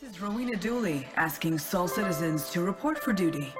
This is Rowena Dooley asking SOL citizens to report for duty.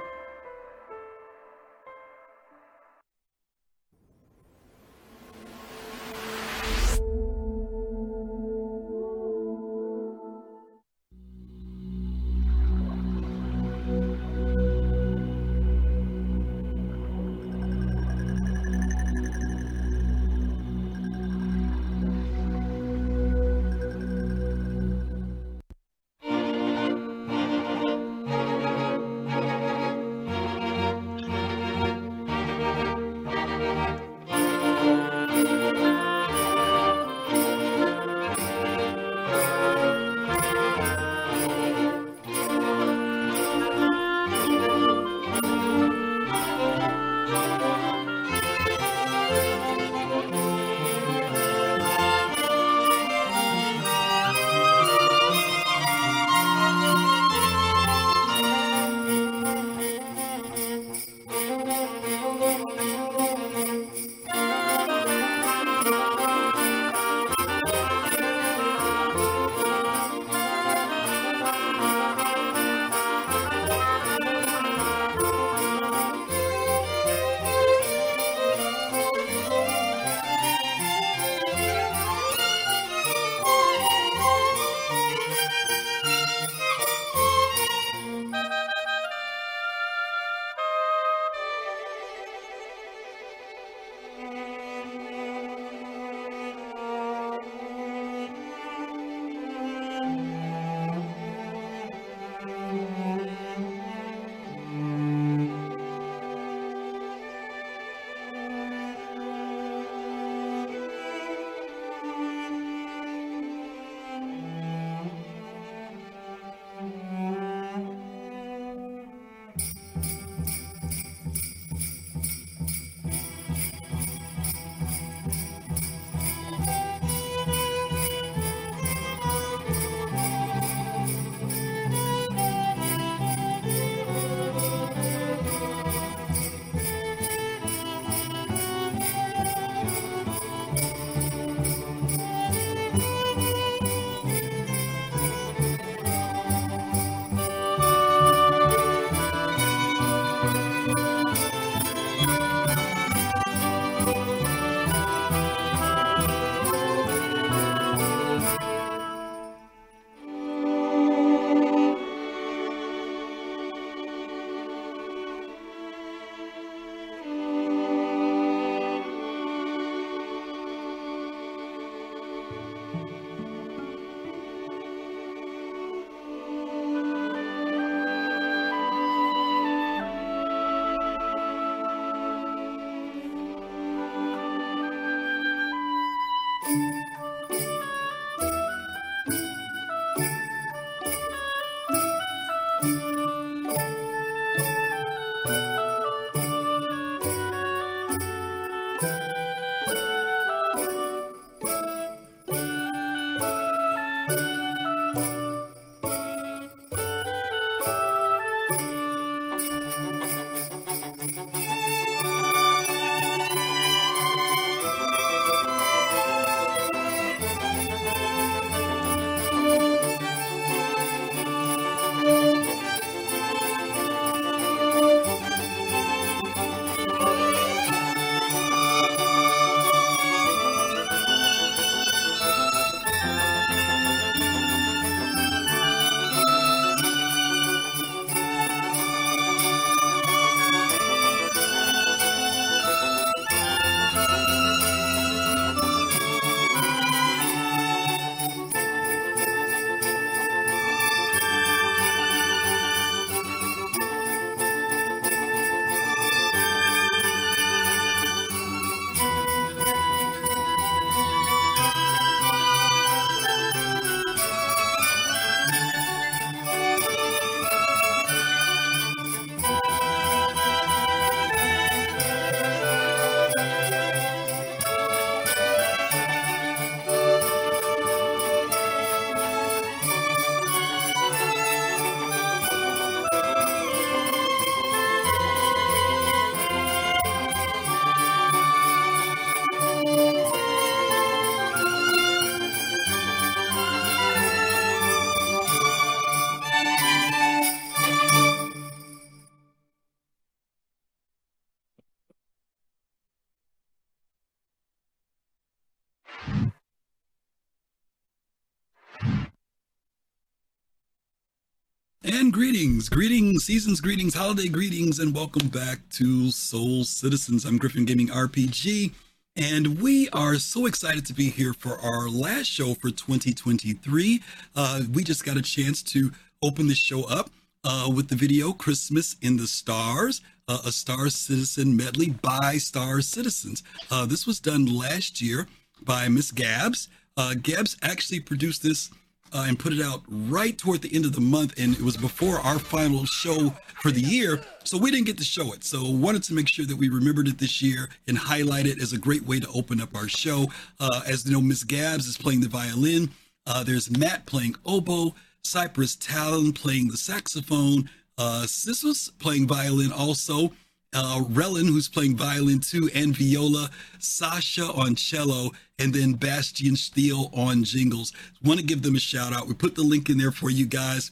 Greetings, greetings, seasons greetings, holiday greetings, and welcome back to SOL Citizens. I'm Griffin Gaming RPG, and we are so excited to be here for our last show for 2023. Uh, we just got a chance to open the show up uh, with the video Christmas in the Stars, uh, a Star Citizen medley by Star Citizens. Uh, this was done last year by Miss Gabs. Uh, Gabs actually produced this uh, and put it out right toward the end of the month, and it was before our final show for the year, so we didn't get to show it. So wanted to make sure that we remembered it this year and highlight it as a great way to open up our show. Uh, as you know, Miss Gabs is playing the violin. Uh, there's Matt playing oboe, Cypress Talon playing the saxophone, uh, Sissus playing violin also uh, Relin, who's playing violin too, and viola, Sasha on cello, and then Bastian Steele on jingles. Want to give them a shout out. We put the link in there for you guys.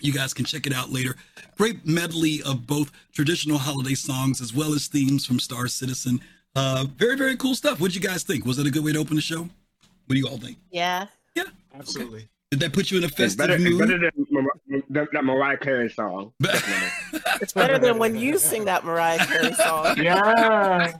You guys can check it out later. Great medley of both traditional holiday songs as well as themes from Star Citizen. Uh, very, very cool stuff. What'd you guys think? Was that a good way to open the show? What do you all think? Yeah. Yeah. Absolutely. Okay. Did that put you in a festive it's better, mood? It's better than that, that Mariah Carey song. it's better than when you sing that Mariah Carey song. Yeah.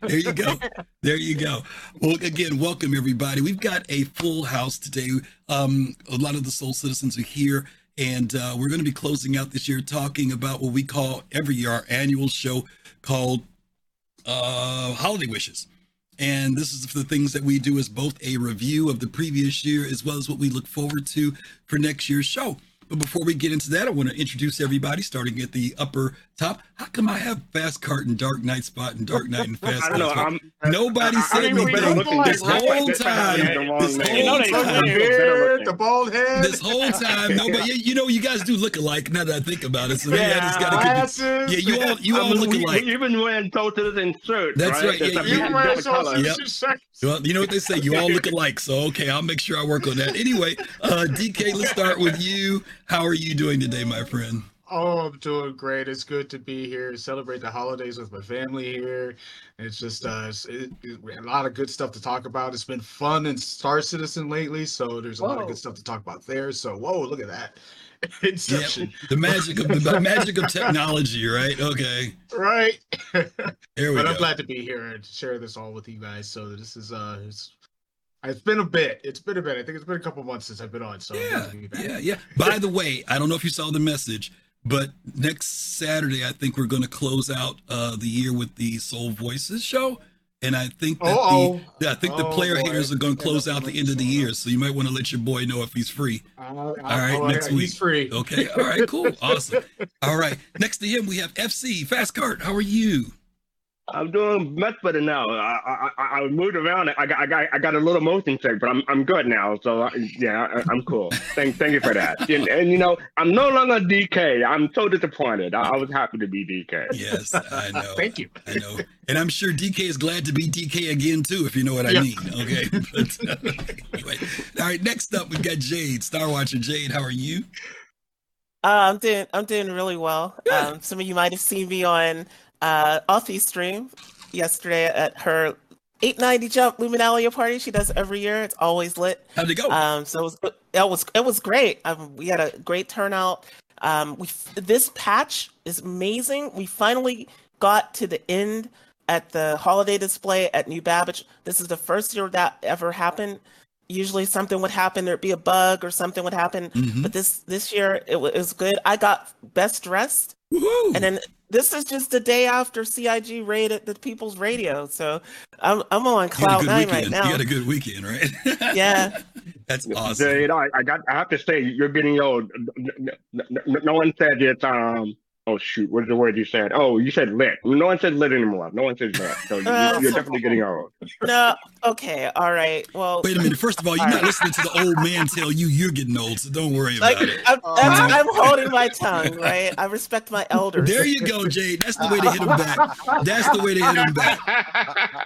there you go. There you go. Well, again, welcome everybody. We've got a full house today. Um, a lot of the SOL Citizens are here, and uh, we're going to be closing out this year talking about what we call every year our annual show called uh, Holiday Wishes. And this is the things that we do as both a review of the previous year as well as what we look forward to for next year's show. But before we get into that, I want to introduce everybody, starting at the upper top. How come I have Fast Cart and Dark Knight Spot and Dark Knight and Fast Kart Spot? Nobody said anything this whole time. This whole time. The bald head. This whole time, nobody. You know, you guys do look alike. Now that I think about it, so maybe yeah, I just got to. Yeah, you all, you all look alike. You've been wearing total and shirts. That's right. right. Yeah, you wear yep. Well, you know what they say. You all look alike. So okay, I'll make sure I work on that. Anyway, uh, DK, let's start with you. How are you doing today, my friend? Oh, I'm doing great. It's good to be here, celebrate the holidays with my family here. It's just uh, it's, it, it, a lot of good stuff to talk about. It's been fun in Star Citizen lately, so there's a whoa. lot of good stuff to talk about there. So, whoa, look at that. Inception. Yeah, the magic of the magic of technology, right? Okay. Right. There we but go. I'm glad to be here and share this all with you guys. So this is uh it's it's been a bit. It's been a bit. I think it's been a couple months since I've been on. So yeah, yeah, yeah. By the way, I don't know if you saw the message, but next Saturday I think we're going to close out uh, the year with the SOL Voices show, and I think that Uh-oh. the I think the Oh, player boy. haters are going to close out the end of the year. So you might want to let your boy know if he's free. All right, next week. He's free. Okay. All right. Cool. Awesome. All right. Next to him, we have FC Fast Cart. How are you? I'm doing much better now. I I, I moved around. I got I got I got a little motion sick, but I'm I'm good now. So I, yeah, I, I'm cool. Thank thank you for that. And, and you know, I'm no longer DK. I'm so disappointed. I, I was happy to be DK. Yes, I know. Thank you. I know. And I'm sure DK is glad to be DK again too, if you know what I Yeah. mean. Okay. But, uh, anyway, all right. Next up, we've got Jade, Star Watcher. Jade, how are you? Uh, I'm doing I'm doing really well. Um, some of you might have seen me on uh Offie's stream yesterday at her 890 jump Luminalia party she does every year. It's always lit. How'd it go? Um, so it was it was it was great. Um, we had a great turnout. Um, we this patch is amazing. We finally got to the end at the holiday display at New Babbage. This is the first year that ever happened. Usually something would happen, there'd be a bug or something would happen, Mhm. but this this year it, wa- it was good. I got best dressed, Woohoo! and then this is just the day after CIG raided the People's Radio, so I'm I'm on you had a cloud good nine weekend. right now. You had a good weekend, right? Yeah. That's awesome. Jade, I, I got I have to say you're getting old. No, no, no- no one said it's um. Oh shoot! What is the word you said? Oh, you said lit. No one said lit anymore. No one says lit. So you, you're definitely getting old. No, okay, all right. Well, Wait a minute. First of all, you're not listening to the old man tell you you're getting old, so don't worry like about it. I'm, that's, I'm holding my tongue, right? I respect my elders. There you go, Jade. That's the way to hit him back. That's the way to hit him back.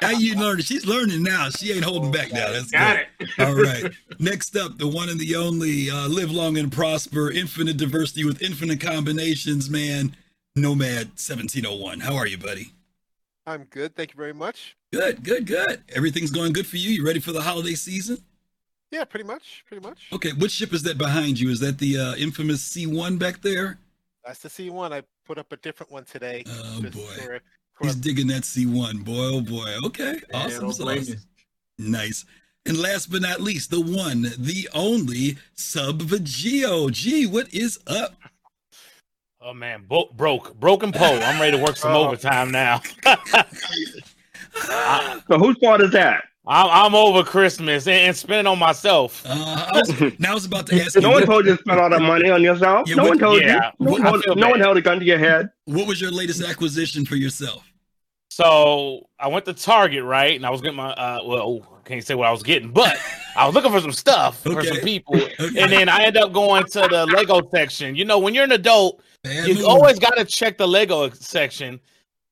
Now you learning. She's learning now. She ain't holding back now. That's Got good. it. All right. Next up, the one and the only uh, live long and prosper, infinite diversity with infinite combinations, man. Nomad 1701. How are you, buddy? I'm good. Thank you very much. Good, good, good. Everything's going good for you. You ready for the holiday season? Yeah, pretty much, pretty much. Okay, which ship is that behind you? Is that the uh, infamous C1 back there? That's the C1. I put up a different one today. Oh, boy. for- for- He's digging that C1. Boy, oh boy. Okay, Yeah, awesome. don't blame Nice. And last but not least, the one, the only SubVeGio. Gee, what is up? Oh man, bo- broke, broken pole. I'm ready to work some Oh. overtime now. So whose fault is that? I'm, I'm over Christmas and, and spending on myself. Uh, I was, now I was about to ask you, No one told you to spend all that money on yourself. Yeah, no what- one told yeah, you. No, one- no one held a gun to your head. what was your latest acquisition for yourself? So I went to Target, right? And I was getting my uh well, I can't say what I was getting, but I was looking for some stuff for some people. Okay. And then I ended up going to the Lego section. You know, when you're an adult, Bad you always got to check the Lego section.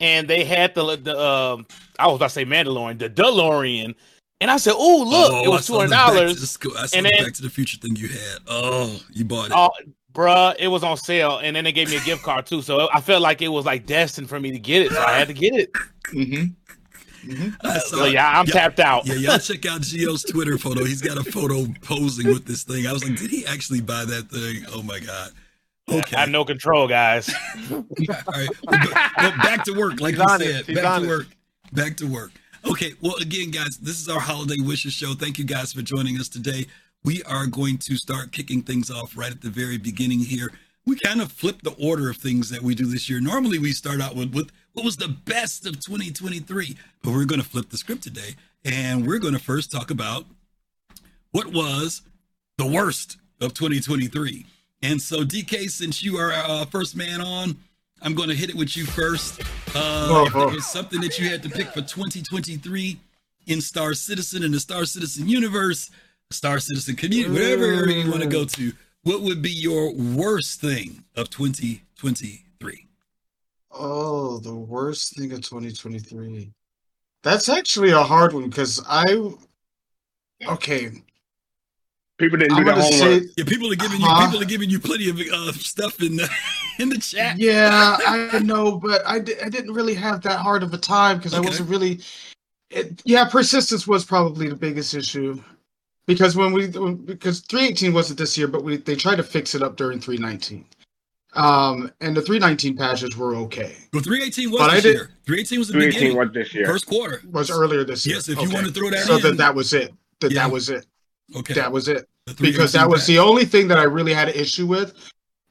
And they had the the um I was about to say Mandalorian, the DeLorean. And I said, "Oh, look, Oh, it was saw two hundred Back to the dollars." I saw and the then- Back to the Future thing you had. Oh, you bought it. Oh, bruh, it was on sale, and then they gave me a gift card too. So I felt like it was like destined for me to get it, so I had to get it. Mm-hmm. Saw So it. yeah, I'm tapped out. Yeah, y'all check out Gio's Twitter photo. He's got a photo posing with this thing. I was like, did he actually buy that thing? Oh my god. Okay. I have no control, guys. All right. Well, ba- back to work, like He's you said. He's Back on to work. Back to work. Okay. Well, again, guys, this is our holiday wishes show. Thank you guys for joining us today. We are going to start kicking things off right at the very beginning here. We kind of flip the order of things that we do this year. Normally, we start out with, with what was the best of 2023, but we're going to flip the script today, and we're going to first talk about what was the worst of 2023. And so, DK, since you are uh, first man on, I'm going to hit it with you first. Uh, if there was something that you had to pick for 2023 in Star Citizen, in the Star Citizen universe, Star Citizen community, whatever area you want to go to, what would be your worst thing of 2023? Oh, the worst thing of 2023. That's actually a hard one because I. Okay, People didn't do I'm their gonna homework. say. Yeah, people are giving you Huh? people are giving you plenty of uh, stuff in the in the chat. Yeah, I know, but I, di- I didn't really have that hard of a time because I wasn't really. It, yeah, persistence was probably the biggest issue because when we when- because 318 wasn't this year, but we they tried to fix it up during 319. Um, and the 319 patches were okay. Well, 318 was But I this did- year. 318 was the 318 beginning, was this year. first quarter. Was earlier this year. Yes, if you want to throw that in. So in. that that was it. That Yeah. that was it. okay, That was it. Because that was the only thing that I really had an issue with.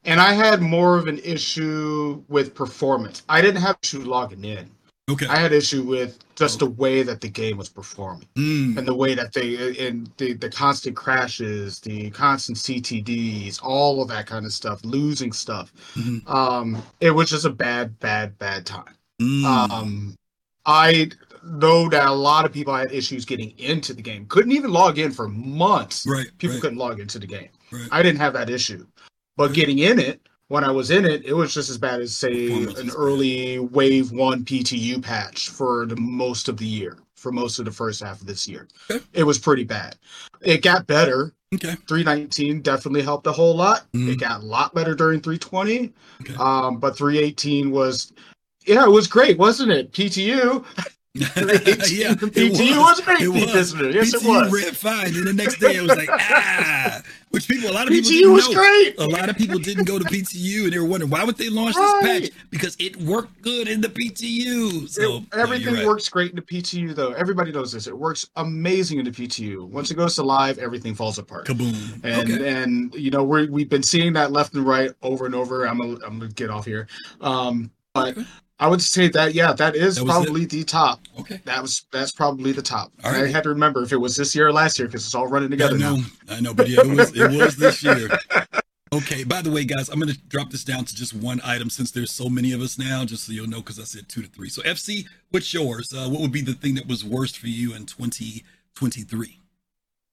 And I had more of an issue with performance. I didn't have issue logging in. Okay. I had issue with just the way that the game was performing Mm, and the way that they and the the constant crashes, the constant CTDs, all of that kind of stuff, losing stuff. Mhm. Um, it was just a bad, bad, bad time. mm. Um, I know that a lot of people had issues getting into the game. Couldn't even log in for months. right. People right, couldn't log into the game. Right. I didn't have that issue. But getting in it, when I was in it, it was just as bad as say an early wave one PTU patch for the most of the year, for most of the first half of this year. Okay. It was pretty bad. It got better. Okay. 319 definitely helped a whole lot. Mhm. It got a lot better during 320. Okay. Um, but 318 was yeah, it was great, wasn't it? PTU. 318 yeah, PTU was great. It was. Listener. Yes, it PTU was. ran fine, and the next day it was like ah, which people a lot of people PTU didn't was know. great. A lot of people didn't go to PTU, and they were wondering why would they launch Right. this patch because it worked good in the PTU. So It- everything you're right. works great in the PTU, though. Everybody knows this. It works amazing in the PTU. Once it goes to live, everything falls apart. Kaboom. And okay. and you know we we've been seeing that left and right over and over. I'm gonna I'm gonna get off here. Um, but Okay. I would say that yeah, that is That probably the top. Okay. That was that's probably the top. All I right. had to remember if it was this year or last year because it's all running I together know, now. I know, but yeah, it was it was this year. Okay. By the way, guys, I'm gonna drop this down to just one item since there's so many of us now, just so you'll know, because I said two to three. So FC, what's yours? Uh, what would be the thing that was worst for you in 2023?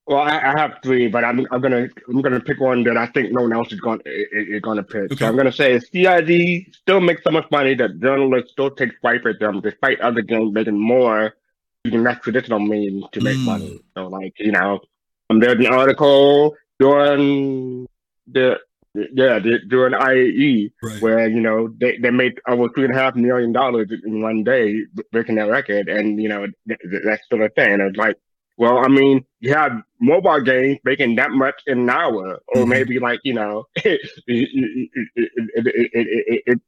Well, I, I have three, but I'm I'm gonna I'm gonna pick one that I think no one else is going is, to pick. Okay. So I'm gonna say CIG still makes so much money that journalists still take swipe at them, despite other games making more using that traditional means to make Mm. money. So like you know, um, there's an article during the yeah the, during IAE Right. where you know they, they made over three and a half million dollars in one day breaking that record, and you know th- th- that's still a thing. It's like Well, I mean, you have mobile games making that much in an hour, or Mhm. maybe like you know, it it,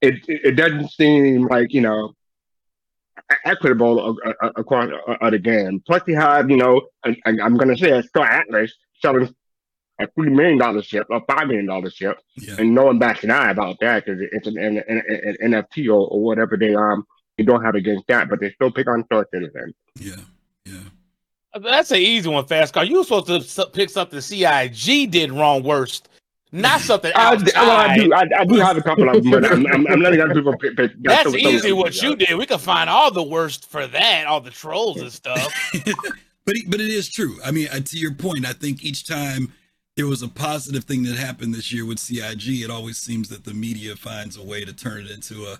it, it, doesn't seem like you know equitable across the game. Plus, you have you know, I, I'm going to say a Star Atlas selling a three million dollar ship, a five million dollar ship, Yeah. and no one bats an eye about that because it's an, an, an, an NFT or, or whatever they um they don't have against that, but they still pick on Star Citizen. Yeah. Yeah. That's an easy one, fast car. You were supposed to pick something CIG did wrong worst, not something I, well, I do. I, I do have a couple of them, but I'm, I'm, I'm letting other people pick. pick That's some- some- easy what you did. We could find all the worst for that, all the trolls and stuff. but but it is true. I mean, uh, to your point, I think each time there was a positive thing that happened this year with CIG, it always seems that the media finds a way to turn it into a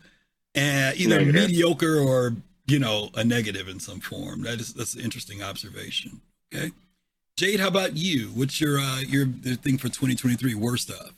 uh, either Negative. mediocre or you know a negative in some form. That is that's an interesting observation. Okay, Jade, how about you? What's your uh, your thing for 2023 worst of?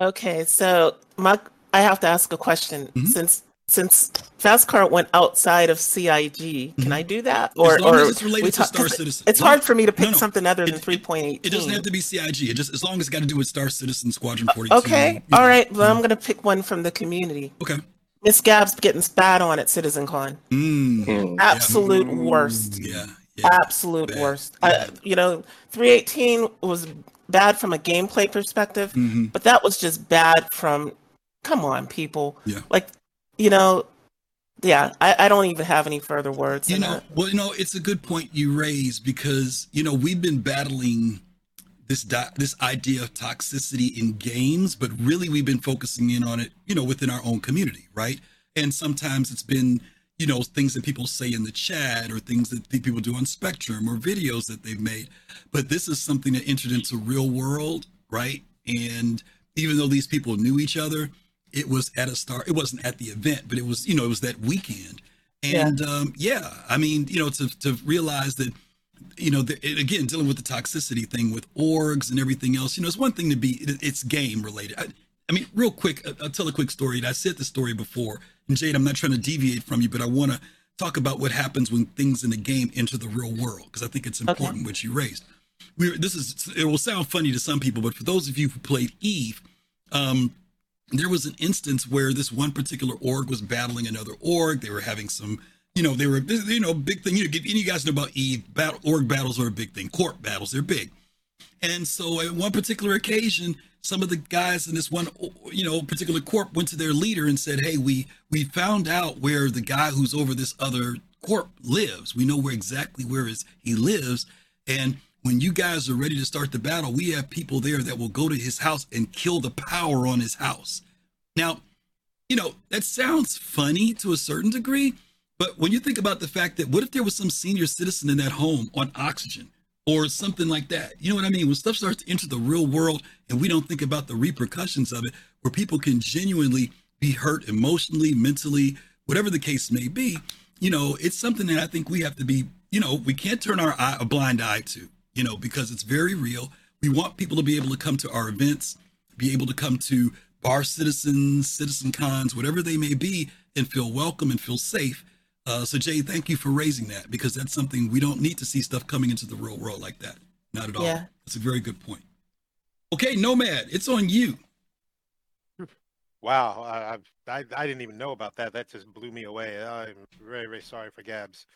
Okay, so my I have to ask a question. Mhm. Since since Fastcart went outside of CIG, can I do that? Mm-hmm. as long or as it's related we to Star Citizen. It's hard for me to pick no, no. something other than It- it- three point eight. It doesn't have to be CIG. It just as long as it's got to do with Star Citizen Squadron 42. Okay, you know. all right. Well, I'm gonna pick one from the community. Okay. Miss Gabs getting spat on at CitizenCon. Mm, Mm. Absolute worst. yeah. Yeah. Absolute bad, worst. I, you know, 318 was bad from a gameplay perspective, hmm but that was just bad from. Come on, people. Yeah. Like, you know, yeah. I, I don't even have any further words. You know, that. well, you know, it's a good point you raise because you know we've been battling this di- this idea of toxicity in games, but really we've been focusing in on it, you know, within our own community, right? And sometimes it's been, you know, things that people say in the chat or things that people do on Spectrum or videos that they've made. But this is something that entered into real world, right? And even though these people knew each other, it was at a start. It wasn't at the event, but it was, you know, it was that weekend. And um, yeah, I mean, you know, to to realize that, you know, the, again, dealing with the toxicity thing with orgs and everything else, you know, it's one thing to be, it's game related. I, I mean, real quick, I- I'll tell a quick story. I said the story before. And Jade, I'm not trying to deviate from you, but I want to talk about what happens when things in the game enter the real world because I think it's important what you raised. We this is it will sound funny to some people, but for those of you who played Eve, um, there was an instance where this one particular org was battling another org. They were having some, you know, they were, you know, big thing. You, know, you guys know about Eve battle, org battles are a big thing. Corp battles, they're big. And so at one particular occasion, some of the guys in this one, you know, particular corp went to their leader and said, "Hey, we we found out where the guy who's over this other corp lives. We know where exactly where is he lives, and when you guys are ready to start the battle, we have people there that will go to his house and kill the power on his house." Now, you know, that sounds funny to a certain degree, but when you think about the fact that what if there was some senior citizen in that home on oxygen or something like that? You know what I mean? When stuff starts to enter the real world and we don't think about the repercussions of it, where people can genuinely be hurt emotionally, mentally, whatever the case may be, you know, it's something that I think we have to be, you know, we can't turn our eye, a blind eye to, you know, because it's very real. We want people to be able to come to our events, be able to come to bar citizens, citizen cons, whatever they may be, and feel welcome and feel safe. Uh, so Jay, thank you for raising that because that's something we don't need to see stuff coming into the real world like that. Not at all. Yeah. That's a very good point. Okay, Nomad, it's on you. Wow, I, I've- I I didn't even know about that. That just blew me away. I'm very very sorry for Gabs.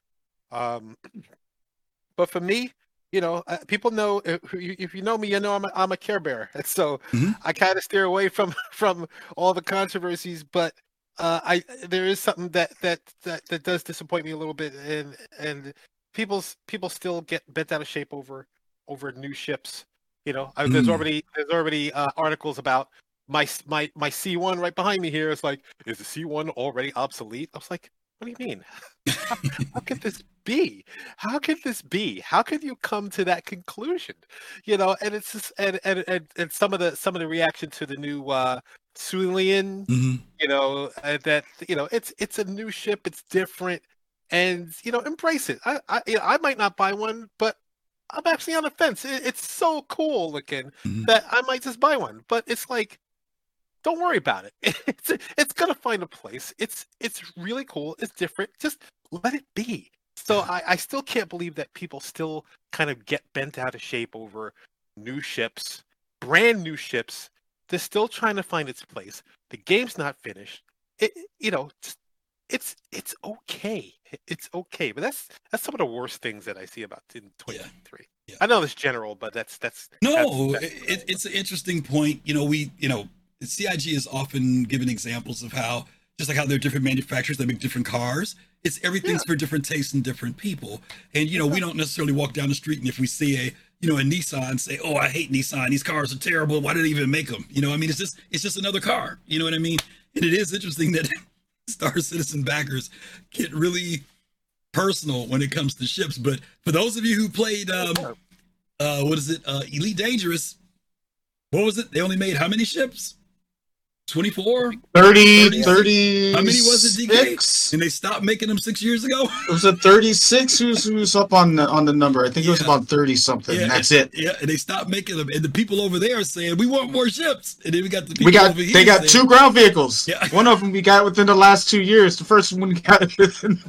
Um, but for me, you know, uh, people know if you, if you know me, you know I'm a, I'm a Care Bear, so Mhm. I kind of steer away from from all the controversies. But uh, I there is something that that that that does disappoint me a little bit, and and people's people still get bent out of shape over over new ships. You know, I, there's Mm. already there's already uh, articles about my my my C1 right behind me here is like, is the C1 already obsolete? I was like, what do you mean? how, how could this be? How could this be? How could you come to that conclusion? You know, and it's just and and and, and some of the some of the reaction to the new uh Syulen, hmm you know, uh, that you know, it's it's a new ship, it's different, and you know, embrace it. I I you know, I might not buy one, but I'm actually on the fence. It, it's so cool looking Mhm. that I might just buy one. But it's like, don't worry about it. It's it's gonna find a place. It's it's really cool. It's different. Just let it be. So I, I still can't believe that people still kind of get bent out of shape over new ships, brand new ships. They're still trying to find its place. The game's not finished. It, you know, it's it's it's okay. It's okay. But that's that's some of the worst things that I see about in 2023. Yeah. I know it's general, but that's that's No, that's- that's- it, it's an interesting point. You know, we, you know, CIG is often given examples of how, just like how there are different manufacturers that make different cars, it's everything's for different tastes and different people. And, you know, we don't necessarily walk down the street and if we see a, you know, a Nissan say, oh, I hate Nissan. These cars are terrible. Why did they even make them? You know, I mean, it's just, it's just another car. You know what I mean? And it is interesting that Star Citizen backers get really personal when it comes to ships. But for those of you who played, um, uh, what is it? Uh, Elite Dangerous. What was it? They only made how many ships? 24? 30, 36? 30. How many was it, DK? And they stopped making them six years ago? It was a 36. Who's who's up on the on the number? I think it was Yeah. about 30 something. Yeah, That's it. Yeah, and they stopped making them. And the people over there are saying, we want more ships. And then we got the people We got they got saying, two ground vehicles. Yeah. One of them we got within the last two years. The first one we got within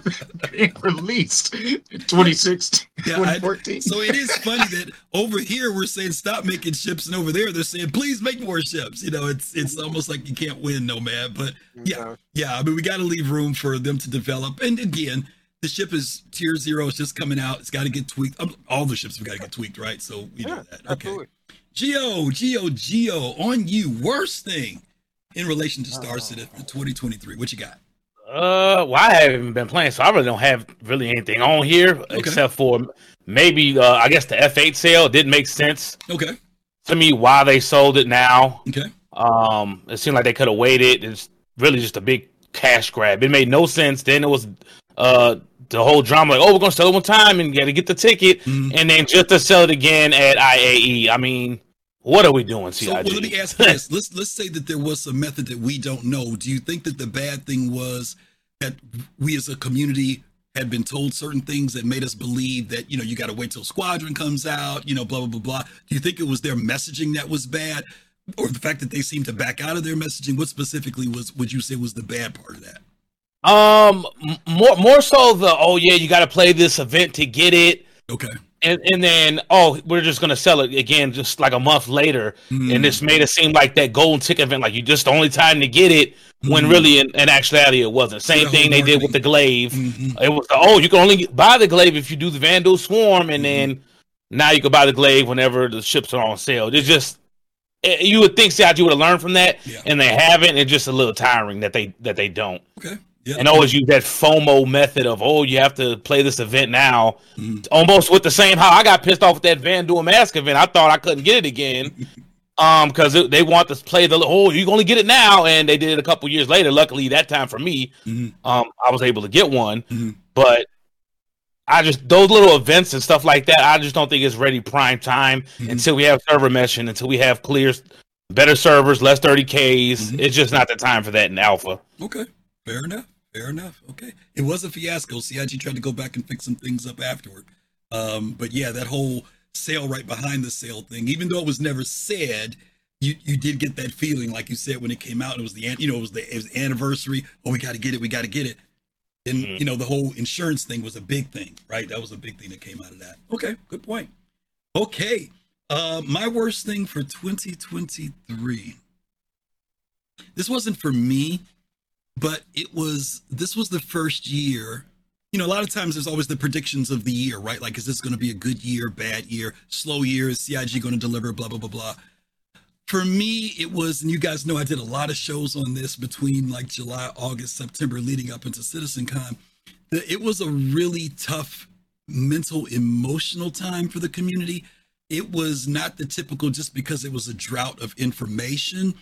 being released in 2016, Yeah, I- 2014. So it is funny that over here we're saying stop making ships, and over there they're saying please make more ships. You know, it's it's almost like you can't win, no man. But yeah, yeah. I mean, we got to leave room for them to develop. And again, the ship is tier zero. It's just coming out. It's got to get tweaked. Um, All the ships have got to get tweaked, right? So we know that. Okay. absolutely. Gio, Gio, Gio, on you. Worst thing in relation to Star Oh. Citizen for 2023. What you got? Uh, well, I haven't been playing, so I really don't have really anything on here except for maybe uh, I guess the F8 sale didn't make sense Okay. to me why they sold it now. Okay. Um, it seemed like they could have waited. It's really just a big cash grab. It made no sense. Then it was uh the whole drama like, oh, we're gonna sell it one time and you got to get the ticket, Mhm. and then just to sell it again at IAE. I mean, what are we doing, CIG? So well, let me ask this: Let's let's say that there was some method that we don't know. Do you think that the bad thing was that we as a community had been told certain things that made us believe that you know you got to wait till Squadron comes out, you know, blah blah blah blah. Do you think it was their messaging that was bad, or the fact that they seem to back out of their messaging? What specifically was would you say was the bad part of that? Um, more more so the oh yeah, you got to play this event to get it, Okay. and and then oh we're just gonna sell it again just like a month later, Mm. and this made it seem like that golden ticket event like you just the only time to get it when Mhm. really in, in actuality it wasn't. Same the thing they did with the glaive. Mhm. It was oh you can only buy the glaive if you do the Vanduul Swarm, and then now you can buy the glaive whenever the ships are on sale. It's just you would think CIG would have learned from that, Yeah. and they haven't. It's just a little tiring that they that they don't Okay. Yeah. and always use that FOMO method of oh you have to play this event now, Mhm. almost with the same how I got pissed off with that Vanduul Mask event. I thought I couldn't get it again, um, because they want to play the oh you only get it now, and they did it a couple years later. Luckily that time for me, Mhm. um, I was able to get one, Mhm. but. I just those little events and stuff like that. I just don't think it's ready prime time Mhm. until we have server meshing, until we have clear, better servers, less thirty Ks. Mhm. It's just not the time for that in alpha. Okay, fair enough. Fair enough. Okay, it was a fiasco. CIG tried to go back and fix some things up afterward. Um, but yeah, that whole sale right behind the sale thing, even though it was never said, you you did get that feeling, like you said when it came out. It was the you know it was the it was the anniversary. Oh, we got to get it. We got to get it. And Mhm. you know the whole insurance thing was a big thing, right? That was a big thing that came out of that. Okay, good point. Okay, uh, my worst thing for 2023. This wasn't for me but it was this was the first year you know a lot of times there's always the predictions of the year right like is this going to be a good year bad year slow year is cig going to deliver blah blah blah blah for me it was and you guys know i did a lot of shows on this between like july august september leading up into citizencon it was a really tough mental emotional time for the community. It was not the typical just because it was a drought of information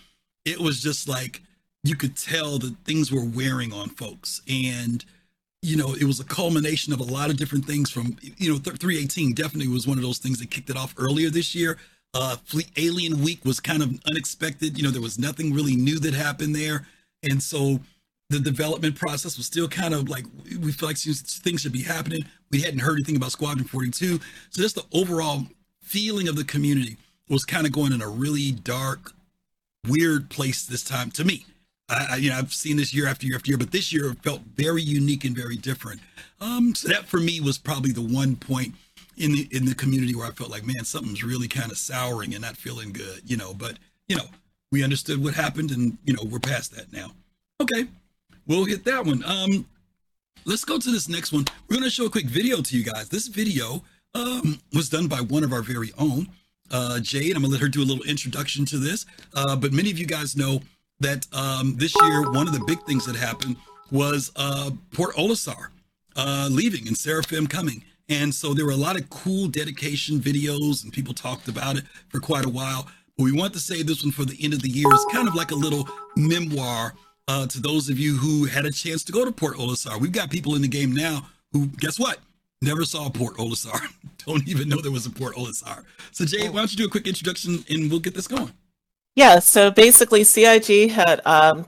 it was just like you could tell that things were wearing on folks. And you know it was a culmination of a lot of different things from you know 318 definitely was one of those things that kicked it off earlier this year uh fleet alien week was kind of unexpected. You know there was nothing really new that happened there. And so the development process was still kind of like we feel like things should be happening. We hadn't heard anything about squadron 42 so just the overall feeling of the community was kind of going in a really dark weird place this time to me. I, I, you know, I've seen this year after year after year, but this year felt very unique and very different. Um, so that for me was probably the one point in the in the community where I felt like, man, something's really kind of souring and not feeling good, you know. But you know, we understood what happened, and you know, we're past that now. Okay, we'll hit that one. Um, let's go to this next one. We're gonna show a quick video to you guys. This video um was done by one of our very own, uh, Jade. I'm gonna let her do a little introduction to this. Uh, but many of you guys know that um, this year one of the big things that happened was uh, Port Olisar uh, leaving and Seraphim coming. And so there were a lot of cool dedication videos, and people talked about it for quite a while. But we want to say this one for the end of the year is kind of like a little memoir uh, to those of you who had a chance to go to Port Olisar. We've got people in the game now who, guess what? Never saw Port Olisar. Don't even know there was a Port Olisar. So, Jay, why don't you do a quick introduction and we'll get this going? Yeah, so basically, CIG had um,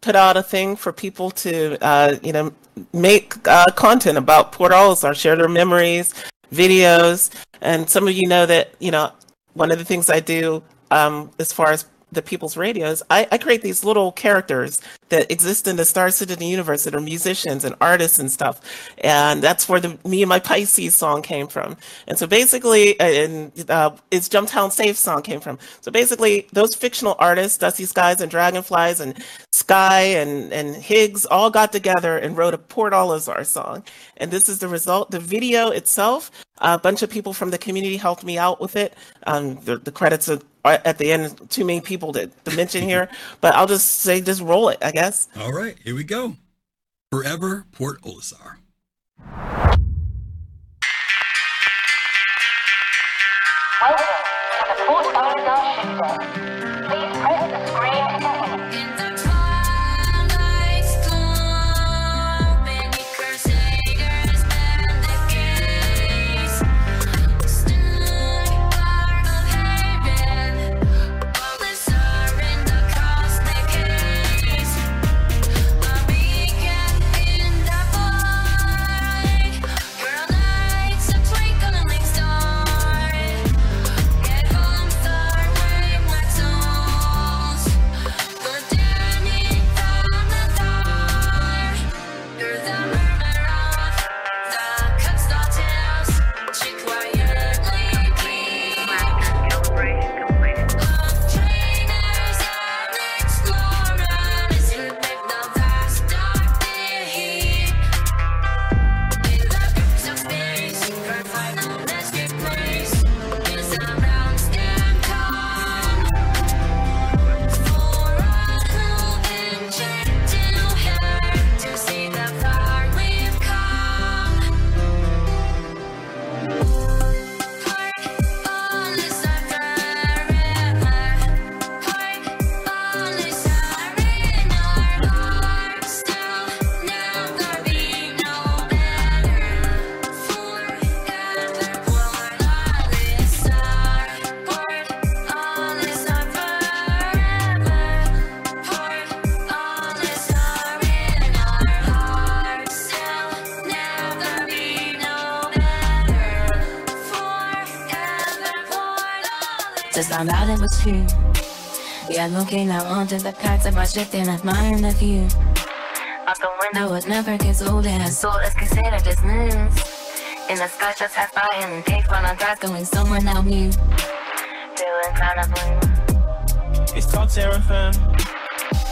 put out a thing for people to, uh, you know, make uh, content about Port Olisar, share their memories, videos, and some of you know that, you know, one of the things I do um, as far as the people's radios, I, I create these little characters that exist in the Star Citizen universe that are musicians and artists and stuff. And that's where the Me and My Pisces song came from. And so basically, and uh, it's Jumptown Safe song came from. So basically, those fictional artists, Dusty Skies and Dragonflies and Sky and, and Higgs, all got together and wrote a Port Olisar song. And this is the result. The video itself, a bunch of people from the community helped me out with it. Um, the, the credits are at the end. Too many people to, to mention here, but I'll just say, just roll it, I guess. All right, here we go. Forever Port Olisar. Welcome to the Port Olisar shipyard. True. Yeah, looking out onto the kites of our ship and admiring the view. Out the window, it never gets old and soulless consider just moons. In the sky, just half by and take one on drive going somewhere now new. Feeling kind of blue. It's called Seraphim.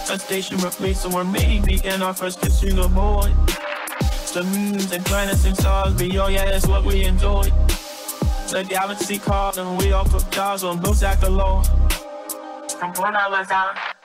A station where place somewhere made began our first kiss kissing aboard. The moons and planets and stars beyond, yeah, that's what we enjoy. And we all put jobs on both act alone. From when I was down. As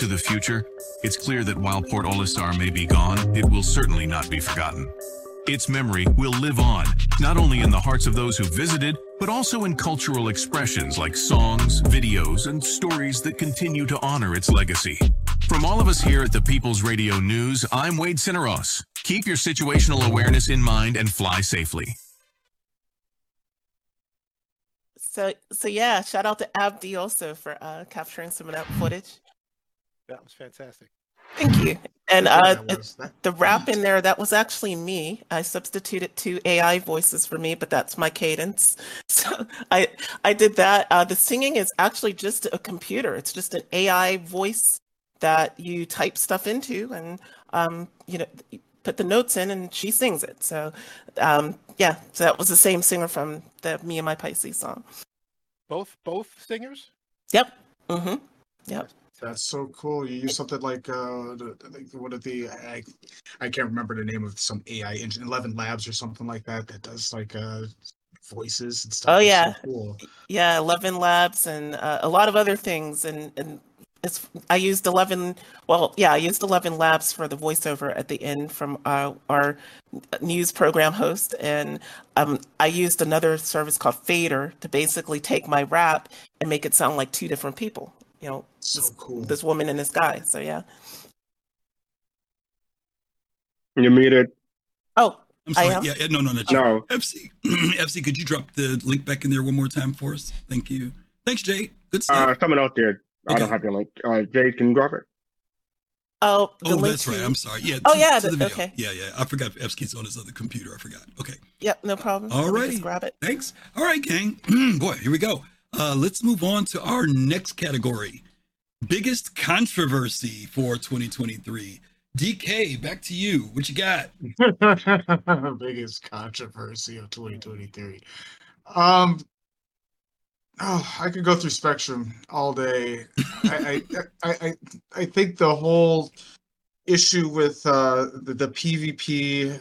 to the future, it's clear that while Port Olisar may be gone, it will certainly not be forgotten. Its memory will live on, not only in the hearts of those who visited, but also in cultural expressions like songs, videos, and stories that continue to honor its legacy. From all of us here at the People's Radio News, I'm Wade Cineros. Keep your situational awareness in mind and fly safely. So so yeah, shout out to Abdi also for uh, capturing some of that footage. That was fantastic. Thank you. And uh, that was- that- the rap in there, that was actually me. I substituted two AI voices for me, but that's my cadence. So I I did that. Uh, the singing is actually just a computer. It's just an AI voice that you type stuff into, and um, you know, put the notes in, and she sings it. So um, yeah, so that was the same singer from the Me and My Pisces song. Both both singers. Yep. Mm-hmm. Yep. That's so cool. You use something like uh, one of the I, I can't remember the name of some AI engine, Eleven Labs or something like that that does like uh voices and stuff. Oh That's so yeah, cool. yeah, Eleven Labs and uh, a lot of other things, and and it's I used Eleven. Well, yeah, I used Eleven Labs for the voiceover at the end from uh, our news program host, and um, I used another service called Fader to basically take my rap and make it sound like two different people. You know, So this, cool. this woman and this guy. So yeah. You muted. Oh, I'm I sorry. am? Yeah, yeah, no, no, no. No. FC, FC, could you drop the link back in there one more time for us? Thank you. Thanks, Jay. Good stuff. Uh, someone else did. I don't have your link. Uh, Jay, can you drop it? Oh, the oh, link that's right. I'm sorry. Yeah. Oh, to- yeah, to the the- video. okay. Yeah, yeah. I forgot Evsky's on his other computer. I forgot. Okay. Yep, no problem. All Let me righty. Grab it. Thanks. All right, gang. Boy, here we go. Uh, let's move on to our next category. Biggest controversy for 2023. DK, back to you. What you got? Biggest controversy of 2023. Um, oh, I could go through Spectrum all day. I, I, I, I, think the whole issue with uh, the, the PvP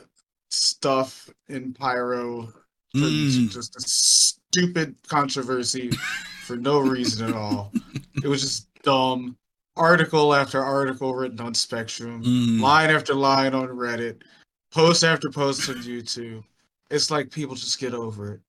stuff in Pyro Mm. just a stupid controversy for no reason at all. It was just dumb. Article after article written on Spectrum Mm. line after line on Reddit, post after post on YouTube. It's like people just get over it.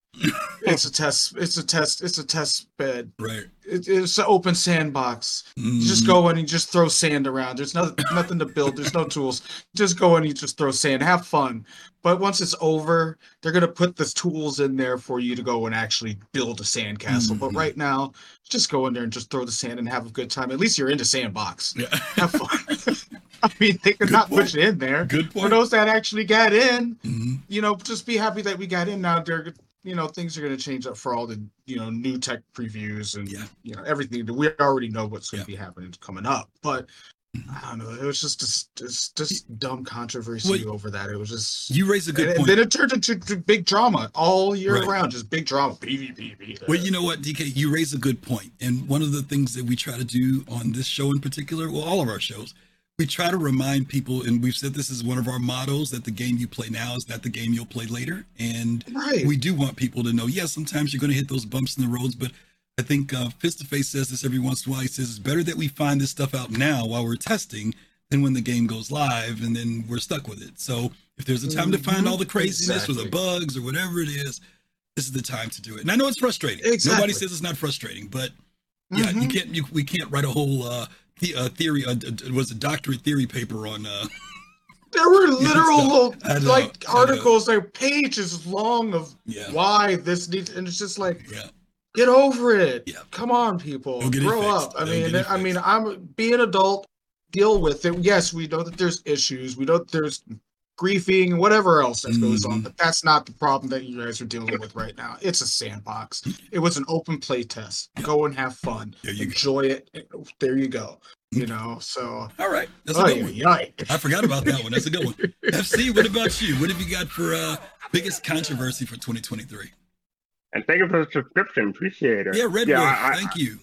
It's a test. It's a test. It's a test bed. Right. It, it's an open sandbox. You just go in and you just throw sand around. There's nothing, nothing to build. There's no tools. Just go in and you just throw sand. Have fun. But once it's over, they're gonna put the tools in there for you to go and actually build a sandcastle. But Mhm. right now, just go in there and just throw the sand and have a good time. At least you're into sandbox. Yeah. Have fun. I mean, they could not point. push it in there. Good point. For those that actually got in, Mhm. you know, just be happy that we got in now. They're, you know, things are going to change up for all the, you know, new tech previews and, Yeah. you know, everything. We already know what's going Yeah. to be happening coming up. But mm-hmm. I don't know. It was just, just, just, just dumb controversy Wait. over that. It was just. You raise a good and, and point. then it turned into big drama all year Right. round, just big drama. PvP. Well, you know what, DK, you raise a good point. And one of the things that we try to do on this show in particular, well, all of our shows, we try to remind people, and we've said this is one of our models that the game you play now is not the game you'll play later. And Right. we do want people to know, yes, sometimes you're going to hit those bumps in the roads, but I think uh, Fist to Face says this every once in a while. He says it's better that we find this stuff out now while we're testing than when the game goes live and then we're stuck with it. So if there's a time to find all the craziness or the bugs or whatever it is, this is the time to do it. And I know it's frustrating. Exactly. Nobody says it's not frustrating, but yeah, you Mhm. can't. You, we can't write a whole uh, the, uh, theory. Uh, it was a doctorate theory paper on. Uh, There were literal so- little, like know. articles, like pages long of Yeah. why this needs, and it's just like, yeah, get over it. Yeah. Come on, people, Go get it grow up. I mean, I mean. I'm be an adult, deal with it. Yes, we know that there's issues. We know that there's griefing, whatever else that goes on, Mhm. but that's not the problem that you guys are dealing with right now. It's a sandbox. It was an open play test. Go and have fun. There you go. Enjoy it. There you go. You know, so. all right. That's a good yeah, one. yeah. I forgot about that one. That's a good one. FC, what about you? What have you got for uh, biggest controversy for 2023? And thank you for the subscription. Appreciate it. Yeah, Red yeah, Wolf. I, thank you.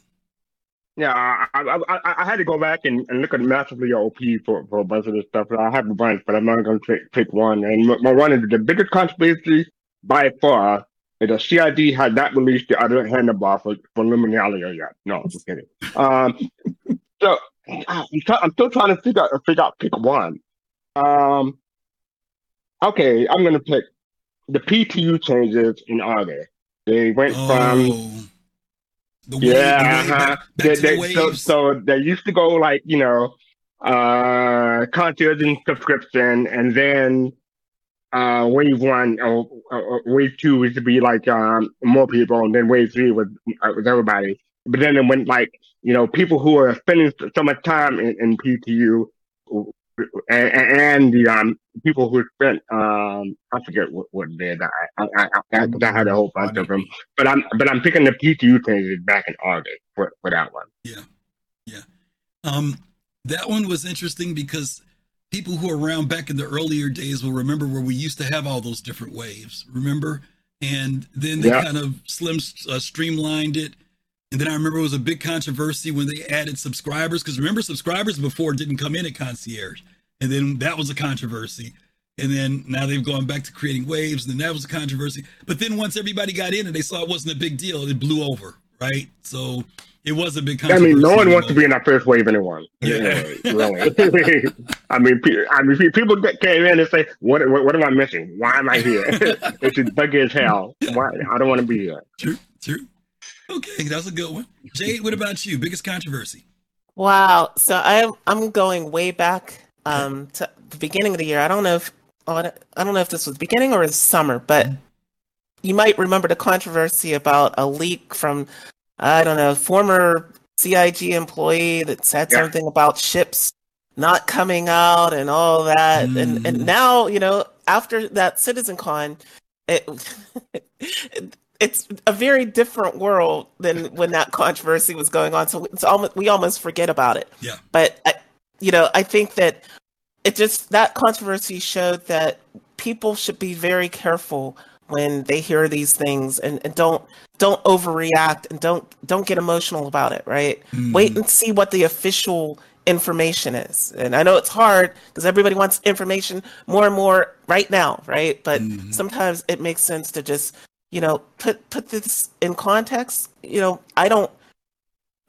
Yeah, I, I, I, I had to go back and, and look at massively OP for, for a bunch of this stuff. I have a bunch, but I'm not going to pick one. And my, one is the biggest controversy by far is the CIG had not released the other handlebar for, for Luminalia yet. No, I'm just kidding. Um, so ah, I'm, try, I'm still trying to figure out, figure out pick one. Um, okay, I'm going to pick the PTU changes in August. They went from Oh, the wave, yeah, the wave, uh-huh. They- they- the so, so they used to go like you know, uh, concierge and subscription, and then uh, wave one or, or wave two used to be like um, more people, and then wave three was uh, was everybody. But then it went like you know people who are spending so much time in, in PTU. And, and the um people who spent um I forget what what I I I, I, I had a whole bunch of them but I'm but I'm picking the PTU changes back in August for, for that one. Yeah, yeah. Um, that one was interesting because people who are around back in the earlier days will remember where we used to have all those different waves. Remember, and then they Yeah. kind of slim uh, streamlined it. And then I remember it was a big controversy when they added subscribers because remember subscribers before didn't come in at concierge, and then that was a controversy. And then now they've gone back to creating waves, and then that was a controversy. But then once everybody got in and they saw it wasn't a big deal, it blew over, right? So it was a big I mean, no one wants to be in that first wave anymore. Yeah. really. I mean, I mean, people came in and say, "What? What, what am I missing? Why am I here? it's just buggy as hell. Why? I don't want to be here." True, true. Okay, that's a good one. Jade, what about you? Biggest controversy? Wow. So I'm I'm going way back um to the beginning of the year. I don't know if I don't- know if this was beginning or is summer, but you might remember the controversy about a leak from I don't know former CIG employee that said Yeah. something about ships not coming out and all that, and and now you know after that CitizenCon, it it's a very different world than when that controversy was going on. So it's almost we almost forget about it. Yeah. But I, you know, I think that it just that controversy showed that people should be very careful when they hear these things and, and don't don't overreact and don't don't get emotional about it. Right. Mm. Wait and see what the official information is. And I know it's hard because everybody wants information more and more right now, right? But mm-hmm. sometimes it makes sense to just, you know, put put this in context. You know, I don't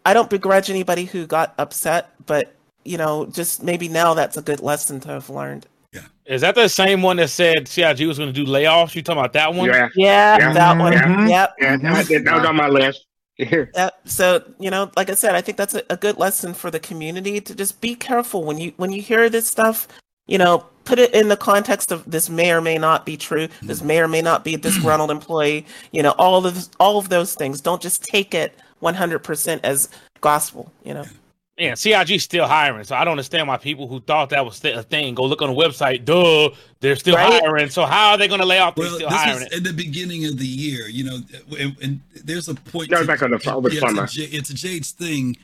I don't begrudge anybody who got upset, but you know, just maybe now that's a good lesson to have learned. Yeah is that the same one that said CIG was going to do layoffs? You talking about that one? Yeah. Yeah, Yeah. that one. Yeah. Yep. Yeah, that, that was mm-hmm. on my list. Yep. So you know, like I said, I think that's a, a good lesson for the community to just be careful when you when you hear this stuff. You know, put it in the context of this may or may not be true. This may or may not be a disgruntled employee. You know, all of all of those things. Don't just take it one hundred percent as gospel. You know. Yeah, CIG's still hiring, so I don't understand why people who thought that was a thing go look on the website. Duh, they're still Right? hiring. So how are they going to lay off? They're Well, still this hiring was at the beginning of the year, you know, and, and there's a point. That was back on the- over the yeah, summer. It's a, J- it's a Jade's thing.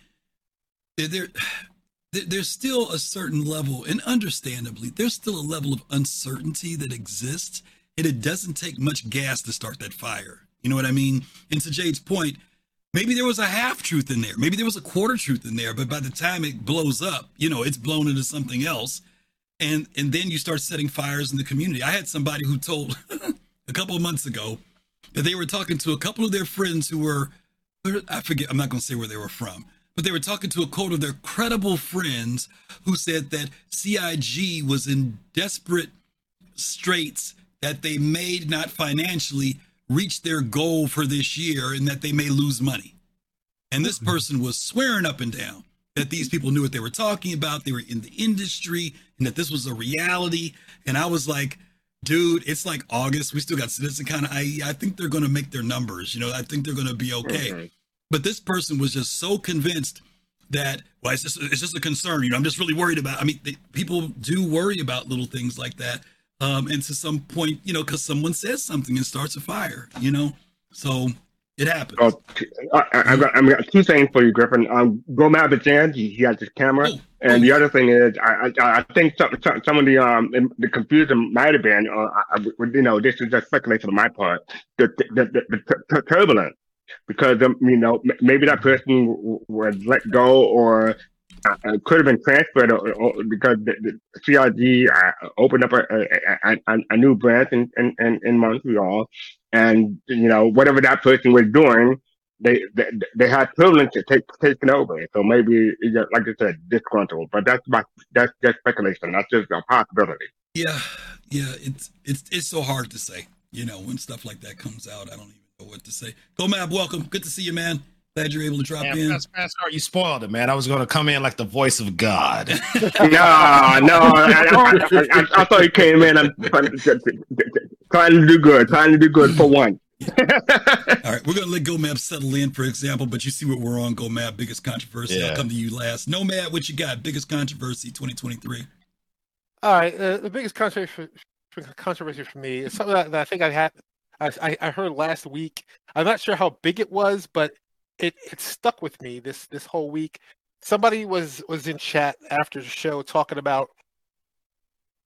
There, there, there- there's still a certain level, and understandably, there's still a level of uncertainty that exists, and it doesn't take much gas to start that fire. You know what I mean? And to Jade's point, maybe there was a half truth in there, maybe there was a quarter truth in there, but by the time it blows up, you know, it's blown into something else and and then you start setting fires in the community. I had somebody who told a couple of months ago that they were talking to a couple of their friends who were I forget I'm not going to say where they were from, but they were talking to a quote of their credible friends who said that CIG was in desperate straits that they may not financially reach their goal for this year and that they may lose money. And this mm-hmm. person was swearing up and down that these people knew what they were talking about. They were in the industry and that this was a reality. And I was like, dude, it's like August. We still got Citizen kind of, I, I think they're going to make their numbers. You know, I think they're going to be okay. But this person was just so convinced that, well, it's just, it's just a concern. You know, I'm just really worried about, I mean, they, people do worry about little things like that. Um, and to some point, you know, because someone says something and starts a fire, you know, so it happens. Oh, I, I've got, I've got two things for you, Griffin. Um, go mad at Jan. He, he has his camera, and the other thing is, I, I, I think some, some, some of the um the confusion might have been, uh, I- you know, this is just speculation on my part, the the, the, the, the turbulence, because um, you know maybe that person w- was let go or. Uh, uh, could have been transferred or, or, because the, the CIG uh, opened up a, a, a, a new branch in, in, in, Montreal, and you know whatever that person was doing, they they, they had privilege to take taken over. So maybe like I said, disgruntled. But that's my that's just speculation. That's just a possibility. Yeah, yeah, it's it's it's so hard to say. You know, when stuff like that comes out, I don't even what to say. Go Mab, welcome. Good to see you, man. Glad you're able to drop Man, in. Fast, fast cart, you spoiled it, man. I was going to come in like the voice of God. no, no, I, I, I, I, I thought you came in. I'm trying to do good, trying to do good for one. All right, we're gonna let GoMab settle in, for example, but you see what we're on GoMab, biggest controversy. I'll come to you last. Nomad, what you got? Biggest controversy 2023. All right, uh, the biggest controversy for, controversy for me is something that, that I think I had, I, I- heard last week. I'm not sure how big it was, but it, it stuck with me this this whole week. Somebody was was in chat after the show talking about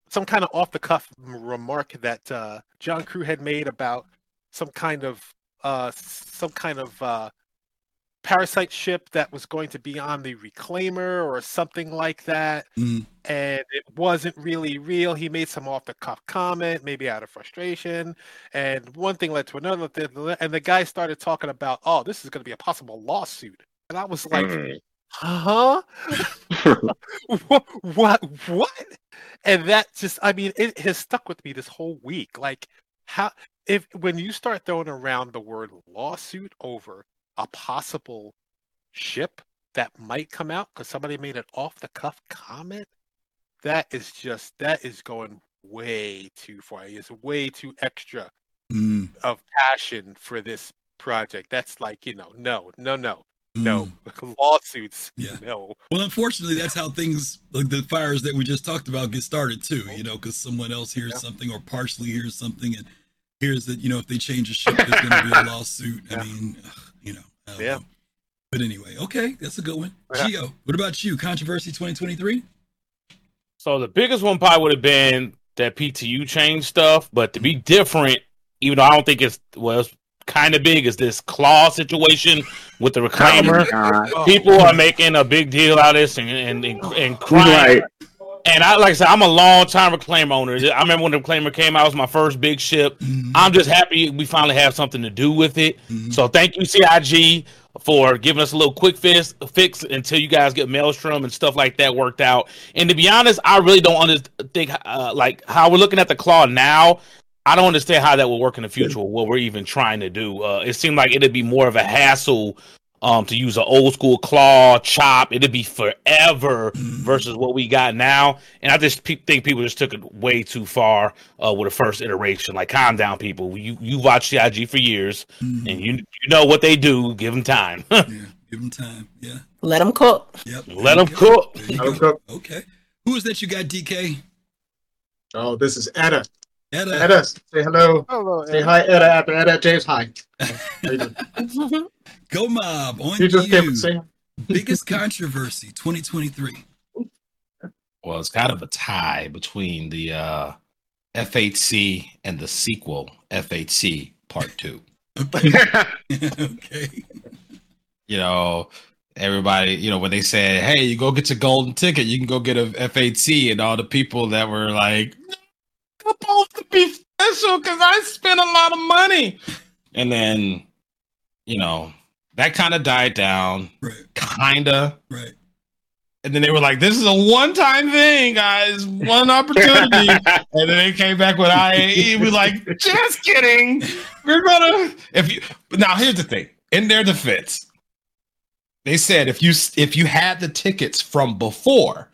some kind of off the cuff remark that uh, John Crewe had made about some kind of uh, some kind of uh, parasite ship that was going to be on the reclaimer or something like that Mm. and it wasn't really real. He made some off the cuff comment, maybe out of frustration, and one thing led to another. th- And the guy started talking about, oh, this is going to be a possible lawsuit, and I was like, Mm. huh? what, what? What? And that just, I mean, it has stuck with me this whole week. Like, how if when you start throwing around the word lawsuit over a possible ship that might come out because somebody made an off the cuff comment, that is just that is going way too far. It's way too extra Mm, of passion for this project. That's like, you know, no, no, no, no. mm. Lawsuits, Yeah. no. Well, unfortunately, that's how things like the fires that we just talked about get started too. You know, because someone else hears Yeah. something or partially hears something and hears that you know if they change a ship, there's going to be a lawsuit. I mean, ugh, you know. I don't Yeah. But anyway, okay, that's a good one. Yeah. Gio, what about you? Controversy 2023. So the biggest one probably would have been that PTU change stuff, but to be different, even though I don't think it's well, it's kind of big, is this claw situation with the reclaimer. Oh God. People are making a big deal out of this and and and, and crying. Right. And I like I said, I'm a long time reclaimer owner. I remember when the reclaimer came out, it was my first big ship. Mhm. I'm just happy we finally have something to do with it. Mhm. So thank you, CIG, for giving us a little quick fix, fix until you guys get Maelstrom and stuff like that worked out. And to be honest, I really don't under- think uh, like how we're looking at the claw now. I don't understand how that will work in the future. What we're even trying to do. Uh, it seemed like it'd be more of a hassle um, to use an old school claw chop. It'd be forever versus what we got now. And I just pe- think people just took it way too far uh, with the first iteration. Like, calm down, people. You you watched CIG for years, Mhm. and you you know what they do. Give them time. Yeah, give them time. Yeah. Let them cook. Yep. Let them cook. There you Let 'em go. cook. Okay. Who is that you got, DK? Oh, this is Etta. Etta. Etta, say hello. Hello, Say hi, Etta. After Etta, James, hi. How you doing? Go Mab on You you. just came to say Biggest controversy 2023. well, it's kind of a tie between the uh, F8C and the sequel, F8C Part 2. okay. You know, everybody, you know, when they said, hey, you go get your golden ticket, you can go get a F8C, and all the people that were like, supposed to be special because I spent a lot of money. And then, you know, that kind of died down, Right. kind of. Right. And then they were like, "This is a one-time thing, guys, one opportunity." and then they came back with IAE. We're like, "Just kidding. We're gonna." If you now, here's the thing. In their defense, they said if you if you had the tickets from before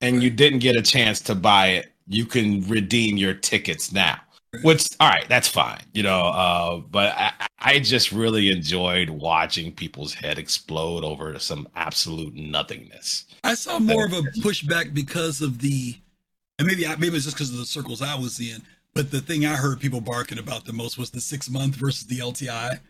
and you didn't get a chance to buy it, you can redeem your tickets now. Which, all right, that's fine, you know. Uh, but I, I just really enjoyed watching people's head explode over some absolute nothingness. I saw more of a pushback because of the, and maybe I, maybe it's just because of the circles I was in. But the thing I heard people barking about the most was the six month versus the LTI.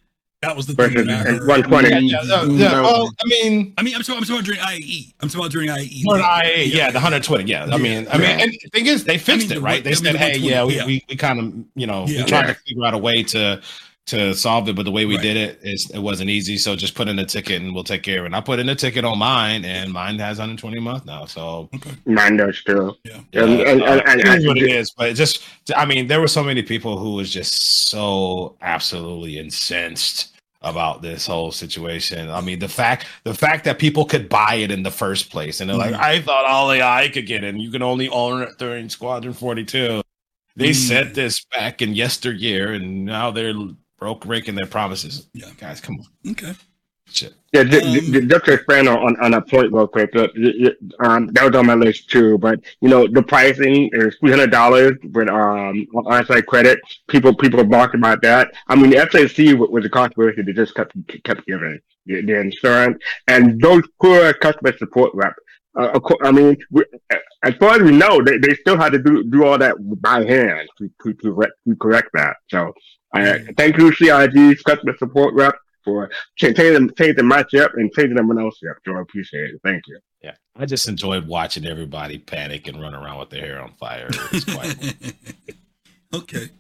That was the thing Versus that I 120. Yeah, yeah, yeah, yeah. Well, I mean, I mean, I'm talking, I'm talking about during IAE. I'm talking about during IAE. Or IA, yeah, the 120. Yeah, I mean, I mean, and the thing is, they fixed I mean, it, the right? They one- I mean, said, the "Hey, yeah, we, yeah. we, we kind of, you know, Yeah. we tried Yeah. to figure out a way to to solve it, but the way we Right. did it is it wasn't easy. So just put in a ticket and we'll take care of it." And I put in a ticket on mine, and mine has 120 a month now. So Mine does too. Yeah. yeah, And- and- uh, and- it is and- what it is. But it just, I mean, there were so many people who was just so absolutely incensed about this whole situation. I mean, the fact the fact that people could buy it in the first place, and they're like, Mhm. I thought only I could get it, and you can only own it during Squadron Forty Two. They Mm. said this back in yesteryear, and now they're broke breaking their promises. Yeah. guys, come on. Okay. Shit. Yeah, j- Um, j- just to expand on, on, on that point real quick. uh, y- y- Um, that was on my list too. But you know, the pricing is three hundred dollars with um on-site credit. People people talk about that. I mean, the F8C was, was a controversy they just kept kept giving the, the insurance and those poor customer support rep. Uh, I mean, we, as far as we know, they, they still had to do do all that by hand to to, to, re- to correct that. So, I thank you, CIG's customer support rep for cha- changing, changing my chip and changing everyone else's chip. So I appreciate it. Thank you. Yeah, I just enjoyed watching everybody panic and run around with their hair on fire. It was quite okay.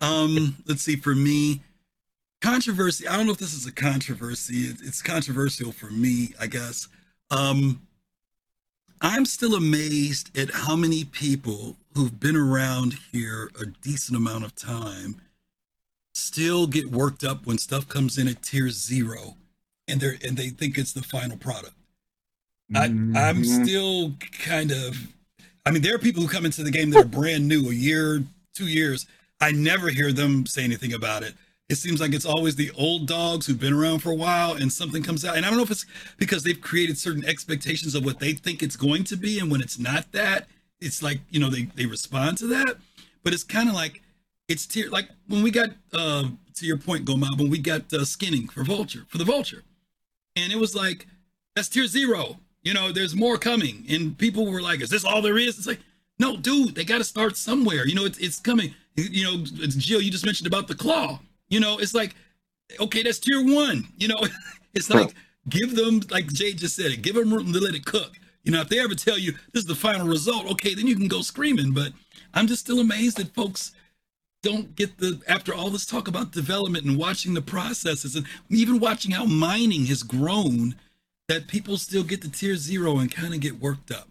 Um, let's see. For me, controversy. I don't know if this is a controversy. It, it's controversial for me, I guess. Um, I'm still amazed at how many people who've been around here a decent amount of time still get worked up when stuff comes in at tier zero, and they're and they think it's the final product. I, I'm mm-hmm. still kind of. I mean, there are people who come into the game that are brand new, a year, two years. I never hear them say anything about it. It seems like it's always the old dogs who've been around for a while, and something comes out. And I don't know if it's because they've created certain expectations of what they think it's going to be, and when it's not that, it's like you know they they respond to that. But it's kind of like it's tier like when we got uh to your point, Goma, when we got uh, skinning for Vulture for the Vulture, and it was like that's tier zero. You know, there's more coming, and people were like, "Is this all there is?" It's like, no, dude, they got to start somewhere. You know, it's it's coming. You know, it's Jill, you just mentioned about the claw. You know, it's like, okay, that's tier one. You know, it's like give them like Jay just said it. Give them room to let it cook. You know, if they ever tell you this is the final result, okay, then you can go screaming. But I'm just still amazed that folks don't get the after all this talk about development and watching the processes and even watching how mining has grown that people still get to tier zero and kind of get worked up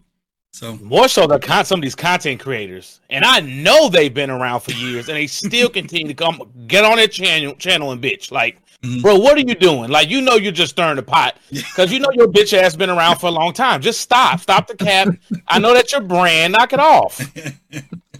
so more so the con- some of these content creators, and I know they've been around for years, and they still continue to come get on their channel, channel and bitch. Like, mm-hmm. bro, what are you doing? Like, you know, you're just stirring the pot because you know your bitch ass been around for a long time. Just stop, stop the cap. I know that your brand. Knock it off.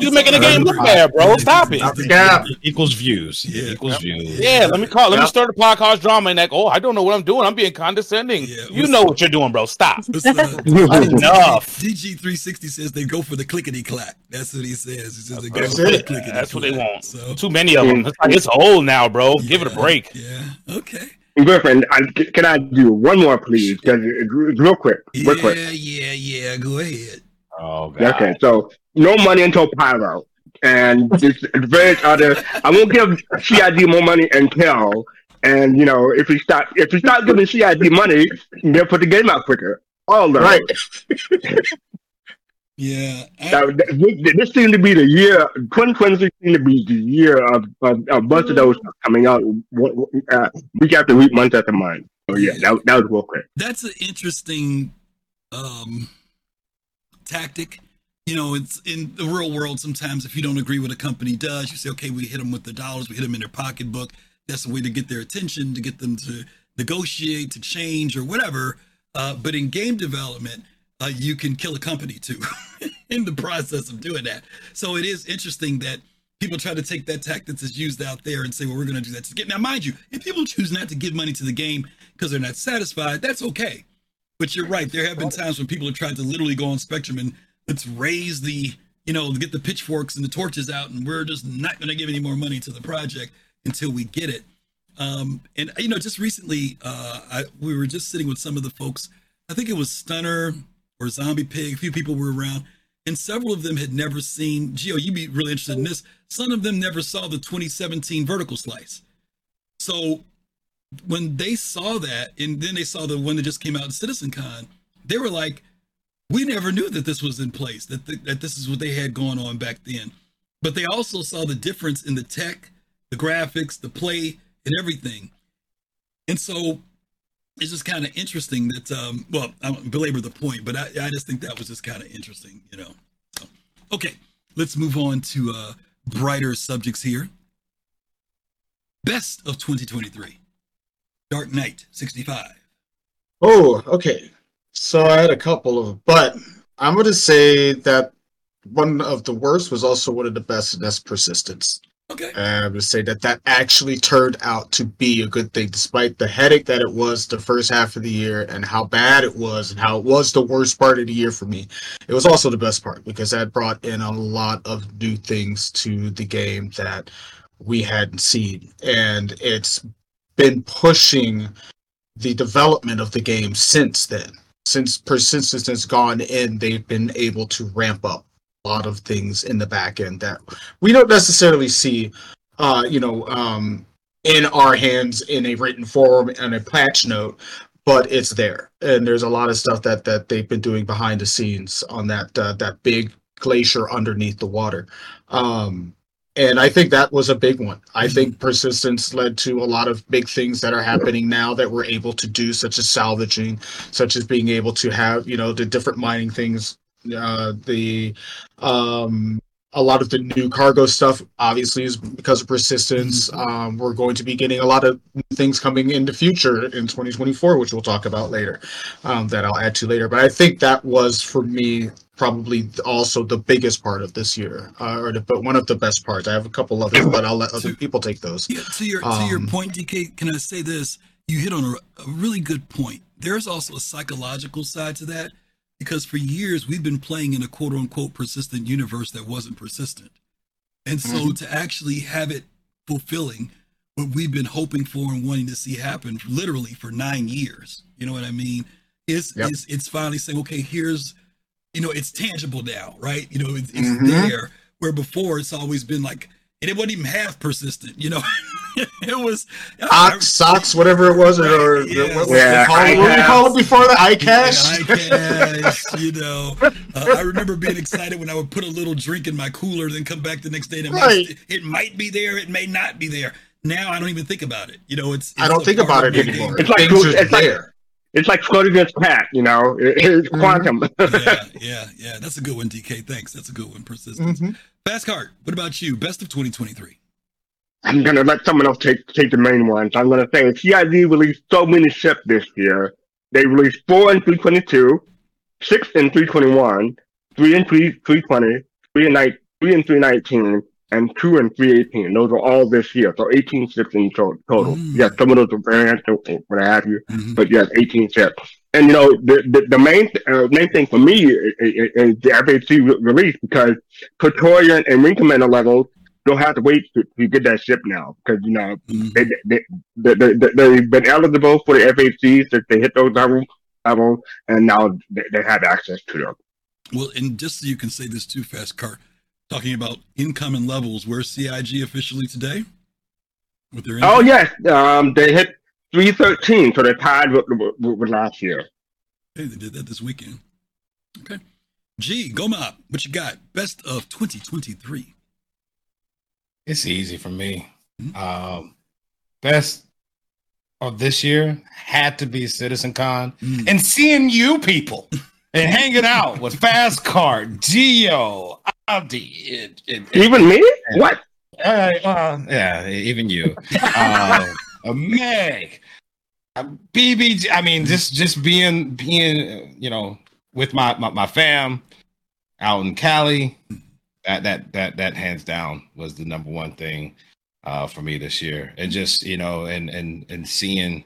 You're making the game look bad, bro. Stop it. It equals views. It equals views. Yeah, let me call. Let me Yep. start the podcast drama and like, oh, I don't know what I'm doing. I'm being condescending. you know what you're doing, bro. Stop. Enough. DG360 says they go for the clickety clack. That's what he says. He says they go That's for the it. clickety That's what they want. So Too many of them. Mm. It's, like, it's old now, bro. Give it a break. Yeah. Okay. Griffin, I, can I do one more, please? Because uh, real quick. Real quick. Yeah, yeah, yeah. Go ahead. Oh Okay, so no money until Pyro. And there's various other. I won't give CIG more money until. And you know, if we start if we start giving CIG money, they'll put the game out quicker. All those. Right. Yeah. That- that- this, this seemed to be the year. 2020 seemed to be the year of, of, of a bunch of those coming out uh, week after week, month after month. So yeah, that, that was real quick. That's an interesting um tactic. You know, it's in the real world. Sometimes, if you don't agree with a company does, you say, "Okay, we hit them with the dollars. We hit them in their pocketbook." That's a way to get their attention, to get them to negotiate, to change, or whatever. Uh, but in game development, uh, you can kill a company too in the process of doing that. So it is interesting that people try to take that tactic that's used out there and say, "Well, we're going to do that." To get now, mind you, if people choose not to give money to the game because they're not satisfied, that's okay. But you're right. There have been times when people have tried to literally go on Spectrum and let's raise the, you know, get the pitchforks and the torches out, and we're just not going to give any more money to the project until we get it. Um, and you know, just recently, uh, I, we were just sitting with some of the folks. I think it was Stunner or Zombie Pig. A few people were around, and several of them had never seen. Gio, you'd be really interested in this. Some of them never saw the 2017 vertical slice. So when they saw that, and then they saw the one that just came out in citizen con they were like, "We never knew that this was in place. That th- that this is what they had going on back then." But they also saw the difference in the tech, the graphics, the play, and everything. And so it's just kind of interesting that, um, well, I don't belabor the point, but I, I just think that was just kind of interesting, you know. So, okay, let's move on to uh, brighter subjects here. Best of 2023. Dark Knight 65. Oh, okay. So I had a couple of, but I'm going to say that one of the worst was also one of the best, and that's persistence. Okay. And I would say that that actually turned out to be a good thing, despite the headache that it was the first half of the year and how bad it was and how it was the worst part of the year for me. It was also the best part because that brought in a lot of new things to the game that we hadn't seen. And it's been pushing the development of the game since then. Since persistence has gone in, they've been able to ramp up a lot of things in the back end that we don't necessarily see uh you know um in our hands in a written form and a patch note but it's there. And there's a lot of stuff that that they've been doing behind the scenes on that uh, that big glacier underneath the water. Um and I think that was a big one. I think persistence led to a lot of big things that are happening now that we're able to do, such as salvaging, such as being able to have, you know, the different mining things, uh, the um, a lot of the new cargo stuff obviously is because of persistence. Um, we're going to be getting a lot of things coming in the future in 2024, which we'll talk about later. Um, that I'll add to later. But I think that was for me probably also the biggest part of this year, uh, or the, but one of the best parts. I have a couple others, but I'll let other people take those. Yeah, to your to your Um, point, DK, can I say this? You hit on a, a really good point. There's also a psychological side to that because for years we've been playing in a quote unquote persistent universe that wasn't persistent. And so Mm-hmm. to actually have it fulfilling what we've been hoping for and wanting to see happen literally for nine years, you know what I mean? Is Yep. is it's finally saying, okay, here's you know, it's tangible now, right? You know, it's, it's Mhm. there. Where before it's always been like, and it wasn't even half persistent, you know. it was Ox, socks, whatever it was, or, or Yeah. what, what, Yeah, they call what do we call it before the iCache? iCache, you know. Uh, I remember being excited when I would put a little drink in my cooler, then come back the next day and it, Right. might, it might be there, it may not be there. Now I don't even think about it. You know, it's, I don't think about it anymore. It's like Things are it's like there. it's like Schrödinger's cat, you know. It- it's Mm-hmm. quantum. yeah, yeah, yeah. That's a good one, DK. Thanks. That's a good one. Persistence. Mhm. Fast cart. What about you? Best of 2023. I'm gonna let someone else take take the main ones. I'm gonna say CIG released so many ships this year. They released four and 322, six and 321, three and 3 320, three and three and 319, and two and 318. Those are all this year, so 18 ships in to- total. Mm. Yes, some of those are variants, or what have you, Mhm. but yes, 18 ships. And you know, the the, the main uh, main thing for me is, is, is the F8C re- release because Praetorian and Wing Commander levels don't have to wait to, to get that ship now because you know Mhm. they, they, they, they, they, they've been eligible for the F8C since they hit those levels, levels and now they, they have access to them. Well, and just so you can say this too, Fast Cart, talking about incoming levels, where's CIG officially today? With their Oh income? yes, um, they hit 313, so they're tied with, with, with last year. Hey, they did that this weekend. Okay. G, Goma, what you got? Best of 2023. It's easy for me. Mhm. Um, best of this year had to be Citizen Con Mm. and seeing you people and hanging out with Fast Cart, Gio, And, and, and- Even me? What? uh, uh, yeah, even you, uh, Meg, BBG. I mean, just just being being you know with my, my my fam out in Cali. That that that that hands down was the number one thing uh, for me this year, and just you know, and and and seeing.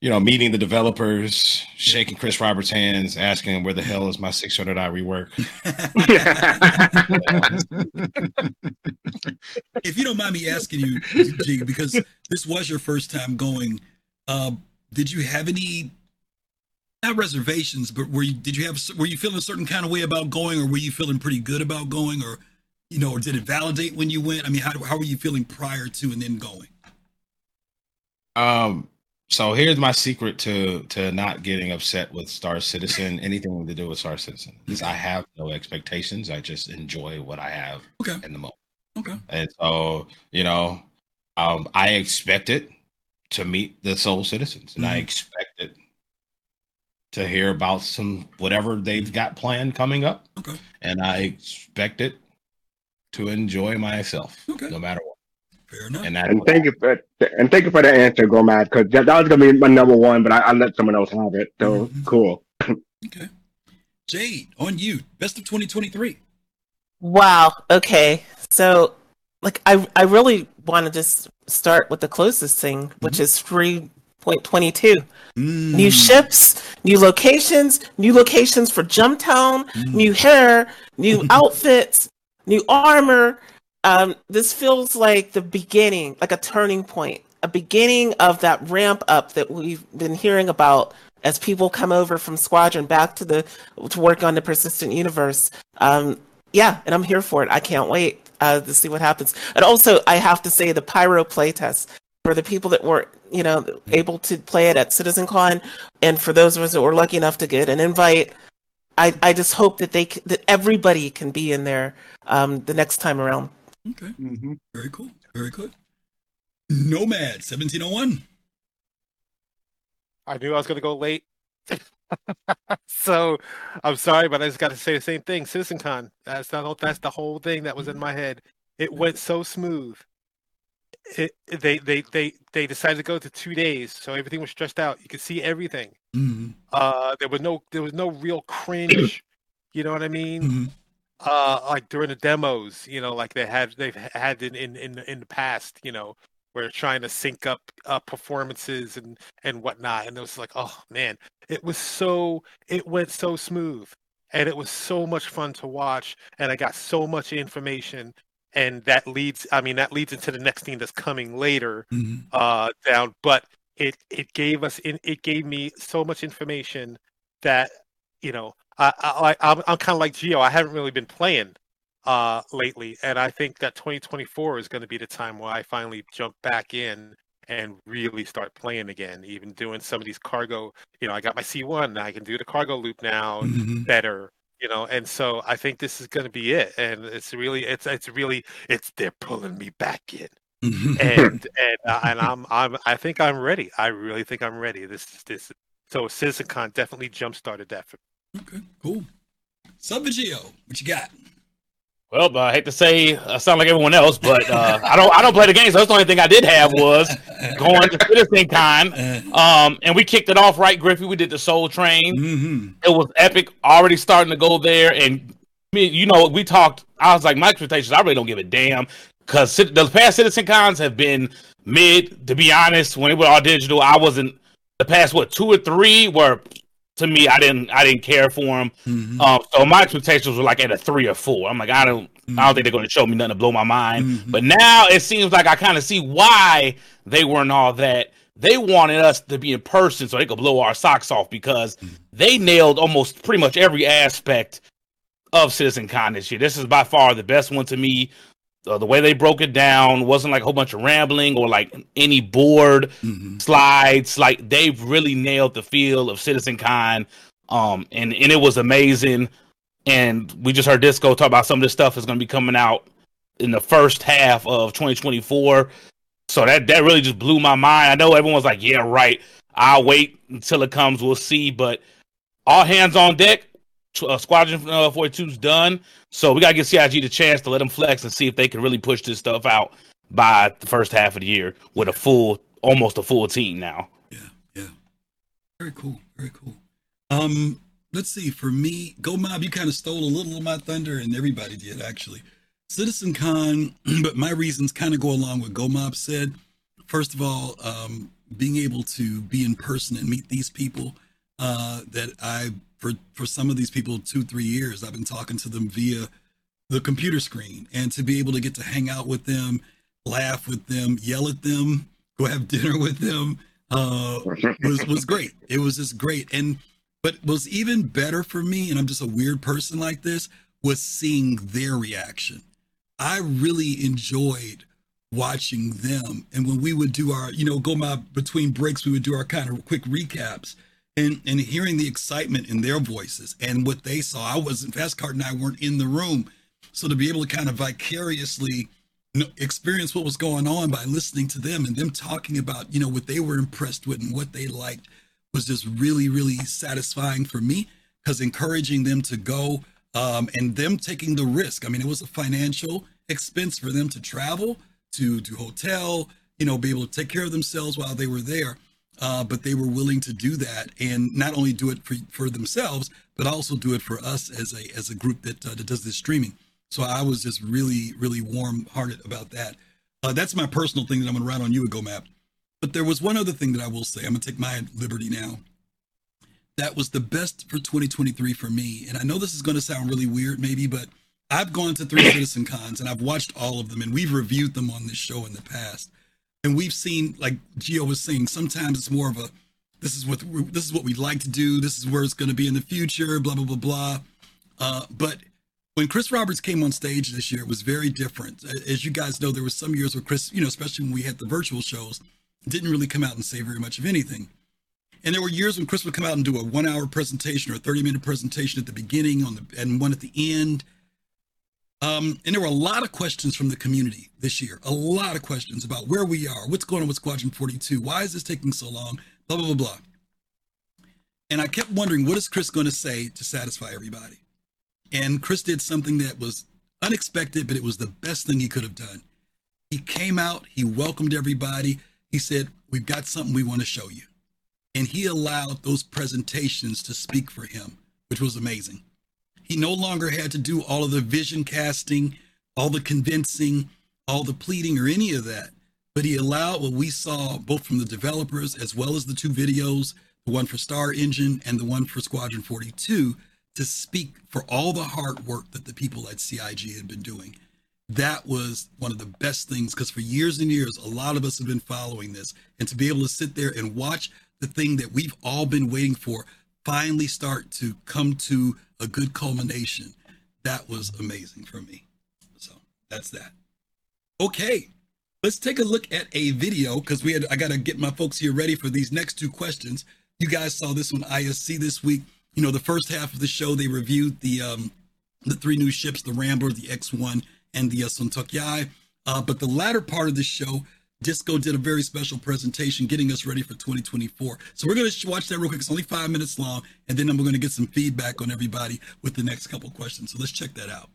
You know, meeting the developers, shaking Chris Roberts' hands, asking him where the hell is my 600i rework. if you don't mind me asking you, G, because this was your first time going, uh, did you have any not reservations, but were you did you have were you feeling a certain kind of way about going, or were you feeling pretty good about going, or you know, or did it validate when you went? I mean, how how were you feeling prior to and then going? Um, so here's my secret to to not getting upset with Star Citizen, anything to do with Star Citizen. Is I have no expectations. I just enjoy what I have Okay, in the moment. okay, And so, you know, um, I expected to meet the SOL Citizens, and I Mhm. expected to hear about some whatever they've got planned coming up, okay, and I expected to enjoy myself, Okay. no matter what. Fair enough. And that, And thank you for and thank you for the answer, Go Mab, because that, that was gonna be my number one, but I, I let someone else have it. So Mhm. cool. Okay. Jade, on you. Best of 2023. Wow. Okay. So, like, I I really want to just start with the closest thing, which mm-hmm. is three point twenty two. Mm. New ships, new locations, new locations for Jumptown, mm. new hair, new outfits, new armor. Um, this feels like the beginning, like a turning point, a beginning of that ramp up that we've been hearing about as people come over from Squadron back to the to work on the persistent universe. Um, yeah, and I'm here for it. I can't wait uh, to see what happens. And also, I have to say the Pyro playtest for the people that weren't, you know, able to play it at CitizenCon, and for those of us that were lucky enough to get an invite. I, I just hope that they that everybody can be in there um, the next time around. Okay. Mm-hmm. Very cool. Very good. Nomad 1701. I knew I was going to go late. so I'm sorry, but I just got to say the same thing. CitizenCon. That's not. That's the whole thing that was in my head. It went so smooth. It, they they they they decided to go to two days, so everything was stressed out. You could see everything. Uh, there was no there was no real cringe. you know what I mean? Uh, like during the demos, you know, like they had they've had in in in, in the past, you know, where trying to sync up uh, performances and and whatnot, and it was like, oh man, it was so it went so smooth, and it was so much fun to watch, and I got so much information, and that leads, I mean, that leads into the next thing that's coming later, uh, down, but it it gave us it, it gave me so much information that you know I, I I'm, I'm kind of like Gio. I haven't really been playing uh lately, and I think that 2024 is going to be the time where I finally jump back in and really start playing again. Even doing some of these cargo, you know, I got my C1. I can do the cargo loop now better. You know, and so I think this is going to be it, and it's really, it's, it's really, it's they're pulling me back in, and and uh, and I'm I'm I think I'm ready. I really think I'm ready. This is this. So CitizenCon definitely jump started that for Okay, cool. Sub-Geo, what you got? Well, I hate to say I sound like everyone else, but uh, I don't I don't play the game, so that's the only thing I did have was going to Citizen Con. Um, and we kicked it off right, Griffey. We did the Soul Train. It was epic. Already starting to go there, and I mean, you know, we talked. I was like, my expectations. I really don't give a damn because the past Citizen Cons have been mid. To be honest, when it was all digital, I wasn't. The past what two or three were to me, I didn't I didn't care for them. Mm-hmm. Um, so my expectations were like at a three or four. I'm like, I don't I don't mm-hmm. think they're going to show me nothing to blow my mind. Mm-hmm. But now it seems like I kind of see why they weren't all that. They wanted us to be in person so they could blow our socks off because they nailed almost pretty much every aspect of Citizen Con this year. This is by far the best one to me. Uh, the way they broke it down wasn't like a whole bunch of rambling or like any board slides. Like they've really nailed the feel of Citizen Con, um, and and it was amazing. And we just heard Disco talk about some of this stuff is going to be coming out in the first half of 2024. So that that really just blew my mind. I know everyone's like, "Yeah, right. I'll wait until it comes. We'll see." But all hands on deck. Uh, Squadron uh, 42's done. So we got to give CIG the chance to let them flex and see if they can really push this stuff out by the first half of the year with a full, almost a full team now. Yeah, yeah. Very cool. Very cool. Um, let's see. For me, Go Mab, you kind of stole a little of my thunder, and everybody did actually. Citizen Con, but my reasons kind of go along with Go Mab said. First of all, um, being able to be in person and meet these people uh, that I, for for some of these people, two three years, I've been talking to them via the computer screen, and to be able to get to hang out with them, laugh with them, yell at them, go have dinner with them, uh, was was great. It was just great, and but was even better for me, and I'm just a weird person like this, was seeing their reaction. I really enjoyed watching them, and when we would do our, you know, go my between breaks, we would do our kind of quick recaps. And, and hearing the excitement in their voices and what they saw, I wasn't Fast Cart and I weren't in the room, so to be able to kind of vicariously experience what was going on by listening to them and them talking about you know what they were impressed with and what they liked was just really really satisfying for me because encouraging them to go um, and them taking the risk. I mean it was a financial expense for them to travel to to hotel you know be able to take care of themselves while they were there uh, but they were willing to do that and not only do it for, for themselves, but also do it for us as a as a group that, uh, that does this streaming. So I was just really, really warm hearted about that. Uh, that's my personal thing that I'm going to write on you, Go Mab. But there was one other thing that I will say. I'm going to take my liberty now. That was the best for 2023 for me. And I know this is going to sound really weird, maybe, but I've gone to three Citizen Cons and I've watched all of them and we've reviewed them on this show in the past. And we've seen, like Gio was saying, sometimes it's more of a this is what this is what we'd like to do. This is where it's going to be in the future. Blah blah blah blah. Uh, but when Chris Roberts came on stage this year, it was very different. As you guys know, there were some years where Chris, you know, especially when we had the virtual shows, didn't really come out and say very much of anything. And there were years when Chris would come out and do a one-hour presentation or a thirty-minute presentation at the beginning, on the and one at the end. Um, and there were a lot of questions from the community this year. A lot of questions about where we are, what's going on with Squadron 42, why is this taking so long, blah blah blah blah. And I kept wondering, what is Chris going to say to satisfy everybody? And Chris did something that was unexpected, but it was the best thing he could have done. He came out, he welcomed everybody. He said, We've got something we want to show you. And he allowed those presentations to speak for him, which was amazing. He no longer had to do all of the vision casting, all the convincing, all the pleading, or any of that. But he allowed what we saw both from the developers as well as the two videos, the one for Star Engine and the one for Squadron 42, to speak for all the hard work that the people at CIG had been doing. That was one of the best things because for years and years, a lot of us have been following this. And to be able to sit there and watch the thing that we've all been waiting for finally start to come to a good culmination, that was amazing for me. So that's that. Okay, let's take a look at a video because we had I gotta get my folks here ready for these next two questions. You guys saw this on ISC this week. You know, the first half of the show they reviewed the um the three new ships, the Rambler, the X1, and the uh, San'tok.yāi. Uh, but the latter part of the show, Disco did a very special presentation getting us ready for 2024. So we're going to watch that real quick. It's only five minutes long, and then I'm going to get some feedback on everybody with the next couple questions. So let's check that out.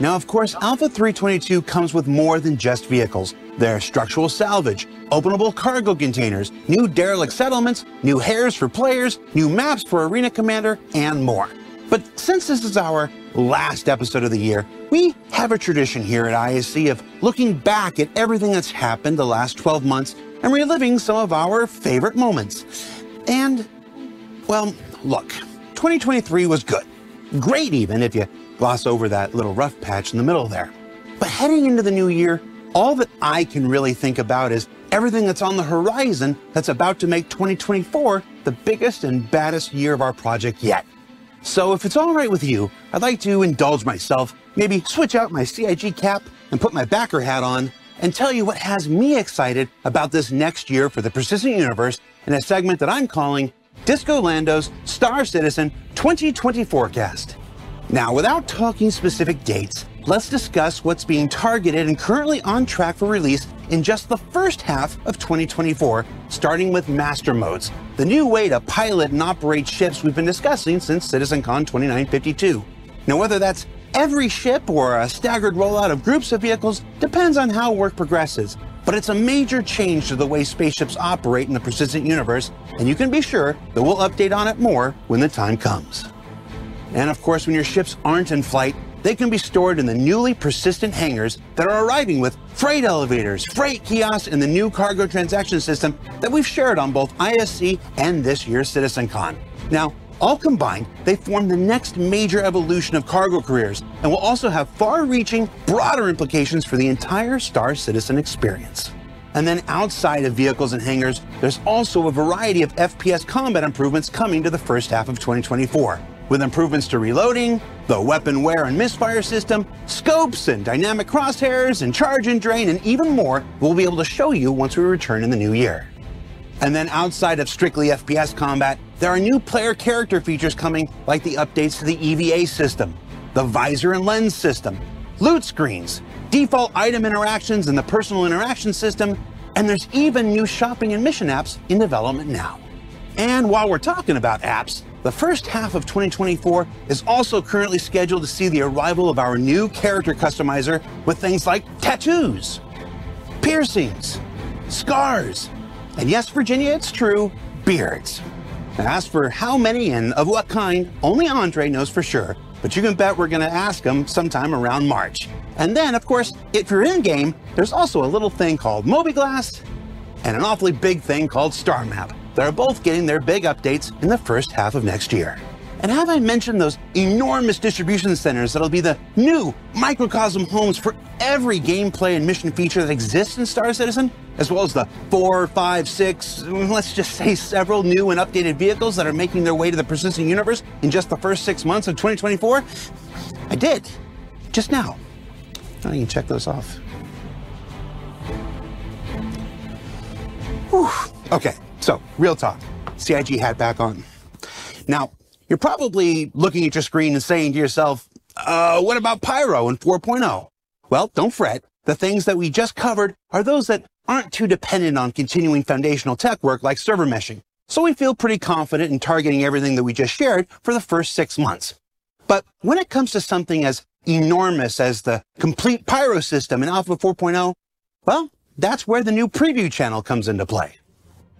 Now, of course, Alpha 322 comes with more than just vehicles. There are structural salvage, openable cargo containers, new derelict settlements, new hairs for players, new maps for Arena Commander, and more. But since this is our last episode of the year, we have a tradition here at ISC of looking back at everything that's happened the last 12 months and reliving some of our favorite moments. And, well, look, 2023 was good. Great, even if you gloss over that little rough patch in the middle there. But heading into the new year, all that I can really think about is everything that's on the horizon that's about to make 2024 the biggest and baddest year of our project yet. So if it's all right with you, I'd like to indulge myself, maybe switch out my CIG cap and put my backer hat on and tell you what has me excited about this next year for the Persistent Universe in a segment that I'm calling Disco Lando's Star Citizen 2020 Forecast. Now, without talking specific dates, let's discuss what's being targeted and currently on track for release in just the first half of 2024, starting with Master Modes, the new way to pilot and operate ships we've been discussing since CitizenCon 2952. Now, whether that's every ship or a staggered rollout of groups of vehicles depends on how work progresses, but it's a major change to the way spaceships operate in the persistent universe, and you can be sure that we'll update on it more when the time comes. And of course, when your ships aren't in flight, they can be stored in the newly persistent hangars that are arriving with freight elevators, freight kiosks, and the new cargo transaction system that we've shared on both ISC and this year's CitizenCon. Now, all combined, they form the next major evolution of cargo careers and will also have far reaching, broader implications for the entire Star Citizen experience. And then outside of vehicles and hangars, there's also a variety of FPS combat improvements coming to the first half of 2024 with improvements to reloading, the weapon wear and misfire system, scopes and dynamic crosshairs and charge and drain, and even more we'll be able to show you once we return in the new year. And then outside of strictly FPS combat, there are new player character features coming like the updates to the EVA system, the visor and lens system, loot screens, default item interactions and the personal interaction system, and there's even new shopping and mission apps in development now. And while we're talking about apps, the first half of 2024 is also currently scheduled to see the arrival of our new character customizer with things like tattoos, piercings, scars. And yes, Virginia, it's true, beards. And as for how many and of what kind, only Andre knows for sure. But you can bet we're going to ask him sometime around March. And then, of course, if you're in game, there's also a little thing called mobiGlas and an awfully big thing called Star Map. They're both getting their big updates in the first half of next year. And have I mentioned those enormous distribution centers that'll be the new microcosm homes for every gameplay and mission feature that exists in Star Citizen? As well as the four, five, six, let's just say several new and updated vehicles that are making their way to the persistent universe in just the first six months of 2024? I did. Just now. Now you can check those off. Whew. Okay, so real talk. CIG hat back on. Now, you're probably looking at your screen and saying to yourself, uh, what about Pyro and 4.0? Well, don't fret. The things that we just covered are those that aren't too dependent on continuing foundational tech work like server meshing. So we feel pretty confident in targeting everything that we just shared for the first six months. But when it comes to something as enormous as the complete Pyro system in Alpha 4.0, well, that's where the new preview channel comes into play.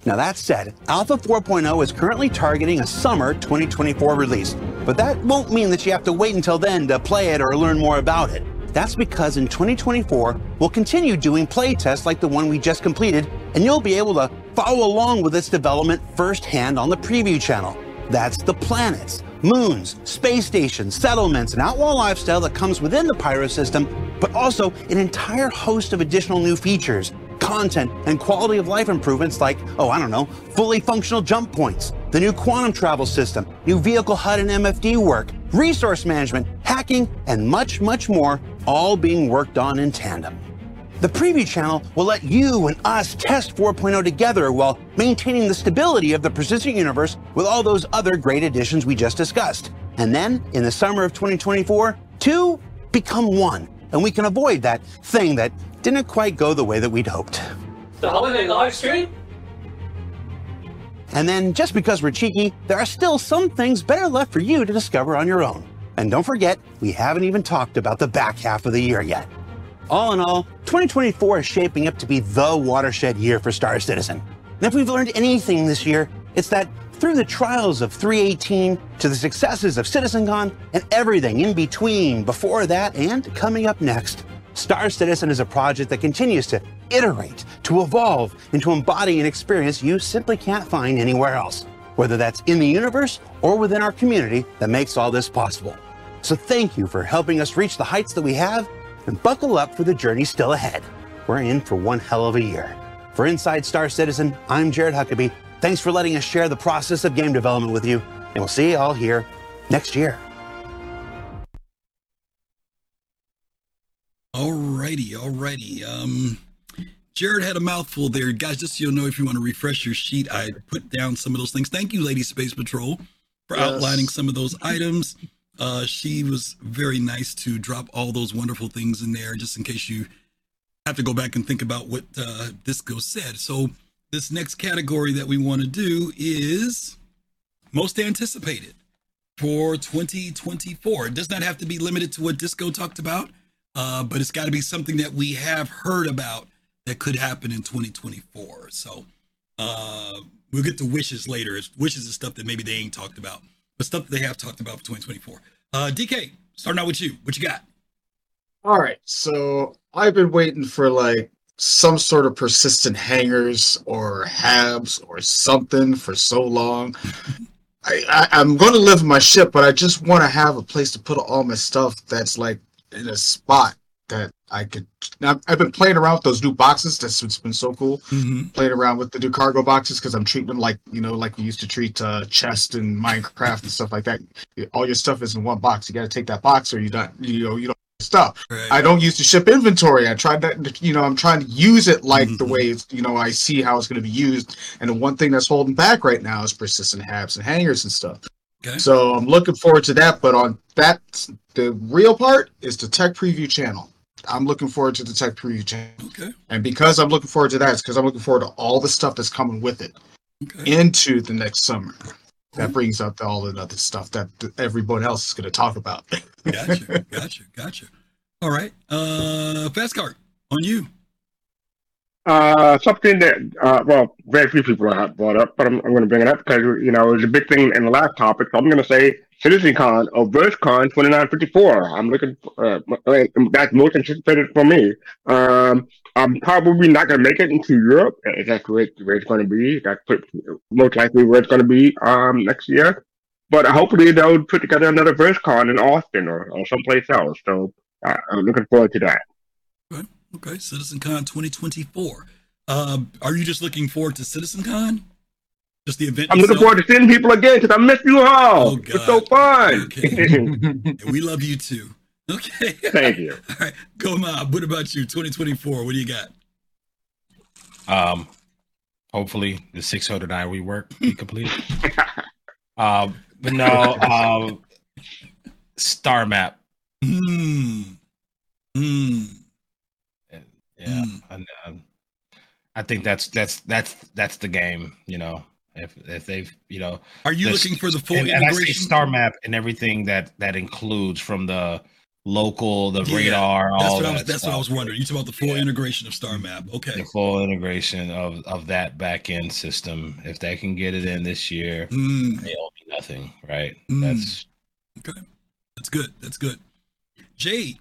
Now that said, Alpha 4.0 is currently targeting a summer 2024 release, but that won't mean that you have to wait until then to play it or learn more about it. That's because in 2024, we'll continue doing playtests like the one we just completed, and you'll be able to follow along with its development firsthand on the preview channel. That's the planets, moons, space stations, settlements, and outlaw lifestyle that comes within the Pyro system, but also an entire host of additional new features, content, and quality of life improvements like, oh, I don't know, fully functional jump points, the new quantum travel system, new vehicle HUD and MFD work, resource management, hacking, and much, much more, all being worked on in tandem. The preview channel will let you and us test 4.0 together while maintaining the stability of the persistent universe with all those other great additions we just discussed. And then, in the summer of 2024, two become one, and we can avoid that thing that didn't quite go the way that we'd hoped. The holiday live stream? And then, just because we're cheeky, there are still some things better left for you to discover on your own. And don't forget, we haven't even talked about the back half of the year yet. All in all, 2024 is shaping up to be the watershed year for Star Citizen. And if we've learned anything this year, it's that through the trials of 318 to the successes of CitizenCon and everything in between, before that and coming up next, Star Citizen is a project that continues to iterate, to evolve, and to embody an experience you simply can't find anywhere else, whether that's in the universe or within our community that makes all this possible. So thank you for helping us reach the heights that we have and buckle up for the journey still ahead. We're in for one hell of a year. For Inside Star Citizen, I'm Jared Huckabee. Thanks for letting us share the process of game development with you, and we'll see you all here next year. Alrighty, alrighty. Um, Jared had a mouthful there, guys. Just so you know, if you want to refresh your sheet, I put down some of those things. Thank you, Lady Space Patrol, for Yes. outlining some of those items. Uh, she was very nice to drop all those wonderful things in there, just in case you have to go back and think about what uh, Disco said. So, this next category that we want to do is most anticipated for 2024. It does not have to be limited to what Disco talked about, uh, but it's got to be something that we have heard about that could happen in 2024. So uh, we'll get to wishes later. It's, wishes is stuff that maybe they ain't talked about, but stuff that they have talked about for 2024. Uh, DK, starting out with you. What you got? All right, so I've been waiting for like some sort of persistent hangers or habs or something for so long. I, I I'm going to live in my ship, but I just want to have a place to put all my stuff that's like in a spot that I could. Now I've been playing around with those new boxes. That's what's been so cool. Playing around with the new cargo boxes because I'm treating them like you know, like we used to treat uh, chest and Minecraft and stuff like that. All your stuff is in one box. You got to take that box, or you don't. You know, you don't stuff. I don't use the ship inventory. I tried that. You know, I'm trying to use it like the way it's, you know I see how it's going to be used. And the one thing that's holding back right now is persistent habs and hangers and stuff. So I'm looking forward to that. But on that, the real part is the tech preview channel. I'm looking forward to the tech preview channel. Okay. And because I'm looking forward to that, it's because I'm looking forward to all the stuff that's coming with it into the next summer. That brings up all the other stuff that everyone else is going to talk about. Gotcha, gotcha, gotcha. All right. Uh, fast cart on you. Uh, something that uh, well, very few people have brought up, but I'm, I'm going to bring it up because you know it was a big thing in the last topic. So I'm going to say CitizenCon or VerseCon 2954. I'm looking. For, uh, that's most anticipated for me. Um, I'm probably not going to make it into Europe. If That's where, where it's going to be. That's most likely where it's going to be um, next year. But hopefully they'll put together another VerseCon in Austin or, or someplace else. So uh, I'm looking forward to that. Okay, CitizenCon 2024. Uh, are you just looking forward to CitizenCon? Just the event. I'm looking forward to seeing people again because I miss you all. Oh, it's so fun. And we love you too. Okay. Thank you. All right, Go Mab. What about you? 2024. What do you got? Um, hopefully the 600i rework be completed. um, but no, um, Star Map. Hmm. Hmm. Yeah, and, um, I think that's that's that's that's the game. You know, if if they've you know, Are you the- looking for the full and, and I say integration? Star Map and everything that that includes from the local, the Yeah, radar, That's all what I that was. That's what I was wondering. You talk about the full integration of Star Map. Okay. the full integration of of that back end system. If they can get it in this year, Mm. they owe me nothing, right? Mm. That's Okay. That's good. That's good. Jade.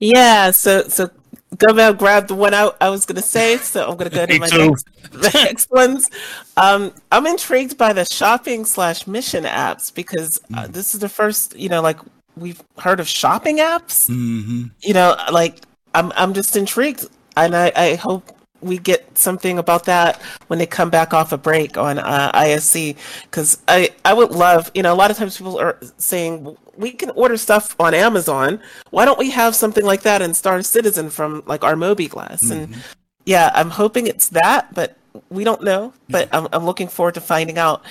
Yeah, so so GoMab grabbed the one I, I was gonna say, so I'm gonna go to my next, the next ones. Um, I'm intrigued by the shopping slash mission apps because uh, this is the first, you know, like we've heard of shopping apps. Mm-hmm. You know, like I'm I'm just intrigued, and I, I hope we get something about that when they come back off a break on uh, ISC because I I would love, you know, a lot of times people are saying we can order stuff on Amazon. Why don't we have something like that in Star Citizen from like our mobiGlas? And yeah, I'm hoping it's that, but we don't know. But I'm, I'm looking forward to finding out.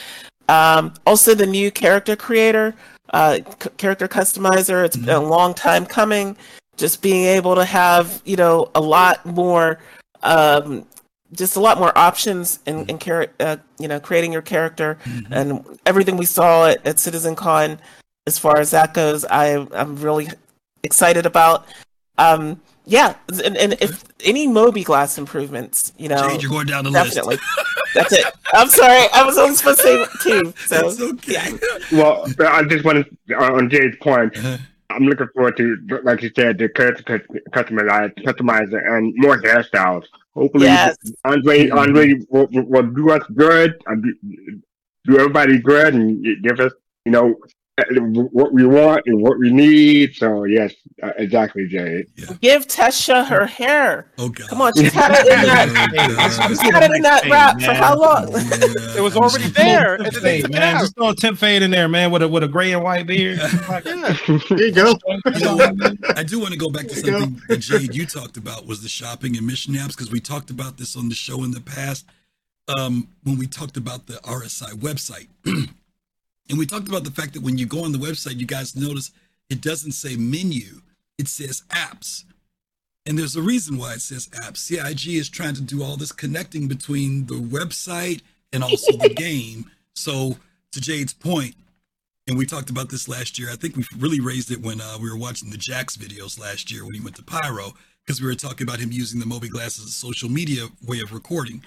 Um, also, the new character creator, uh, c- character customizer. It's been a long time coming. Just being able to have, you know, a lot more, um, just a lot more options in, in char- uh, you know, creating your character and everything we saw at, at CitizenCon. As far as that goes, I, I'm really excited about. Um, yeah, and, and if any mobiGlas improvements, you know, Jade, you're going down the list. definitely. That's it. I'm sorry. I was only supposed to say two. So It's okay. Well, I just want to on Jade's point. Uh-huh. I'm looking forward to, like you said, the character cus- customizer, customizer, and more hairstyles. Hopefully, Yes. Andre Andre will, will- do us good, and do, do everybody good, and give us, you know, what we want and what we need. So yes, uh, exactly, Jade. give Tesha her hair. Oh God. Come on, she's had it in that. She's had it in that wrap for how long? It was already there. and then they Hey, took it man, just throw a temp fade in there, man, with a with a gray and white beard. Yeah. There you go. So, I do want to go back to something that Jade you talked about was the shopping and mission apps because we talked about this on the show in the past um, when we talked about the RSI website, and we talked about the fact that when you go on the website, you guys notice it doesn't say menu, it says apps, and there's a reason why it says apps. CIG is trying to do all this connecting between the website and also the game. So to Jade's point, and we talked about this last year. I think we really raised it when uh, we were watching the Jax videos last year when he went to Pyro, because we were talking about him using the mobiGlas as a social media way of recording.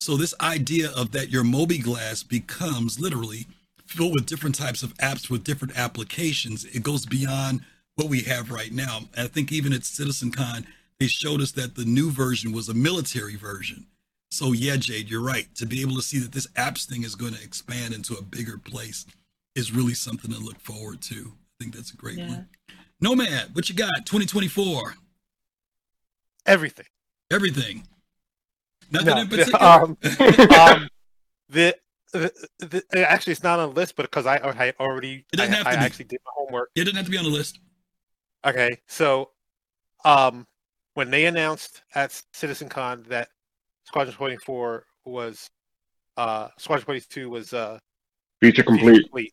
So this idea of that your mobiGlas becomes literally filled with different types of apps with different applications. It goes beyond what we have right now. And I think even at CitizenCon, they showed us that the new version was a military version. So yeah, Jade, you're right. To be able to see that this apps thing is going to expand into a bigger place is really something to look forward to. I think that's a great one. Nomad, what you got? 2024. Everything. Everything. Nothing No, in particular. um, um, the, the, the actually it's not on the list, but because I, I already It doesn't I, have I be. actually did my homework. it didn't have to be on the list. Okay, so um, when they announced at CitizenCon that Squadron 24 was uh, Squadron 22 was uh, Feature complete. complete,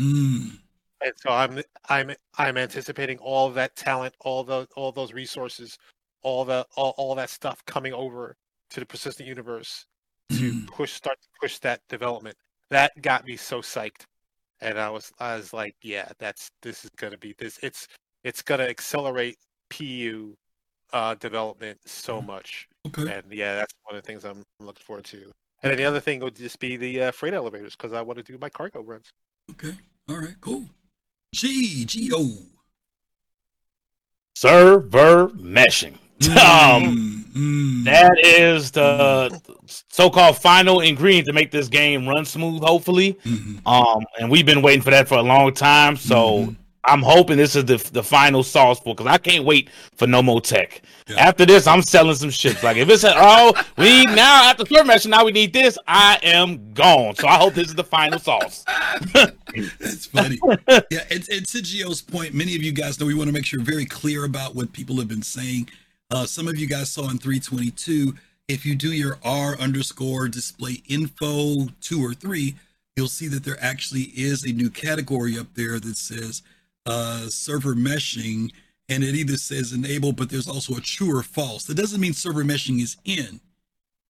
Mm. and so I'm I'm I'm anticipating all that talent, all the all those resources, all the all, all that stuff coming over to the persistent universe to Mm. push start to push that development. That got me so psyched, and I was I was like, yeah, that's this is gonna be this. It's it's gonna accelerate PU uh, development so much Okay. And yeah, that's one of the things I'm looking forward to. And then the other thing would just be the uh, freight elevators because I want to do my cargo runs. Okay. All right. Cool. G G O. Server meshing. Um, that is the so-called final ingredient to make this game run smooth. Hopefully, um, and we've been waiting for that for a long time. So I'm hoping this is the the final sauce for because I can't wait for no more tech. After this, I'm selling some ships. Like if it's a, oh we now after server meshing now we need this, I am gone. So I hope this is the final sauce. That's funny. yeah, and to Gio's point, many of you guys know we want to make sure very clear about what people have been saying. Uh, some of you guys saw in 322, if you do your R underscore display info two or three, you'll see that there actually is a new category up there that says uh, server meshing, and it either says enable, but there's also a true or false. That doesn't mean server meshing is in,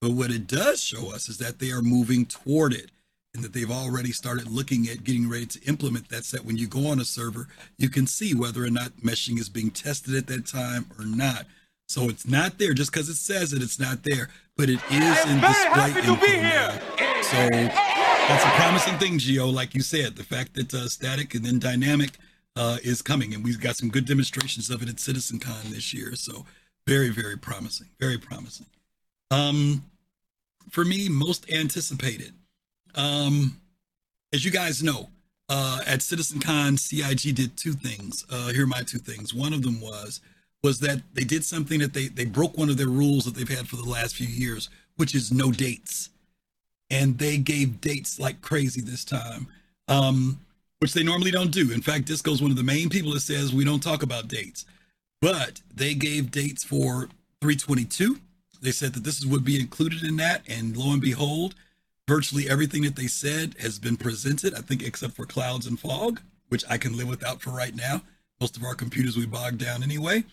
but what it does show us is that they are moving toward it and that they've already started looking at getting ready to implement that set when you go on a server you can see whether or not meshing is being tested at that time or not so it's not there just because it says it it's not there but it is in display info now. so that's a promising thing Gio like you said the fact that uh, static and then dynamic uh, is coming and we've got some good demonstrations of it at citizencon this year so very very promising very promising um for me most anticipated um, as you guys know, uh, at CitizenCon, CIG did two things. Uh, here are my two things. One of them was was that they did something that they they broke one of their rules that they've had for the last few years, which is no dates, and they gave dates like crazy this time, um, which they normally don't do. In fact, Disco's one of the main people that says we don't talk about dates, but they gave dates for 322. They said that this would be included in that, and lo and behold, virtually everything that they said has been presented, I think, except for clouds and fog, which I can live without for right now. Most of our computers we bogged down anyway.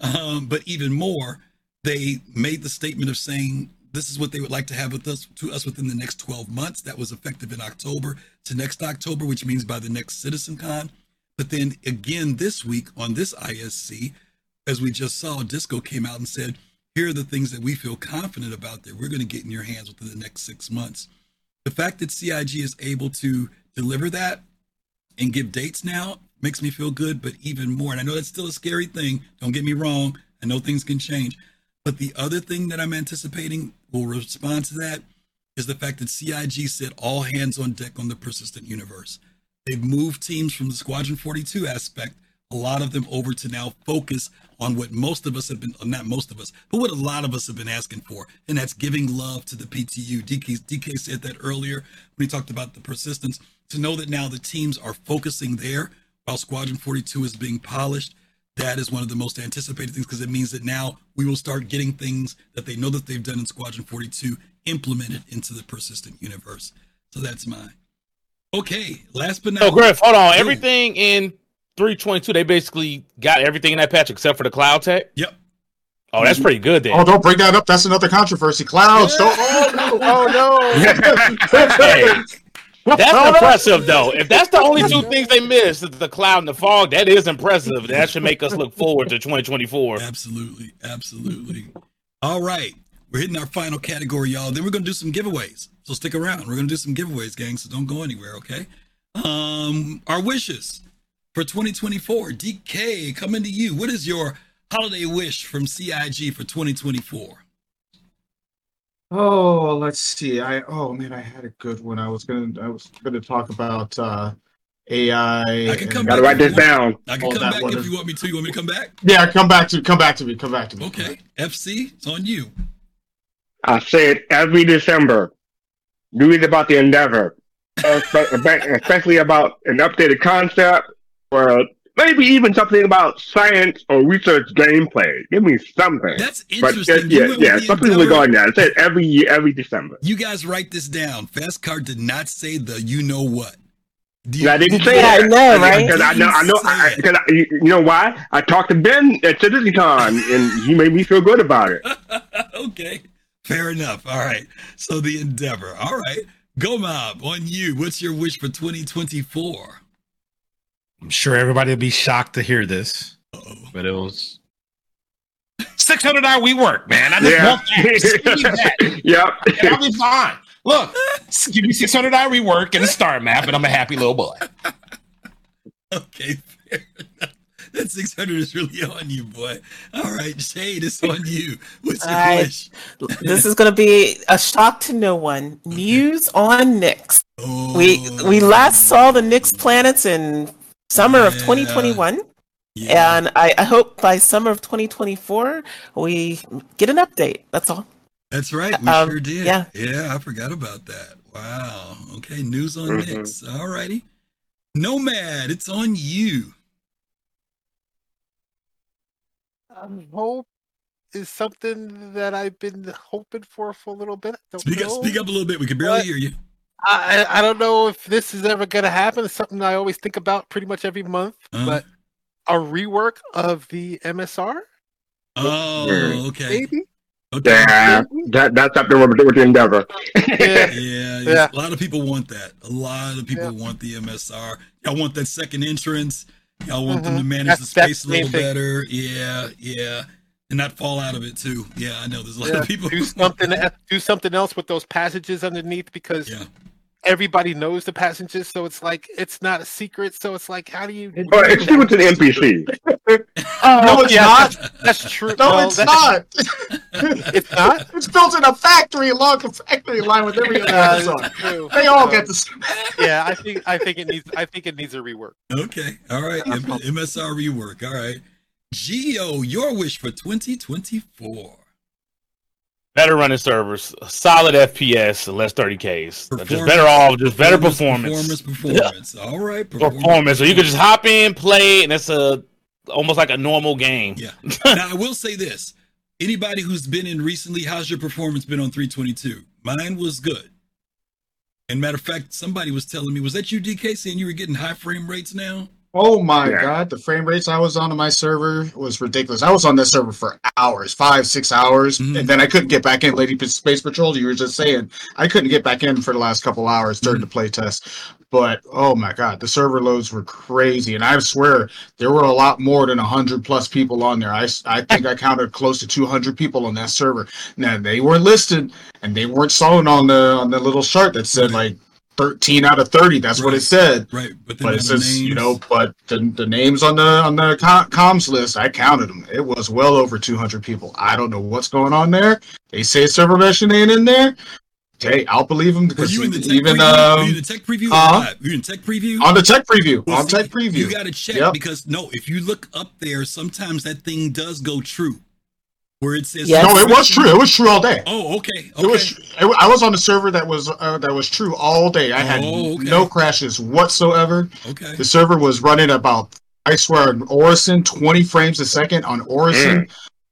Um, but even more, they made the statement of saying this is what they would like to have with us to us within the next 12 months. That was effective in October to next October, which means by the next CitizenCon. But then again this week on this ISC, as we just saw, Disco came out and said, here are the things that we feel confident about that we're going to get in your hands within the next six months. The fact that CIG is able to deliver that and give dates now makes me feel good, but even more. And I know that's still a scary thing. Don't get me wrong. I know things can change. But the other thing that I'm anticipating will respond to that is the fact that CIG said all hands on deck on the persistent universe. They've moved teams from the Squadron 42 aspect, a lot of them over to now focus on what most of us have been, not most of us, but what a lot of us have been asking for, and that's giving love to the PTU. DK, DK said that earlier when he talked about the persistence, to know that now the teams are focusing there while Squadron 42 is being polished. That is one of the most anticipated things because it means that now we will start getting things that they know that they've done in Squadron 42 implemented into the persistent universe. So that's mine. Okay, last but not So Griff, hold on. Ooh. Everything in 322, they basically got everything in that patch except for the cloud tech. Yep. Oh, that's pretty good then. Oh, don't bring that up. That's another controversy. Clouds. Don't. Oh no. Oh no. Hey, that's impressive though. If that's the only two things they missed, the cloud and the fog, that is impressive. That should make us look forward to 2024. Absolutely, absolutely. All right, we're hitting our final category, y'all. Then we're gonna do some giveaways. So stick around. We're gonna do some giveaways, gang. So don't go anywhere, okay? Um, our wishes for 2024. DK, coming to you. What is your holiday wish from CIG for 2024? Oh, let's see. I oh man, I had a good one. I was gonna I was gonna talk about uh AI. I can come Gotta write this down. I can Oh, come back one if you want me to. You want me to come back? Yeah, come back to come back to me. Come back to me. Okay. FC, it's on you. I say it every December. Do it about the Endeavor, especially about an updated concept, or maybe even something about science or research gameplay. Give me something. That's But, interesting. You yeah, yeah, the something Endeavor. regarding that. I said every year, every December. You guys write this down. Fast Cart did not say the you know what. And I didn't say you- that. I know, right? Because I know, I know, I, because I, you you know why? I talked to Ben at CitizenCon, and he made me feel good about it. okay. Fair enough. All right. So the Endeavor. All right. Go Mab on you. What's your wish for 2024? I'm sure everybody will be shocked to hear this, but it was 600i we work, man. I just Yeah. want that. that. yep, and I'll be fine. Look, give me 600i rework and a star map, and I'm a happy little boy. Okay, fair enough. That 600 is really on you, boy. All right, Jade, it's on you. What's your I- wish? this is going to be a shock to no one. News on Nyx. We we oh. last saw the Nyx planets in summer of 2021. And I, I hope by summer of 2024 we get an update. That's all. That's right. We Um, sure did. yeah. Yeah, I forgot about that. Wow. Okay, news on Mhm. Nyx. All righty. Nomad, it's on you. Um, hope is something that I've been hoping for for a little bit. Don't Speak up, speak up a little bit. We can barely What? hear you. I, I I don't know if this is ever going to happen. It's something I always think about pretty much every month. Uh-huh. But a rework of the MSR, Oh, okay. maybe. Okay. Yeah, that that's up there with, with the endeavor. Yeah, Yeah, Yeah. A lot of people want that. A lot of people want the MSR. Y'all want that second entrance. Y'all want them to Mhm. manage That's- the space a the main little thing. better. Yeah, yeah. And not fall out of it too. Yeah, I know there's a lot Yeah, of people. do something. Do something else with those passages underneath because Yeah. Everybody knows the passages. So it's like it's not a secret. So it's like, how do you? It's still to the NPC. Oh, no, it's yeah, not. That's true. No, Well, it's that- not. It's not. It's built in a factory along the factory line with every other Uh, Amazon. They all Uh, get this. Yeah, I think I think it needs I think it needs a rework. Okay. All right. M- MSR rework. All right. Gio, your wish for 2024. Better running servers, solid FPS, less 30Ks. Just better off, just better performance. Performance, performance. All right. Performance. So you can just hop in, play, and it's a almost like a normal game. Yeah. now I will say this: anybody who's been in recently, how's your performance been on 322? Mine was good. And matter of fact, somebody was telling me, was that you, DK, saying you were getting high frame rates now? Oh my Yeah. god, the frame rates I was on on my server was ridiculous. I was on that server for hours, five, six hours, Mhm. and then I couldn't get back in. Lady Space Patrol, you were just saying I couldn't get back in for the last couple hours during the play test. But oh my god, the server loads were crazy, and I swear there were a lot more than hundred plus people on there. I I think I counted close to two hundred people on that server. Now they weren't listed, and they weren't shown on the on the little chart that said like. 13 out of 30 that's what it said Right. But then but it the says you know but the, the names on the on the com- comms list i counted them it was well over 200 people i don't know what's going on there they say server meshing ain't in there hey i'll believe them Were because you in the tech even preview? Um the tech preview? or huh? live? Were you in tech preview? on the tech preview Well, on see, tech preview You got to check Yep. because no, if you look up there, sometimes that thing does go true. Where it says Yes. no it was true it was true all day Oh, okay. It okay. was. It, I was on a server that was uh, that was true all day. I had Oh, okay. no crashes whatsoever. okay. The server was running about, I swear, on Orison, 20 frames a second on Orison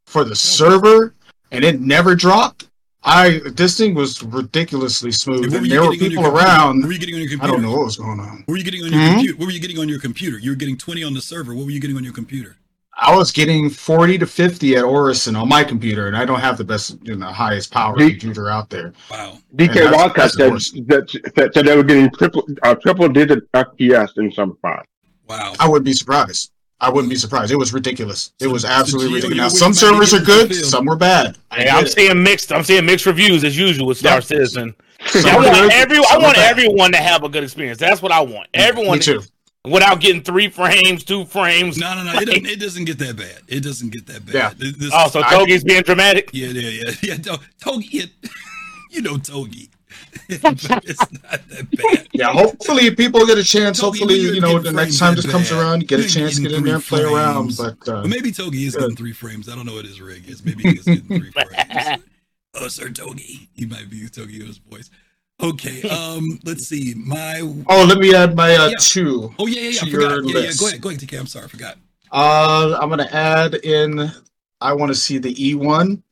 for the server, and it never dropped. I this thing was ridiculously smooth, And what and you there were getting on people your computer? around. What were you getting on your computer? I don't know what was going on. What were you getting on your Hmm? computer? What were you getting on your computer? You were getting 20 on the server. What were you getting on your computer? I was getting 40 to 50 at Orison on my computer, and I don't have the best, you know, highest power Do- computer out there. Wow. DK And Wildcat said that, that, that they were getting triple uh, triple digit FPS in some spots. Wow. I wouldn't be surprised. I wouldn't be surprised. It was ridiculous. It was absolutely Gio, ridiculous. you Now, some you might be servers are good, some were bad. I Hey, get I'm it. seeing mixed. I'm seeing mixed reviews as usual with Star Yeah. Citizen. Some I want every. I want everyone to have a good experience. That's what I want. Everyone Me too. Without getting three frames, two frames. No, no, no. It doesn't, it doesn't get that bad. It doesn't get that bad. Yeah. This- this- Oh, so I- Togi's being dramatic. yeah, yeah, yeah. Yeah, Togi. It, you know Togi. it's not that bad. Yeah, hopefully people get a chance. Toby, Hopefully, you you know, the next time that this comes around, get a chance to get in there and three play around. But uh, Well, maybe Togi is good. getting three frames. I don't know what his rig is. Maybe he is getting three frames. Oh, Sir Togi. He might be Togio's voice. Okay. Um. Let's see. My. oh, let me add my uh, Yeah. two. Oh yeah, yeah, yeah. I to forgot. your Yeah, yeah. list. Go ahead. Go ahead, TK. I'm sorry. I forgot. Uh, I'm gonna add in. I want to see the E1,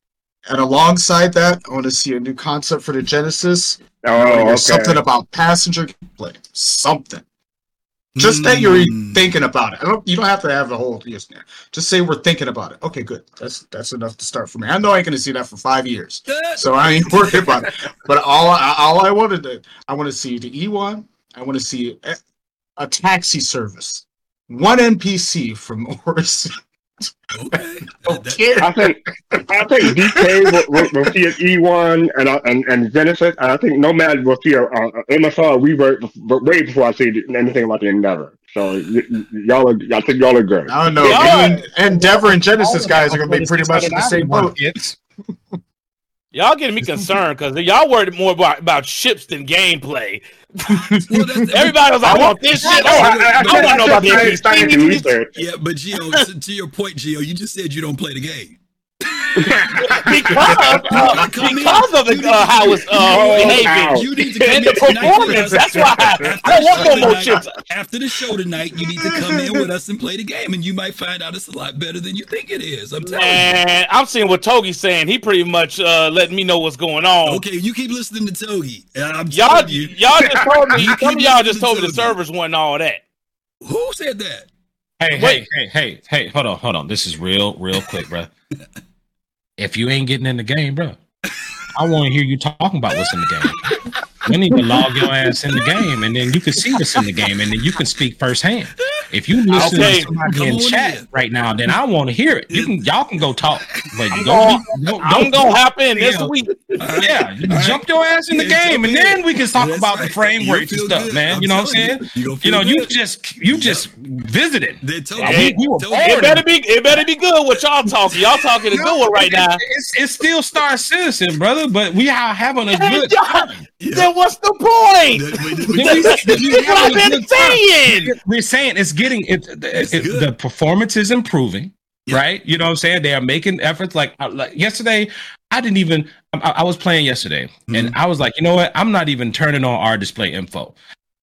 and alongside that, I want to see a new concept for the Genesis. Oh, okay. Something about passenger gameplay. Something. Just that you're Mm. thinking about it. I don't. You don't have to have the whole yes. there. Just say we're thinking about it. Okay, good. That's that's enough to start for me. I know I ain't gonna see that for five years, so I ain't worried about it. But all I, all I wanted to, I want to see the E1. I want to see a, a taxi service. One NPC from Orison Okay. I think I think DK will, will, will see an E1 and uh, and and Genesis. And I think Nomad will see a, a, a MSR revert but way before I see anything about the Endeavor. So y- y- y'all are, I think y'all are good. I don't know. And Endeavor and Genesis guys are going to be pretty much in the same boat. Y'all getting me concerned because y'all worried more about, about ships than gameplay. Everybody was like, I want this shit. Oh, I, want- I, don't want to know about the Yeah, but Gio, to, to your point, Gio, you just said you don't play the game. Because, uh, because of the, uh, how it's uh, behaving You need to come and the in tonight with performance. That's why I, After I don't want no more tonight- chips. After the show tonight, you need to come in with us and play the game, and you might find out it's a lot better than you think it is. I'm telling you. And I'm seeing what Togi's saying. He pretty much uh, letting me know what's going on. Okay, you keep listening to Togi. and I'm Y'all, you, y'all just told me. You Some of y'all just listening told me the Togi. servers wasn't all that. Who said that? Hey, hey, hey, hey, hey, hold on, hold on. This is real, real quick, bro. If you ain't getting in the game, bro, I want to hear you talking about what's in the game. We need to log your ass in the game, and then you can see what's in the game, and then you can speak firsthand. If you listen Okay, to somebody in chat right now, then I want to hear it. You can, y'all can go talk, but I'm you gonna- don't, don't, I'm gonna hop in this week. Yeah, you can jump your ass in the game, and then we can talk about the framework and stuff, good. man. I'm You know what I'm saying? you. You You know, you good. just you just visited. Hey, we, we it better be it better be good what y'all talking. Y'all talking a good right now. It's, still Star Citizen, brother, but we are having a good time. Then what's the point? This is what I've been saying. We're saying it's getting it, it- it- the performance is improving, right? You know what I'm saying? They are making efforts. Like, like yesterday, I didn't even. I, I was playing yesterday, and mm-hmm. I was like, you know what? I'm not even turning on our display info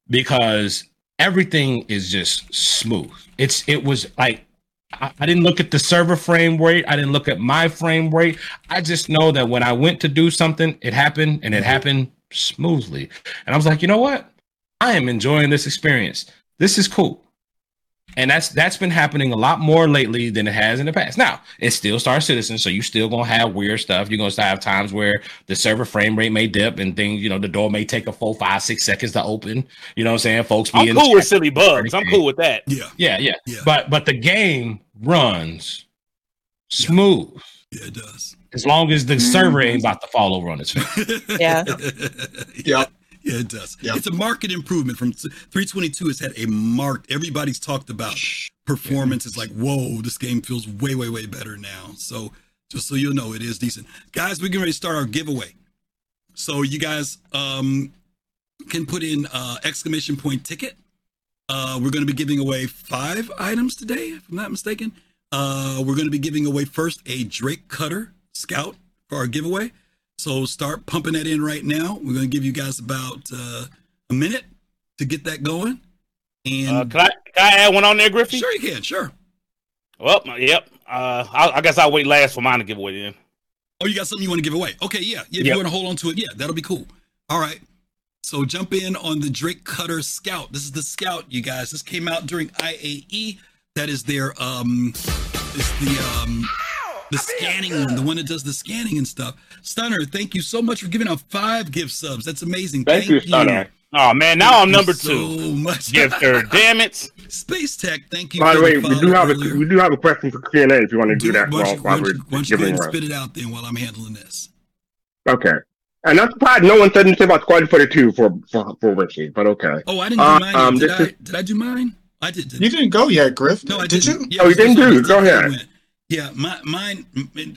because everything is just smooth. It's it was like I, I didn't look at the server frame rate. I didn't look at my frame rate. I just know that when I went to do something, it happened and it mm-hmm. happened smoothly. And I was like, you know what? I am enjoying this experience. This is cool. And that's that's been happening a lot more lately than it has in the past. Now, it's still Star Citizen, so you're still gonna have weird stuff. You're gonna still have times where the server frame rate may dip and things, you know, the door may take a full five, six seconds to open. You know what I'm saying? Folks be I'm in cool with silly bugs. I'm cool with that. Yeah. yeah, yeah, But but the game runs smooth. Yeah, it does. As long as the mm-hmm. server ain't about to fall over on its face. Yeah. yeah. Yeah, it does. It's a market improvement from 322 has had a marked everybody's talked about performance. It's like, whoa, this game feels way, way, way better now. So just so you'll know, it is decent. Guys, we're getting ready to start our giveaway. So you guys um can put in uh exclamation point ticket. Uh we're gonna be giving away five items today, if I'm not mistaken. Uh we're gonna be giving away first a Drake Cutter Scout for our giveaway. So start pumping that in right now. We're going to give you guys about uh, a minute to get that going. And Uh, can I can I add one on there, Griffey? Sure, you can. Sure. Well, yep. Uh, I, I guess I'll wait last for mine to give away then. Oh, you got something you want to give away? Okay, yeah. yeah if Yep. you want to hold on to it, yeah, that'll be cool. All right. So jump in on the Drake Cutter Scout. This is the Scout, you guys. This came out during IAE. That is their um, is the um, the scanning one, the one that does the scanning and stuff. Stunner, thank you so much for giving out five gift subs. That's amazing. Thank you, Stunner. Oh man, now Thank I'm you number so two. much. Gifter, damn it. Space Tech, thank you. By the way, we do follow have a we do have a question for Q and A if you want to do, Do that. Why while, don't you, why don't we're you, why don't go ahead giving and spit it out then while I'm handling this? Okay. And I'm surprised no one said anything about Squad 42 for for, for Richie, but okay. Oh, I didn't do Uh, mine. um, did, I, is- did I do mine? I did. did You didn't go yet, Griff. No, I did didn't. you? Yeah, Oh, you didn't so- do? Go ahead. Yeah, my, mine.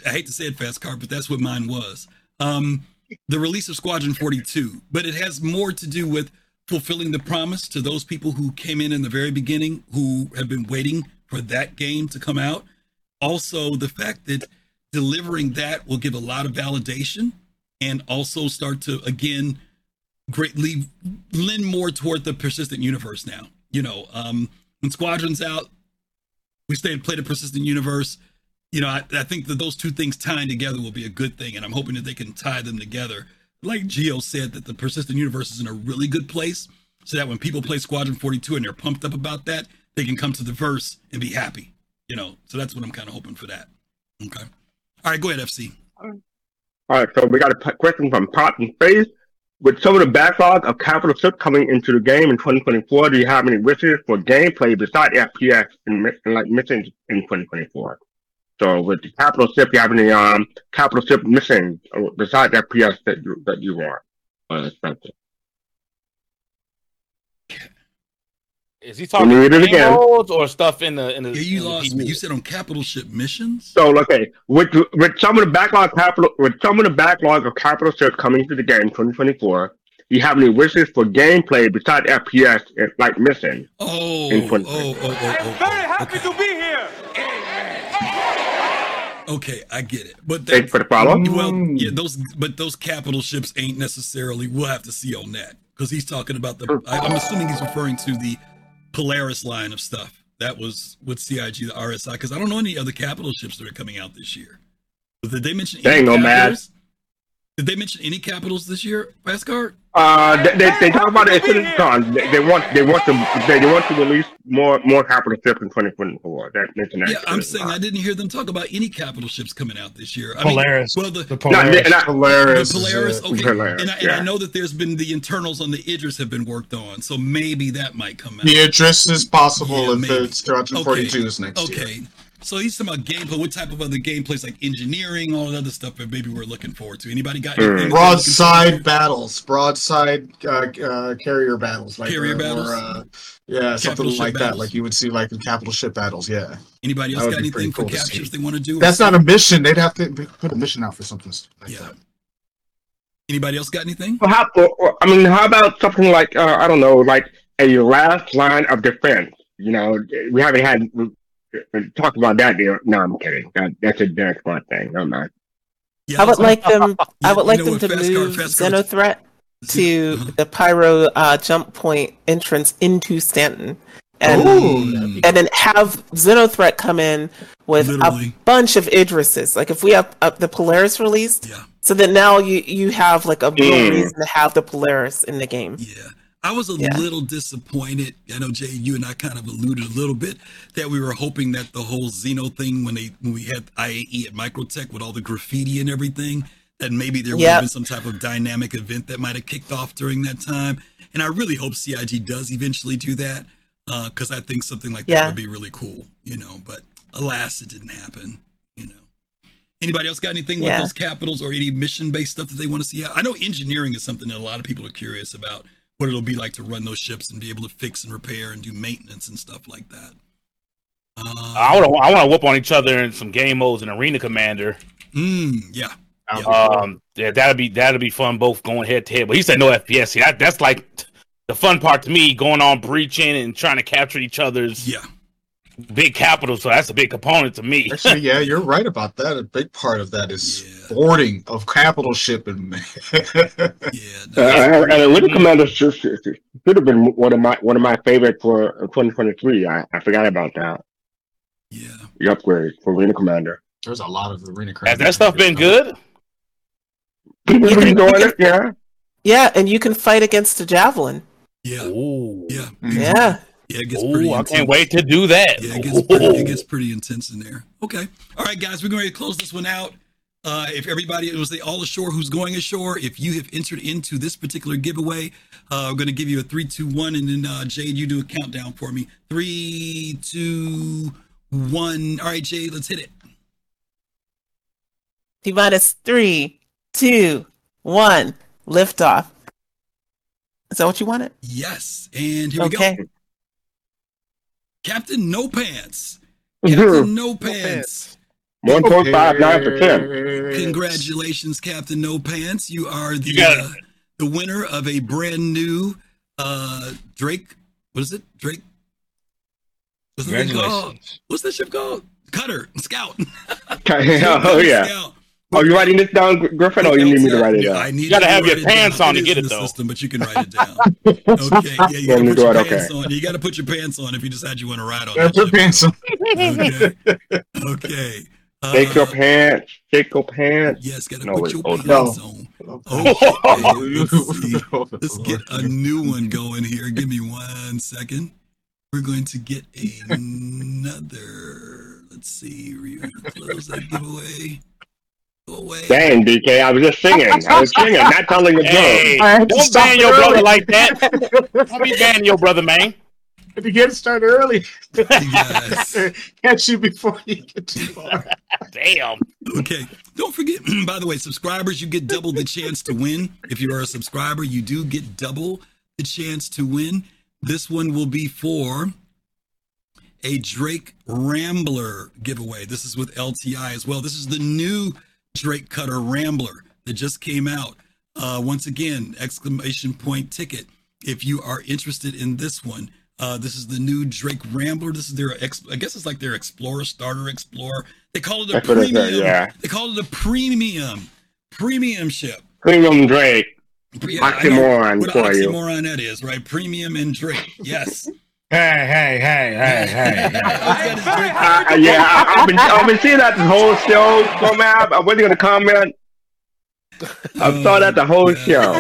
I hate to say it, fast cart, but that's what mine was. Um, the release of Squadron 42, but it has more to do with fulfilling the promise to those people who came in in the very beginning, who have been waiting for that game to come out. Also, the fact that delivering that will give a lot of validation and also start to again greatly lend more toward the persistent universe now. You know, um, when Squadron's out, we stay and play the persistent universe. You know, I, I think that those two things tying together will be a good thing, and I'm hoping that they can tie them together. Like Gio said, that the persistent universe is in a really good place, so that when people play Squadron 42 and they're pumped up about that, they can come to the verse and be happy. You know, so that's what I'm kind of hoping for that. Okay. All right, go ahead, FC. All right, so we got a question from Pop and Space. With some of the backlog of capital ships coming into the game in 2024, do you have any wishes for gameplay besides FPS and like missions in 2024? So with the capital ship, you have any um capital ship missions uh, besides FPS that you that you want? Uh, Spencer. Is he talking Let read it again. or stuff in the in the? Yeah, you in lost PvP? me. You said on capital ship missions. So okay, with with some of the backlog capital with some of the backlog of capital ship coming to the game in 2024, you have any wishes for gameplay besides FPS and, like mission? Oh, in oh, 2024? oh, oh, oh, Very happy to be here. Okay, I get it. But Thank you for the follow. Well, yeah, mm. those but those capital ships ain't necessarily. We'll have to see on that because he's talking about the. I, I'm assuming he's referring to the Polaris line of stuff that was with CIG, the RSI. Because I don't know any other capital ships that are coming out this year. Did they mention? Dang, Nomad. Capitals? Did they mention any capitals this year, Asgard? Uh, they, they, they talk about it at CitizenCon. They, they want they want to they, they want to release more more capital ships in 2024. That mentioned that. Yeah, I'm saying I didn't hear them talk about any capital ships coming out this year. I Polaris. Mean, well, the, The Polaris. Not- not- Polaris. The Polaris, okay, Polaris, and, I, and I know that there's been the internals on the Idris have been worked on, so maybe that might come out. The Idris is possible Yeah, if maybe. it's 2042 is next year. okay. year. So he's talking about gameplay. What type of other gameplays, like engineering, all that other stuff that maybe we're looking forward to. Anybody got anything? that they're Broadside battles, broadside uh, uh, carrier battles, like Carrier or, battles? or, uh, yeah, something Capital ship like that, like you would see like in capital ship battles. Yeah. Anybody else got anything for cool to see. captures they want to do? that's not a mission. They'd have to put a mission out for something like Yeah. that. Anybody else got anything? Well, how, or- or- I mean, how about something like uh, I don't know, like a last line of defense? You know, we haven't had we, we about that. Deal. No, I'm kidding. That, that's a Derek Smart thing. No, not. Yeah, I would like them. I would like them to move Fast Car- Xenothreat to the Pyro uh, jump point entrance into Stanton, and Ooh. and then have Xenothreat come in with Literally. a bunch of Idrises. Like if we have uh, the Polaris released, Yeah. so that now you you have like a real Mm. reason to have the Polaris in the game. Yeah. I was a Yeah. little disappointed. I know Jay, you and I kind of alluded a little bit that we were hoping that the whole Xeno thing when they when we had IAE at Microtech with all the graffiti and everything, that maybe there would have been some type of dynamic event that might have kicked off during that time. And I really hope CIG does eventually do that uh, because I think something like that would be really cool, you know. But alas, it didn't happen, you know. Anybody else got anything Yeah. with those capitals or any mission based stuff that they want to see? I know engineering is something that a lot of people are curious about. What it'll be like to run those ships and be able to fix and repair and do maintenance and stuff like that. Uh, I want to I want to whoop on each other in some game modes and Arena Commander. mm, yeah. yeah. Um, yeah, that'd be that'd be fun. Both going head to head. But he said no FPS. See, that that's like the fun part to me. Going on breaching and trying to capture each other's yeah. Big capital, So that's a big component to me. Actually, yeah, you're right about that. A big part of that is boarding of capital ship and Uh, and and Little Commander should, should, should have been one of my one of my favorite for 2023. I, I forgot about that. Yeah. The upgrade for Arena Commander. There's a lot of arena. Commander. Has that stuff been good? People be doing it, yeah. Yeah, and you can fight against the javelin. Yeah. Ooh. Yeah. Yeah. Yeah, it gets Ooh, pretty I intense. can't wait to do that. Yeah, it gets, pretty, it gets pretty intense in there. Okay. All right, guys, we're going to close this one out. Uh, if everybody, it was the all ashore who's going ashore, if you have entered into this particular giveaway, uh, I'm going to give you a three, two, one, and then uh, Jade, you do a countdown for me. Three, two, one. All right, Jade, let's hit it. T minus three, two, one, lift off. Is that what you wanted? Yes, and here Okay. we go. Captain No Pants. Mhm. Captain No Pants. 1.59%. Congratulations, Captain No Pants. You are the You uh, the winner of a brand new uh Drake. What is it? Drake. What's the thing called? What's that ship called? Cutter Scout. Oh yeah. Scout. Oh, you writing this down, Griffin? Or you need me to write it Yeah, down? I need You gotta have your pants down. on to get it, though. System, but you can write it down. okay, yeah, you gotta put your pants Okay. on. You gotta put your pants on if you decide you want to ride on Yeah, put ship. pants on. Okay. Okay. Shake your Uh, pants. Shake your pants. Yes, gotta No, put your hold pants on. on. Okay, let's see. Let's get a new one going here. Give me one second. We're going to get another. Let's see. We're gonna close that giveaway. Go away. Dang, DK, I was just singing. I was singing, not telling a joke. Hey, I don't stop ban it your brother like that. Don't be banning your brother, man. to get started early. Yes. Catch you before you get too far. Damn. Okay. Don't forget, by the way, subscribers, you get double the chance to win. If you are a subscriber, you do get double the chance to win. This one will be for a Drake Rambler giveaway. This is with LTI as well. This is the new Drake Cutter Rambler that just came out. Uh, once again, exclamation point ticket. If you are interested in this one, uh, this is the new Drake Rambler. This is their, ex- I guess it's like their Explorer, Starter Explorer. They call it a That's premium. is, yeah. They call it a premium, premium ship. Premium Drake. Yeah, I know Oxymoron what for you. oxymoron that is, right? Premium and Drake. Yes. Hey, hey, hey, hey, hey. Uh, yeah, I, I've been I've been seeing that the whole show. So man, I wasn't gonna comment. I saw that the whole show.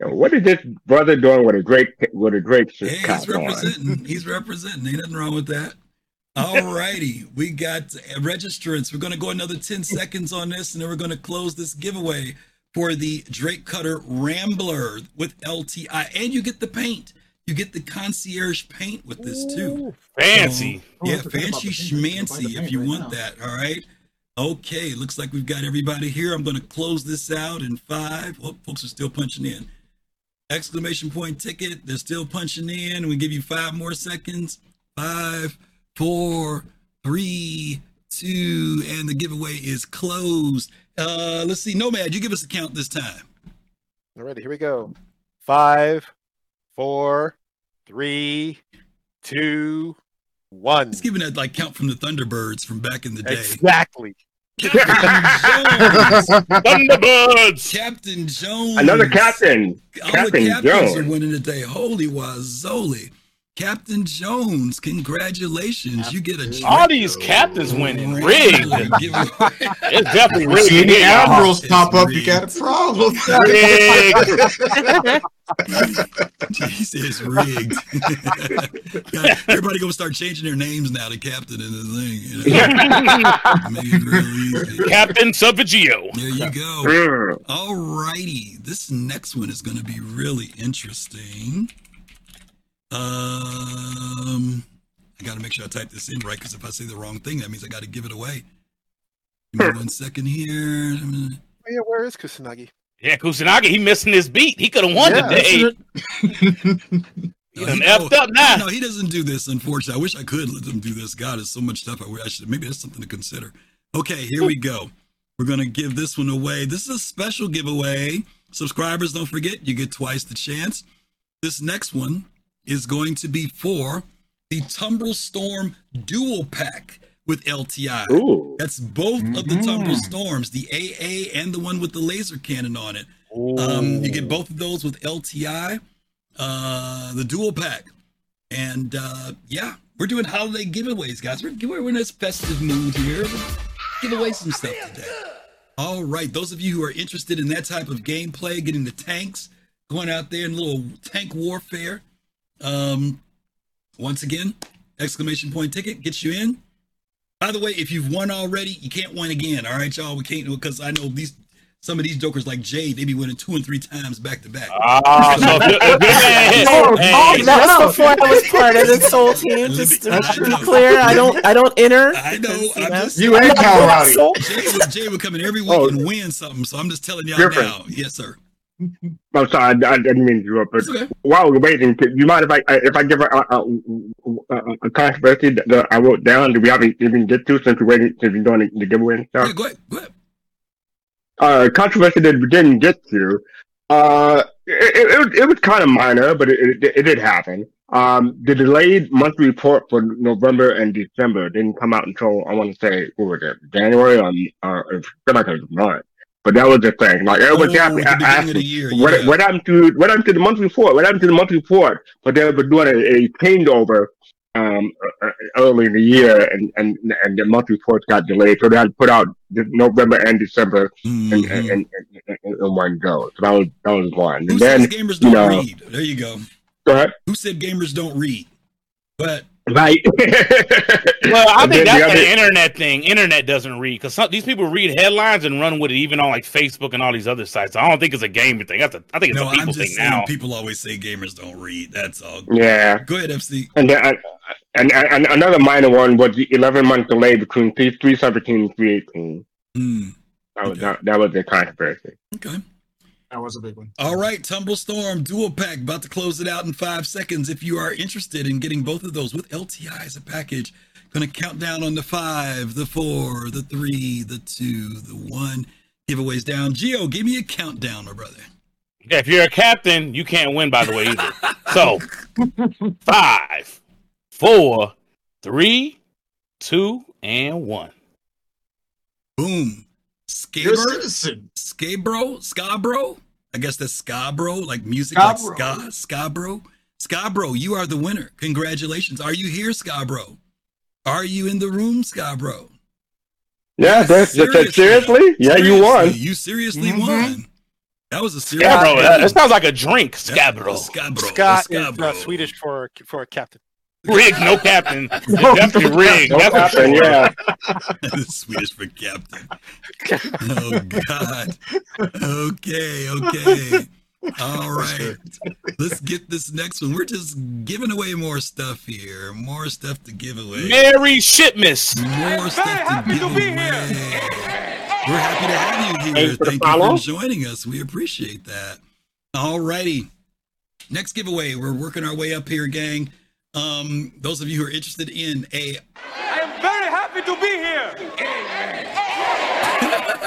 What is this brother doing with a Drake with a Drake Hey, cap he's on? representing. He's representing. Ain't nothing wrong with that. All righty. We got registrants. We're going to go another 10 seconds on this, and then we're going to close this giveaway for the Drake Cutter Rambler with LTI. And you get the paint. You get the concierge paint with this, too. Fancy. So, yeah, fancy schmancy if you want that. All right. Okay, looks like we've got everybody here. I'm going to close this out in five. Oh, folks are still punching in. Exclamation point ticket. They're still punching in. We give you five more seconds. Five, four, three, two, and the giveaway is closed. Uh, let's see. Nomad, you give us a count this time. Alrighty, here we go. Five, four, three, two, one. It's giving that like count from the Thunderbirds from back in the day. Exactly. Thunderbirds. Captain Jones. Another captain. All Captain the captains Jones. are winning today. Holy wazoli. Captain Jones, congratulations. You get a All these captains winning. Rigged. It's definitely rigged. See the Yeah. admirals pop up, you got a problem. he says rigged. Everybody gonna start changing their names now to captain in the thing. You know? Make it real easy. Captain SubVeGio. There you go. All righty. This next one is going to be really interesting. Um, I got to make sure I type this in right because if I say the wrong thing, that means I got to give it away. Give me one second here. Oh, yeah, where is Kusanagi? Yeah, Kusanagi, he missing his beat. He could have won Yeah, today. No, done he- effed up now. No, he doesn't do this. Unfortunately, I wish I could let him do this. God, there's so much stuff. I, I should maybe that's something to consider. Okay, here we go. We're gonna give this one away. This is a special giveaway. Subscribers, don't forget, you get twice the chance. This next one is going to be for the Tumbril Storm Dual Pack with LTI. Ooh. That's both of the Tumbril Storms, the AA and the one with the laser cannon on it. Um, you get both of those with LTI, uh, the dual pack. And uh, yeah, we're doing holiday giveaways, guys. We're, we're in this festive mood here. Give away some stuff today. All right, those of you who are interested in that type of gameplay, getting the tanks, going out there in little tank warfare. Um, once again, exclamation point ticket gets you in. By the way, if you've won already, you can't win again. All right, y'all. We can't because I know these some of these jokers like Jay, they be winning two and three times back to back. Ah, so if if this Oh, hey, that's before I was part of this whole team. Just to be clear, I don't, I don't enter. I know. because, I'm know, just You ain't Colorado. So- Jay Jay would come in every week Oh. and win something. So I'm just telling y'all Different. now. Yes, sir. I'm sorry, I, I didn't mean to interrupt, but okay. while we're waiting, could you mind if I if I give a a, a, a, controversy that, that I wrote down that we haven't even get to since we're waiting since we're doing the, the giveaway and stuff? Yeah, go ahead. Go ahead. uh, controversy that we didn't get to. Uh, it, it, it, was- it was kind of minor, but it, it, it did happen. Um, the delayed monthly report for November and December didn't come out until I want to say what was it, January or uh, it felt like it was March. But that was the thing. Like everyone's Oh, the I beginning asked of the year, what, yeah. what happened to what happened to the monthly report? What happened to the monthly report? But they were doing a, a changeover um, uh, uh, early in the year, and, and and the monthly reports got delayed, so they had to put out November and December in, in, Mhm. in, in, in one go. So that was that was one. Who And then gamers don't know, read? There you go. go ahead. Who said gamers don't read? But Right. Well, I think then the that's an internet thing. Internet doesn't read because these people read headlines and run with it, even on like Facebook and all these other sites. I don't think it's a gaming thing. That's a, I think it's No, a I'm people just thing now. people always say gamers don't read. That's all. Yeah. Go ahead, FC. And, then, uh, and, and another minor one was the 11 month delay between 317 and 318. Hmm. That was that, that was the controversy. Okay. That was a big one. All right, Tumbril Storm Dual Pack about to close it out in five seconds. If you are interested in getting both of those with LTI as a package, gonna count down on the five, the four, the three, the two, the one. Giveaways down. Gio, give me a countdown, my brother. Yeah, if you're a captain, you can't win, by the way, either. so, five, four, three, two, and one. Boom. You're a citizen. Skabro, Skabro. I guess that's Skabro, like music like Skabro. ska, Skabro. Skabro, you are the winner. Congratulations. Are you here, Skabro? Are you in the room, Skabro? Yeah, that's, that's, seriously? Yeah, you won. Seriously, You seriously won. That was a serious. Scabro. That, that sounds like a drink. Scabro. Scabro. Scott is uh, Swedish for for a captain. Rig, no captain. Definitely rig. No That's for captain, sure. yeah. Swedish for captain. Oh God. Okay, okay. All right. Let's get this next one. We're just giving away more stuff here. More stuff to give away. Merry Shipmas. More stuff to give away. We're happy to have you here. Thanks Thank you follow. for joining us. We appreciate that. All righty. Next giveaway. We're working our way up here, gang. Um, those of you who are interested in a I am very happy to be here.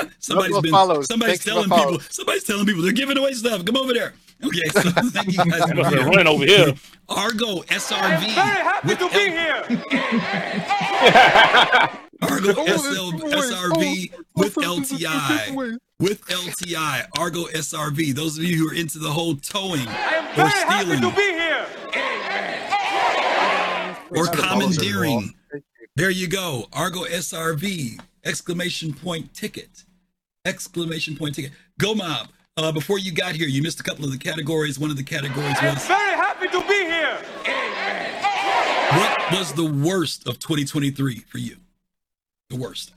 somebody's been follows? somebody's Thanks telling people somebody's telling people they're giving away stuff. Come over there. Okay, so thank you guys. I for must being run over here. Argo I am SRV. very happy with to be L- here. Argo SL. SRV with LTI. With LTI, Argo SRV. Those of you who are into the whole towing I am or very happy stealing to be here. Or Thanks for the follows, commandeering. There you go. Argo SRV. Exclamation point ticket. Exclamation point ticket. Go Mab. Uh, before you got here, you missed a couple of the categories. One of the categories I am was very happy to be here. what was the worst of 2023 for you? The worst.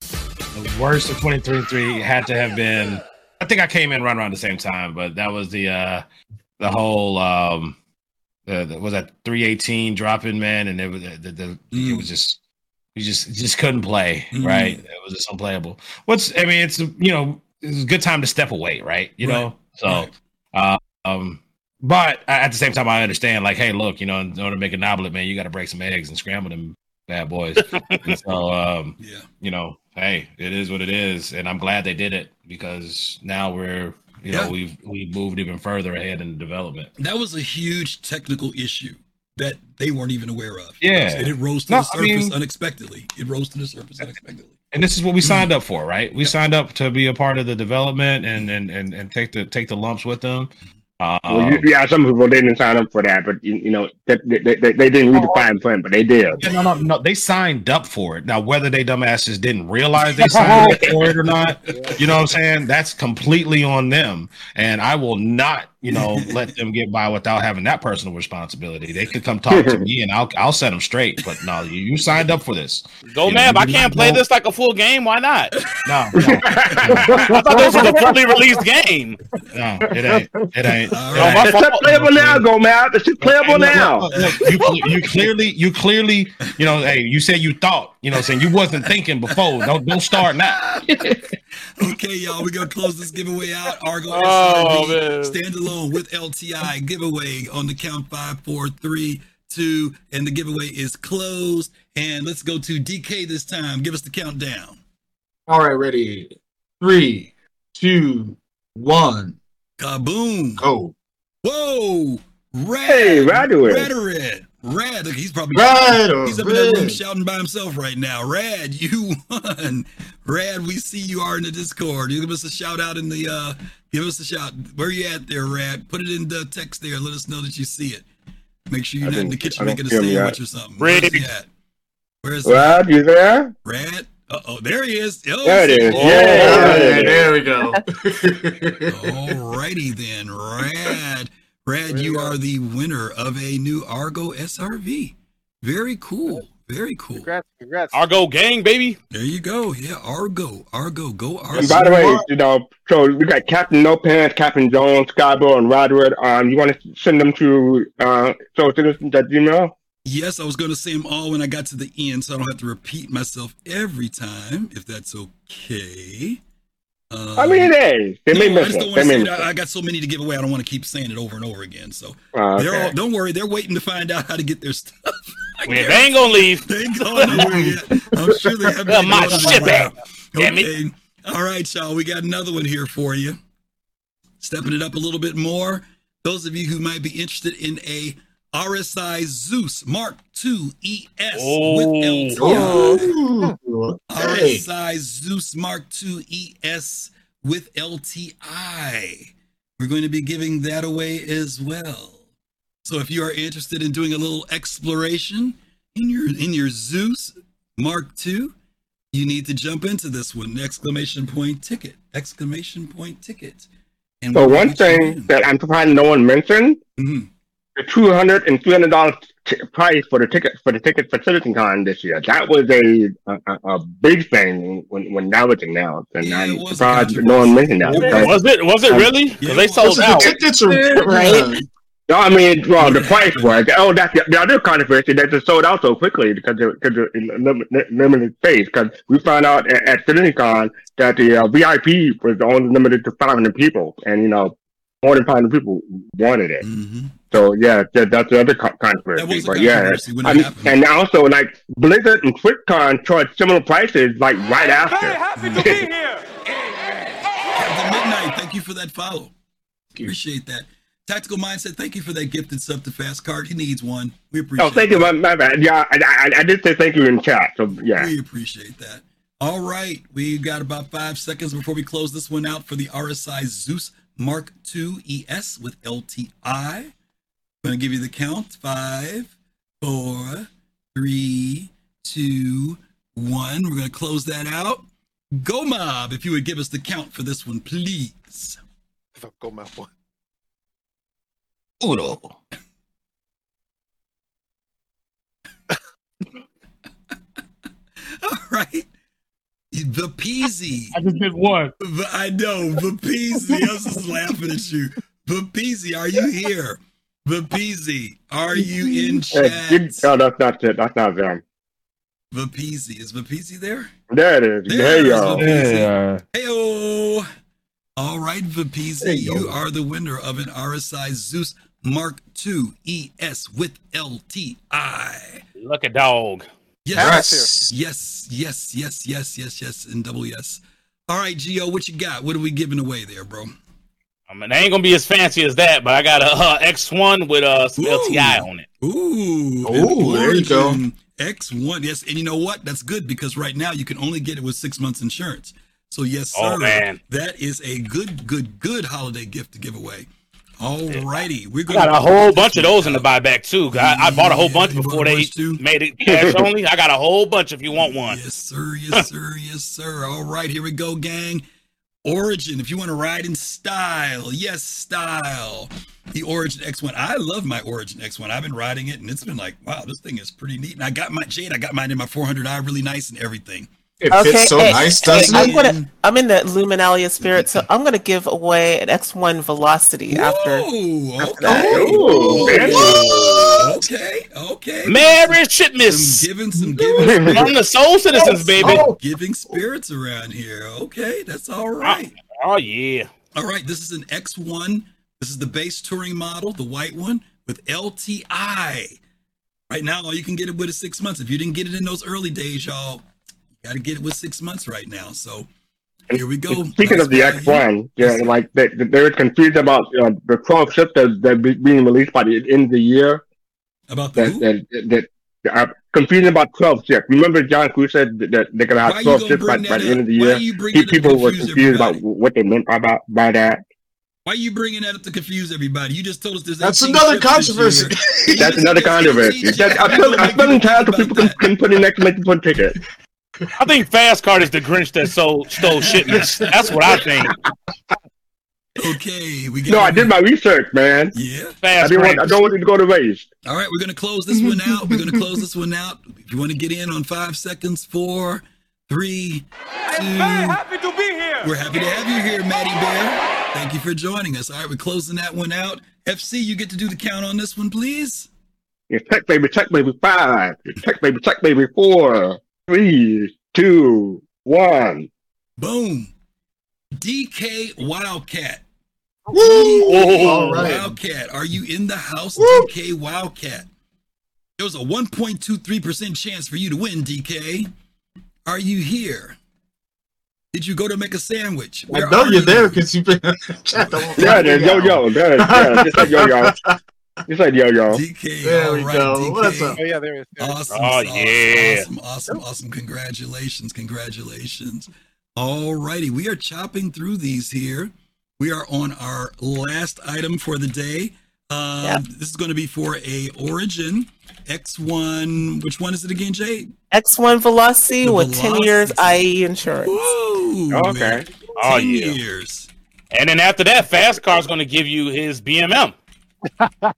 The worst of 2023 had to have been. I think I came in right around the same time, but that was the uh the whole um the, the was that 318 dropping man, and it was the, the, the it was just you just just couldn't play Mm. right. It was just unplayable. What's I mean, it's you know it's a good time to step away, right? You know, so Right. uh, um. But at the same time, I understand. Like, hey, look, you know, in order to make an omelet, man, you got to break some eggs and scramble them bad boys. so, um, Yeah. you know, hey, it is what it is, and I'm glad they did it because now we're, you know, Yeah. we've we've moved even further ahead in development. That was a huge technical issue that they weren't even aware of. Yeah. And it rose to No, the I surface mean- unexpectedly. It rose to the surface unexpectedly. And this is what we hmm. signed up for, right? We signed up to be a part of the development and and and, and take the take the lumps with them. Hmm. Um, Well, you, yeah, some people didn't sign up for that, but you, you know they, they, they, they didn't read the fine print, but they did. Yeah, no, no, no. They signed up for it. Now, whether they dumbasses didn't realize they signed up for it or not, you know what I'm saying? That's completely on them. And I will not, you know, let them get by without having that personal responsibility. They could come talk to me and I'll I'll set them straight. But no, you, you signed up for this. Go, You man. know, I can't play not this like a full game. Why not? No, no, I thought this was a fully released game. no, it ain't. It ain't. All It right. ain't. It's not playable now, go man. It's just playable Look, now. look, look, you, you clearly, you clearly, you know, hey, you said you thought, you know, saying you wasn't thinking before. Don't don't start now. Okay, y'all, we're gonna close this giveaway out. Argo Oh, standalone with LTI giveaway on the count five, four, three, two, and the giveaway is closed. And let's go to DK this time. Give us the countdown. All right, ready. Three, two, one, Kaboom! go. Whoa! Rad! Hey, Radoid. Radarid! Rad! Look, he's probably Rad he's up in that room shouting by himself right now. Rad, you won! Rad, we see you are in the Discord. You give us a shout out in the uh give us a shout. Where you at there, Rad? Put it in the text there. Let us know that you see it. Make sure you're I not in the kitchen making a feel me sandwich or something. Where's he at? Where's he? Rad, you there? Rad? Uh oh, there he is. Oh, There it is. oh, Yeah. Hey, there we go. Alrighty then, rad, Brad, you are the winner of a new Argo SRV. Very cool. Very cool. Congrats, congrats. Argo gang, baby. There you go. Yeah, Argo. Argo. Go Argo. And by the way, you know, so we got Captain No Pants, Captain Jones, Skybo, and Rodwood. Um, you want to send them to uh, SOL Citizens at Gmail? Yes, I was going to say them all when I got to the end, so I don't have to repeat myself every time, if that's okay. I mean, hey, they may no, I just don't want to say miss it. I, I got so many to give away. I don't want to keep saying it over and over again. So Oh, they're all. Don't worry, they're waiting to find out how to get their stuff. Yeah, they ain't gonna leave. They ain't going nowhere yet. I'm sure they have. Well, my shit back. Damn it. All right, y'all. We got another one here for you. Stepping it up a little bit more. Those of you who might be interested in a RSI Zeus Mark II ES with LTI. RSI Zeus Mark II ES with LTI. We're going to be giving that away as well. So if you are interested in doing a little exploration in your in your Zeus Mark II, you need to jump into this one. Exclamation point ticket. Exclamation point ticket. And So one thing in. that I'm surprised no one mentioned: Mhm. The two hundred and three hundred dollars t- price for the ticket for the ticket for CitizenCon this year. That was a a, a- a big thing when when that was announced, and I'm surprised no one mentioned that. because- Was it? Was it really? Because they sold The out. tickets are- right? No, I mean, well, the price was. Oh, that's the, the other controversy that just sold out so quickly because of, because of lim- lim- limited space. Because we found out at, at CitizenCon that the uh, VIP was only limited to 500 people, and you know, more than 500 people wanted it. So yeah, that, that's the other co- controversy. Mm-hmm. That was a but yeah, when it I mean, happened. and also like Blizzard and QuickCon charged similar prices like right after. Very happy to be Captain Midnight, thank you for that follow. Appreciate that. Tactical Mindset, thank you for that gifted sub to Fast Cart. He needs one. We appreciate Oh, thank you. My, my bad. Yeah, I, I, I did say thank you in chat. So yeah. We appreciate that. All right. We got about five seconds before we close this one out for the RSI Zeus Mark II ES with LTI. I'm going to give you the count. Five, four, three, two, one. We're going to close that out. Go Mab, if you would give us the count for this one, please. Go Mab one. Uno. All right. The Peasy. I just did one. The- I know. The Peasy. I was just laughing at you. The Peasy, are you here? The Peasy, are you in Hey, chat? you- oh, that's not it. That's not them. The Peasy. Is the Peasy there? There it is. Hey There's y'all. Vapezi. Uh, Heyo. All right, Vapezi, you are the winner of an RSI Zeus Mark II ES with LTI. Look at dog. Yes. Yes, yes, yes, yes, yes, yes, and double yes. All right, Gio, what you got? What are we giving away there, bro? I mean, they ain't gonna be as fancy as that, but I got a uh, X1 with uh, some LTI on it. Ooh, Ooh, there you go. X1. Yes, and you know what? That's good because right now you can only get it with six months insurance. So yes, sir. Oh, man. That is a good, good, good holiday gift to give away. All righty, we're I gonna got a whole bunch of those in the buyback too. I, I bought a whole bunch before they made it cash only. I got a whole bunch if you want one. Yes, sir. Yes, sir. yes, sir. All right, here we go, gang. Origin, if you want to ride in style, yes, style. The Origin X1. I love my Origin X1. I've been riding it, and it's been like, wow, this thing is pretty neat. And I got my Jade. I got mine in my 400i, really nice and everything. It Okay, fits so hey, nice, doesn't I'm it? Gonna, I'm in the Luminalia spirit, so I'm gonna give away an X1 Velocity after. Ooh, after okay. that. Ooh, okay, okay. Merry Shitmas. Some giving, some giving. From the SOL Citizens, baby. Giving spirits around here. Okay, that's all ah, right. Oh yeah. All right, this is an X1. This is the base touring model, the white one with LTI. Right now, all you can get it with is six months. If you didn't get it in those early days, y'all, you got to get it with six months right now. So here we go. Speaking of the X1, yeah, like they, they were confused about uh, the 12 ships that that be being released by the end of the year. About that, that, that uh, confused about 12 ships. Remember, John Crewe said that, that they're gonna have you 12 gonna ships by, by the end of the Why year. you bring Pe- it up to People were confuse confused about what they meant by that. By that. Why are you bringing that up to confuse everybody? You just told us there's That's another controversy. That's another controversy. That's, I'm telling, I'm telling time so people can, can put in exclamation point ticket. I think Fast Cart is the Grinch that sold stole shipments. That's what I think. Okay, we got No, I did my research, man. Yeah. I Fast didn't want. I don't want you to go to waste. All right, we're gonna close this one out. We're gonna close this one out. If you want to get in on five seconds, four, three, two. Happy to be here. We're happy to have you here, Maddie Bear. Thank you for joining us. All right, we're closing that one out. FC, you get to do the count on this one, please. Yeah, check baby, check baby five. Check baby, check baby four, three, two, one. Boom. DK Wildcat. Woo! All right. Wildcat, are you in the house, DK Wildcat? There was a 1.23% chance for you to win, DK. Are you here? Did you go to make a sandwich? I Where know are you're there because you've been chat the whole Yeah, time. there's yo yo. There, yeah, just like yo yo. Just like yo yo. DK, There all we right, go. DK. What's up? Oh yeah, there is. there is. Awesome. Oh, awesome, yeah. Awesome, awesome, awesome. Congratulations. Congratulations. All righty. We are chopping through these here. We are on our last item for the day. Um, Yep. This is going to be for a Origin X1. Which one is it again, Jay? X1 Velocity The with 10 years IE insurance. Woo! Okay. man. Oh 10 yeah. years. And then after that, Fast Cart is going to give you his BMM,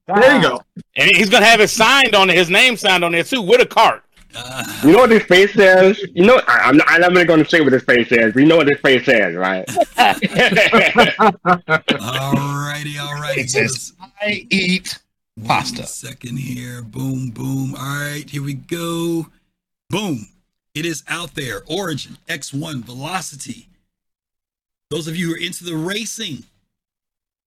There you go. and he's going to have it signed on his name signed on there too, with a card. Uh, You know what this face says? You know, I, I'm not, I'm not going to say what this face says. But you know what this face says, right? all righty. All righty. It says, I eat pasta. second here. Boom, boom. All right, here we go. Boom. It is out there. Origin X1 Velocity. Those of you who are into the racing,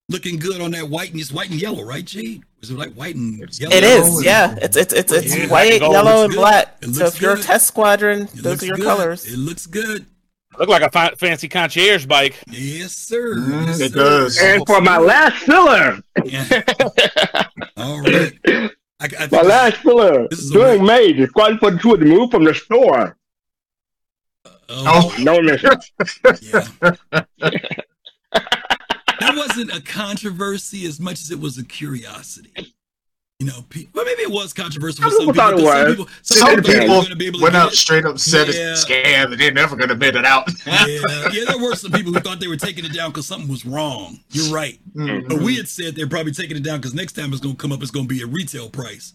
looking good on that white and it's white and yellow, right, G? Is it like white and yellow? It is, yeah. It's it's it's it's Yeah, white, gold yellow, and good. black. So looks if you're a test squadron, It those are your good. colors. It looks good. Look like a fi- fancy concierge bike. Yes, sir. Mm, Yes, it sir. does. and for my last filler, Yeah. All right. I, I my last filler, This is a during May, the Squad 42 had to move from the store. oh, No mission. yeah. That wasn't a controversy as much as it was a curiosity. You know, pe- well, maybe it was controversial for Some some people people. thought it 'cause Some people, Some some people people were going to be able to went out it. straight up said Yeah. it's a scam and they're never gonna admit it out. Yeah, yeah, there were some people who thought they were taking it down because something was wrong. You're right. Mhm. But we had said they're probably taking it down because next time it's going to come up, it's going to be a retail price.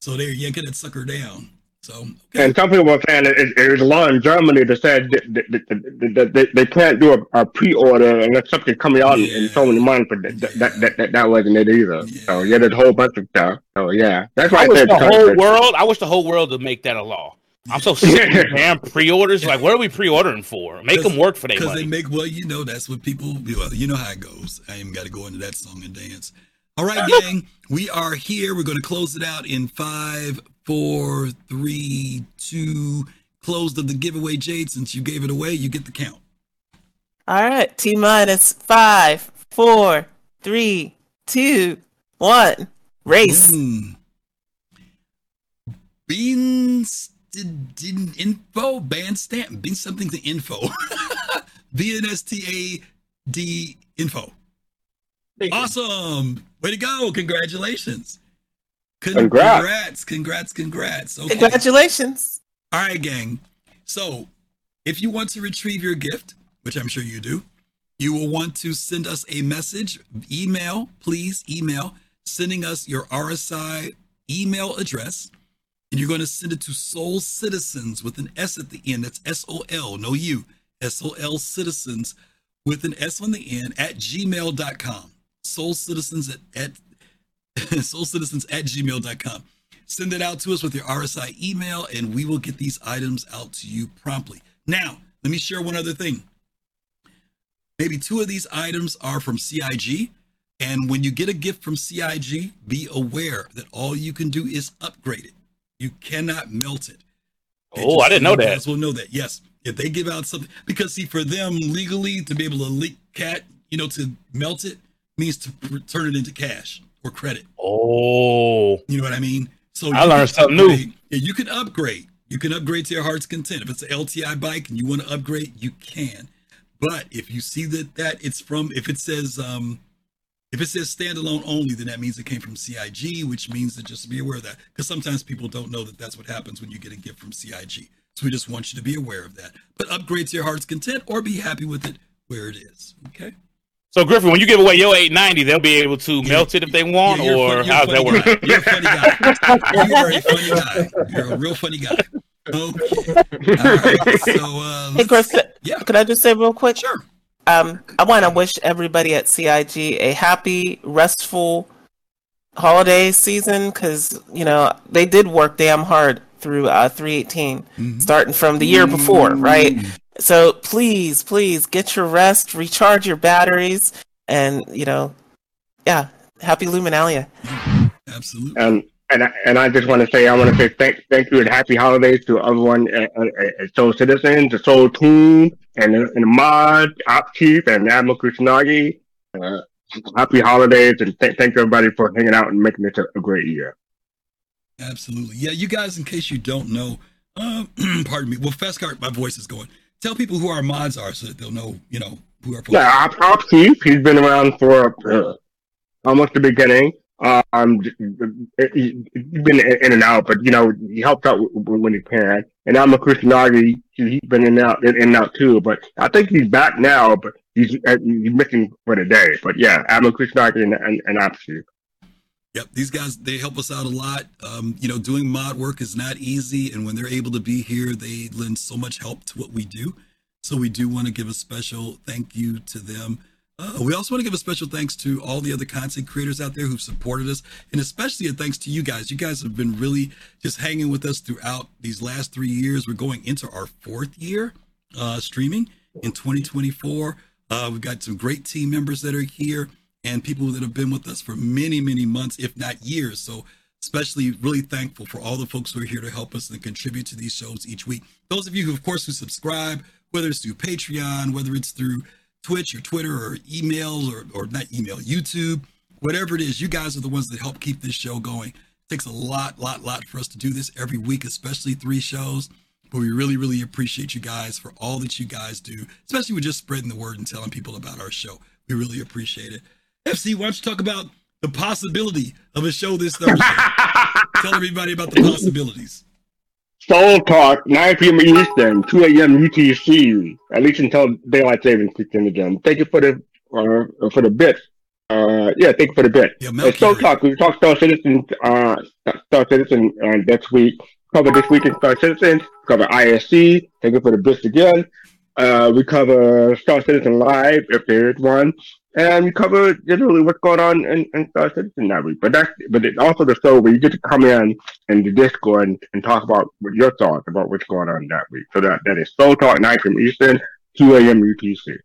So they're yanking that sucker down. So, okay. And some people were saying it, it, was a law in Germany that said that, that, that, that, that they, they can't do a, a pre-order unless something coming out in, in so many months. But that, that, that, that, that wasn't it either. So yeah, there's a whole bunch of stuff. So yeah, that's why I I, wish said the whole controversial. world. I wish the whole world would make that a law. I'm so sick of damn pre-orders. Like, what are we pre-ordering for? Make them work for their Because they money. make, well, you know, that's what people, well, you know how it goes. I ain't got to go into that song and dance. All right, gang, we are here. We're going to close it out in five, four, three, two. Closed of the giveaway, Jade. Since you gave it away, you get the count. All right, T minus five, four, three, two, one. Race. Boom. Beans did, did info band stamp. Beans something to info. B N S T A D info. Awesome. Way to go. Congratulations. Con- Congrats. Congrats. Congrats. Congrats. Okay. Congratulations. All right, gang. So, if you want to retrieve your gift, which I'm sure you do, you will want to send us a message, email, please email, sending us your RSI email address. And you're going to send it to SOL Citizens with an S at the end. That's S O L, no U. S O L Citizens with an S on the end at gmail.com. SOL Citizens at, at SOL Citizens at gmail.com. Send it out to us with your RSI email, and we will get these items out to you promptly. Now, let me share one other thing. Maybe two of these items are from CIG. And when you get a gift from CIG, be aware that all you can do is upgrade it. You cannot melt it. Oh, I didn't know you that. guys will know that. Yes. If they give out something, because see, for them legally to be able to leak cat, you know, to melt it means to turn it into cash or credit. Oh, You know what I mean? So I learned something new. Yeah, you can upgrade. You can upgrade to your heart's content. If it's an LTI bike and you want to upgrade, you can. But if you see that that it's from, if it says um, if it says standalone only, then that means it came from CIG, which means that just be aware of that because sometimes people don't know that that's what happens when you get a gift from CIG. So we just want you to be aware of that. But upgrade to your heart's content or be happy with it where it is. Okay. So Griffin, when you give away your 890, they'll be able to melt it if they want, Yeah, or fun- you're how's that work? guy. You're a funny guy. You are a funny guy. You're a real funny guy. Okay. All right. So uh, Hey, Griff, could, yeah. could I just say real quick? Sure. Um, I want to wish everybody at CIG a happy, restful holiday season because you know they did work damn hard through uh, 318, Mm-hmm. starting from the year before, right? So please, please get your rest, recharge your batteries, and you know, yeah, happy Luminalia. Absolutely. And and I, and I just want to say I want to say thank thank you and happy holidays to everyone at, at, at SOL Citizens, the SOL Team, and the- and the Mod, Op Chief, and Admiral Kushnagi. Uh, happy holidays and th- thank you everybody for hanging out and making this a, a great year. Absolutely. Yeah, you guys, in case you don't know, uh, pardon me. Well, fast Festcart, my voice is going. Tell people who our mods are so that they'll know, you know, who our folks Yeah, Op Chief, he's been around for uh, almost the beginning. Um, he- he's been in and out, but you know he helped out when he can. And I'm a Kushnagi. He's been in and out, in and out too. But I think he's back now. But he's uh, he's missing for the day. But yeah, I'm a Kushnagi and and, and Op Chief. Yep, these guys they help us out a lot. Um, you know, doing mod work is not easy, and when they're able to be here, they lend so much help to what we do. So we do want to give a special thank you to them. Uh, we also want to give a special thanks to all the other content creators out there who've supported us, and especially a thanks to you guys. You guys have been really just hanging with us throughout these last three years. We're going into our fourth year uh, streaming in 2024. Uh, we've got some great team members that are here and people that have been with us for many, many months, if not years. So, especially really thankful for all the folks who are here to help us and contribute to these shows each week. Those of you who, of course, who subscribe, whether it's through Patreon, whether it's through Twitch or Twitter or emails or, or not email, YouTube, whatever it is, you guys are the ones that help keep this show going. It takes a lot, lot, lot for us to do this every week, especially three shows. But we really, really appreciate you guys for all that you guys do, especially with just spreading the word and telling people about our show. We really appreciate it. FC, why don't you talk about the possibility of a show this Thursday? Tell everybody about the possibilities. SOL Talk, 9 p.m. Eastern, 2 a.m. UTC, at least until daylight savings kicks in again. Thank you for the uh, for the bit. Uh, yeah, thank you for the bit. Yeah, Uh, SOL Talk, we talk Star Citizen, uh, Star Citizen uh, next week. Cover this week in Star Citizen. Cover ISC. Thank you for the bits again. Uh, we cover Star Citizen Live if there is one, and we cover generally what's going on in, in Star Citizen that week. But that's but it's also the show where you get to come in in the Discord and, and talk about what your thoughts about what's going on that week. So that that is SOL Talk night from Eastern, 2 a.m. UTC.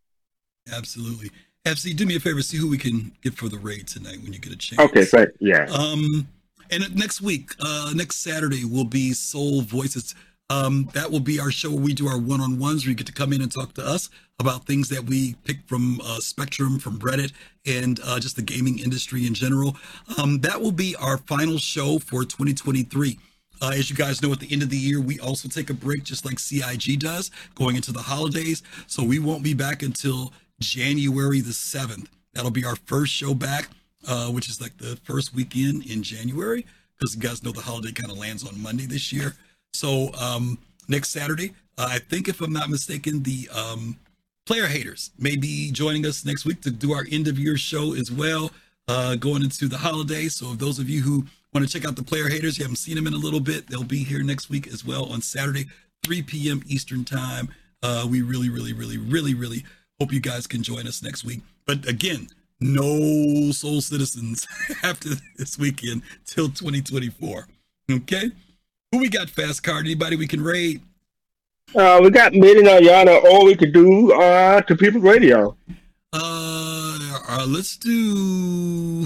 Absolutely. FC, do me a favor, see who we can get for the raid tonight when you get a chance. Okay, thank yeah. Um, and next week, uh, next Saturday will be SOL Voices. Um, that will be our show where we do our one-on-ones where you get to come in and talk to us about things that we pick from uh, Spectrum, from Reddit, and uh, just the gaming industry in general. Um, that will be our final show for 2023. Uh, as you guys know, at the end of the year, we also take a break, just like CIG does, going into the holidays. So we won't be back until January the 7th. That'll be our first show back, uh, which is like the first weekend in January, because you guys know the holiday kind of lands on Monday this year. So um, next Saturday, uh, I think if I'm not mistaken, the um, player haters may be joining us next week to do our end of year show as well, uh, going into the holidays. So if those of you who want to check out the player haters, you haven't seen them in a little bit, they'll be here next week as well on Saturday, 3 p.m. Eastern time. Uh, we really, really, really, really, really hope you guys can join us next week. But again, no SOL Citizens after this weekend till 2024. Okay. Who we got fast cart? Anybody we can raid? Uh, we got Made in Ayana, All we could do uh, to People Radio. Uh, uh let's do.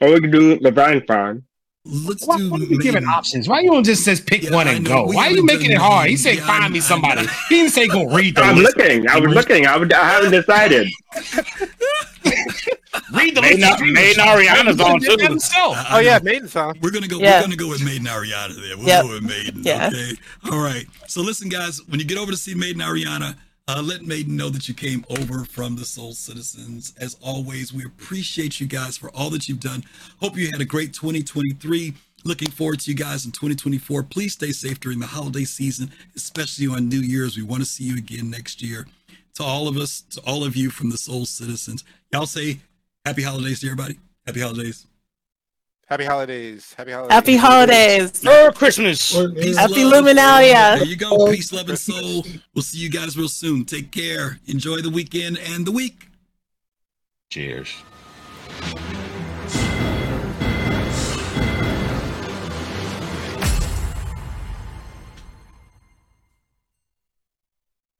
All we could do Levine Farm. Let's Why, why are you giving options? Why you don't just says pick one and go? Why are you making it hard? He said find me somebody. He didn't say go read the I'm list. looking. I was looking. I, was, I haven't decided. Read the Maiden- list. Maiden Ariana's on too. Oh yeah, Maiden's on. We're gonna go. Yeah. We're gonna go with Maiden Ariana there. We'll Yep. go with Maiden. Yeah. Okay. All right. So listen, guys. When you get over to see Maiden Ariana, uh, let Maiden know that you came over from the SOL Citizens. As always, we appreciate you guys for all that you've done. Hope you had a great 2023. Looking forward to you guys in 2024. Please stay safe during the holiday season, especially on New Year's. We want to see you again next year. to all of us, to all of you from the SOL Citizens. Y'all say happy holidays to everybody. Happy holidays. Happy holidays. Happy holidays. Happy holidays. Merry Christmas. Peace, Happy love. Luminalia. There you go. Peace, love, and soul. We'll see you guys real soon. Take care. Enjoy the weekend and the week. Cheers.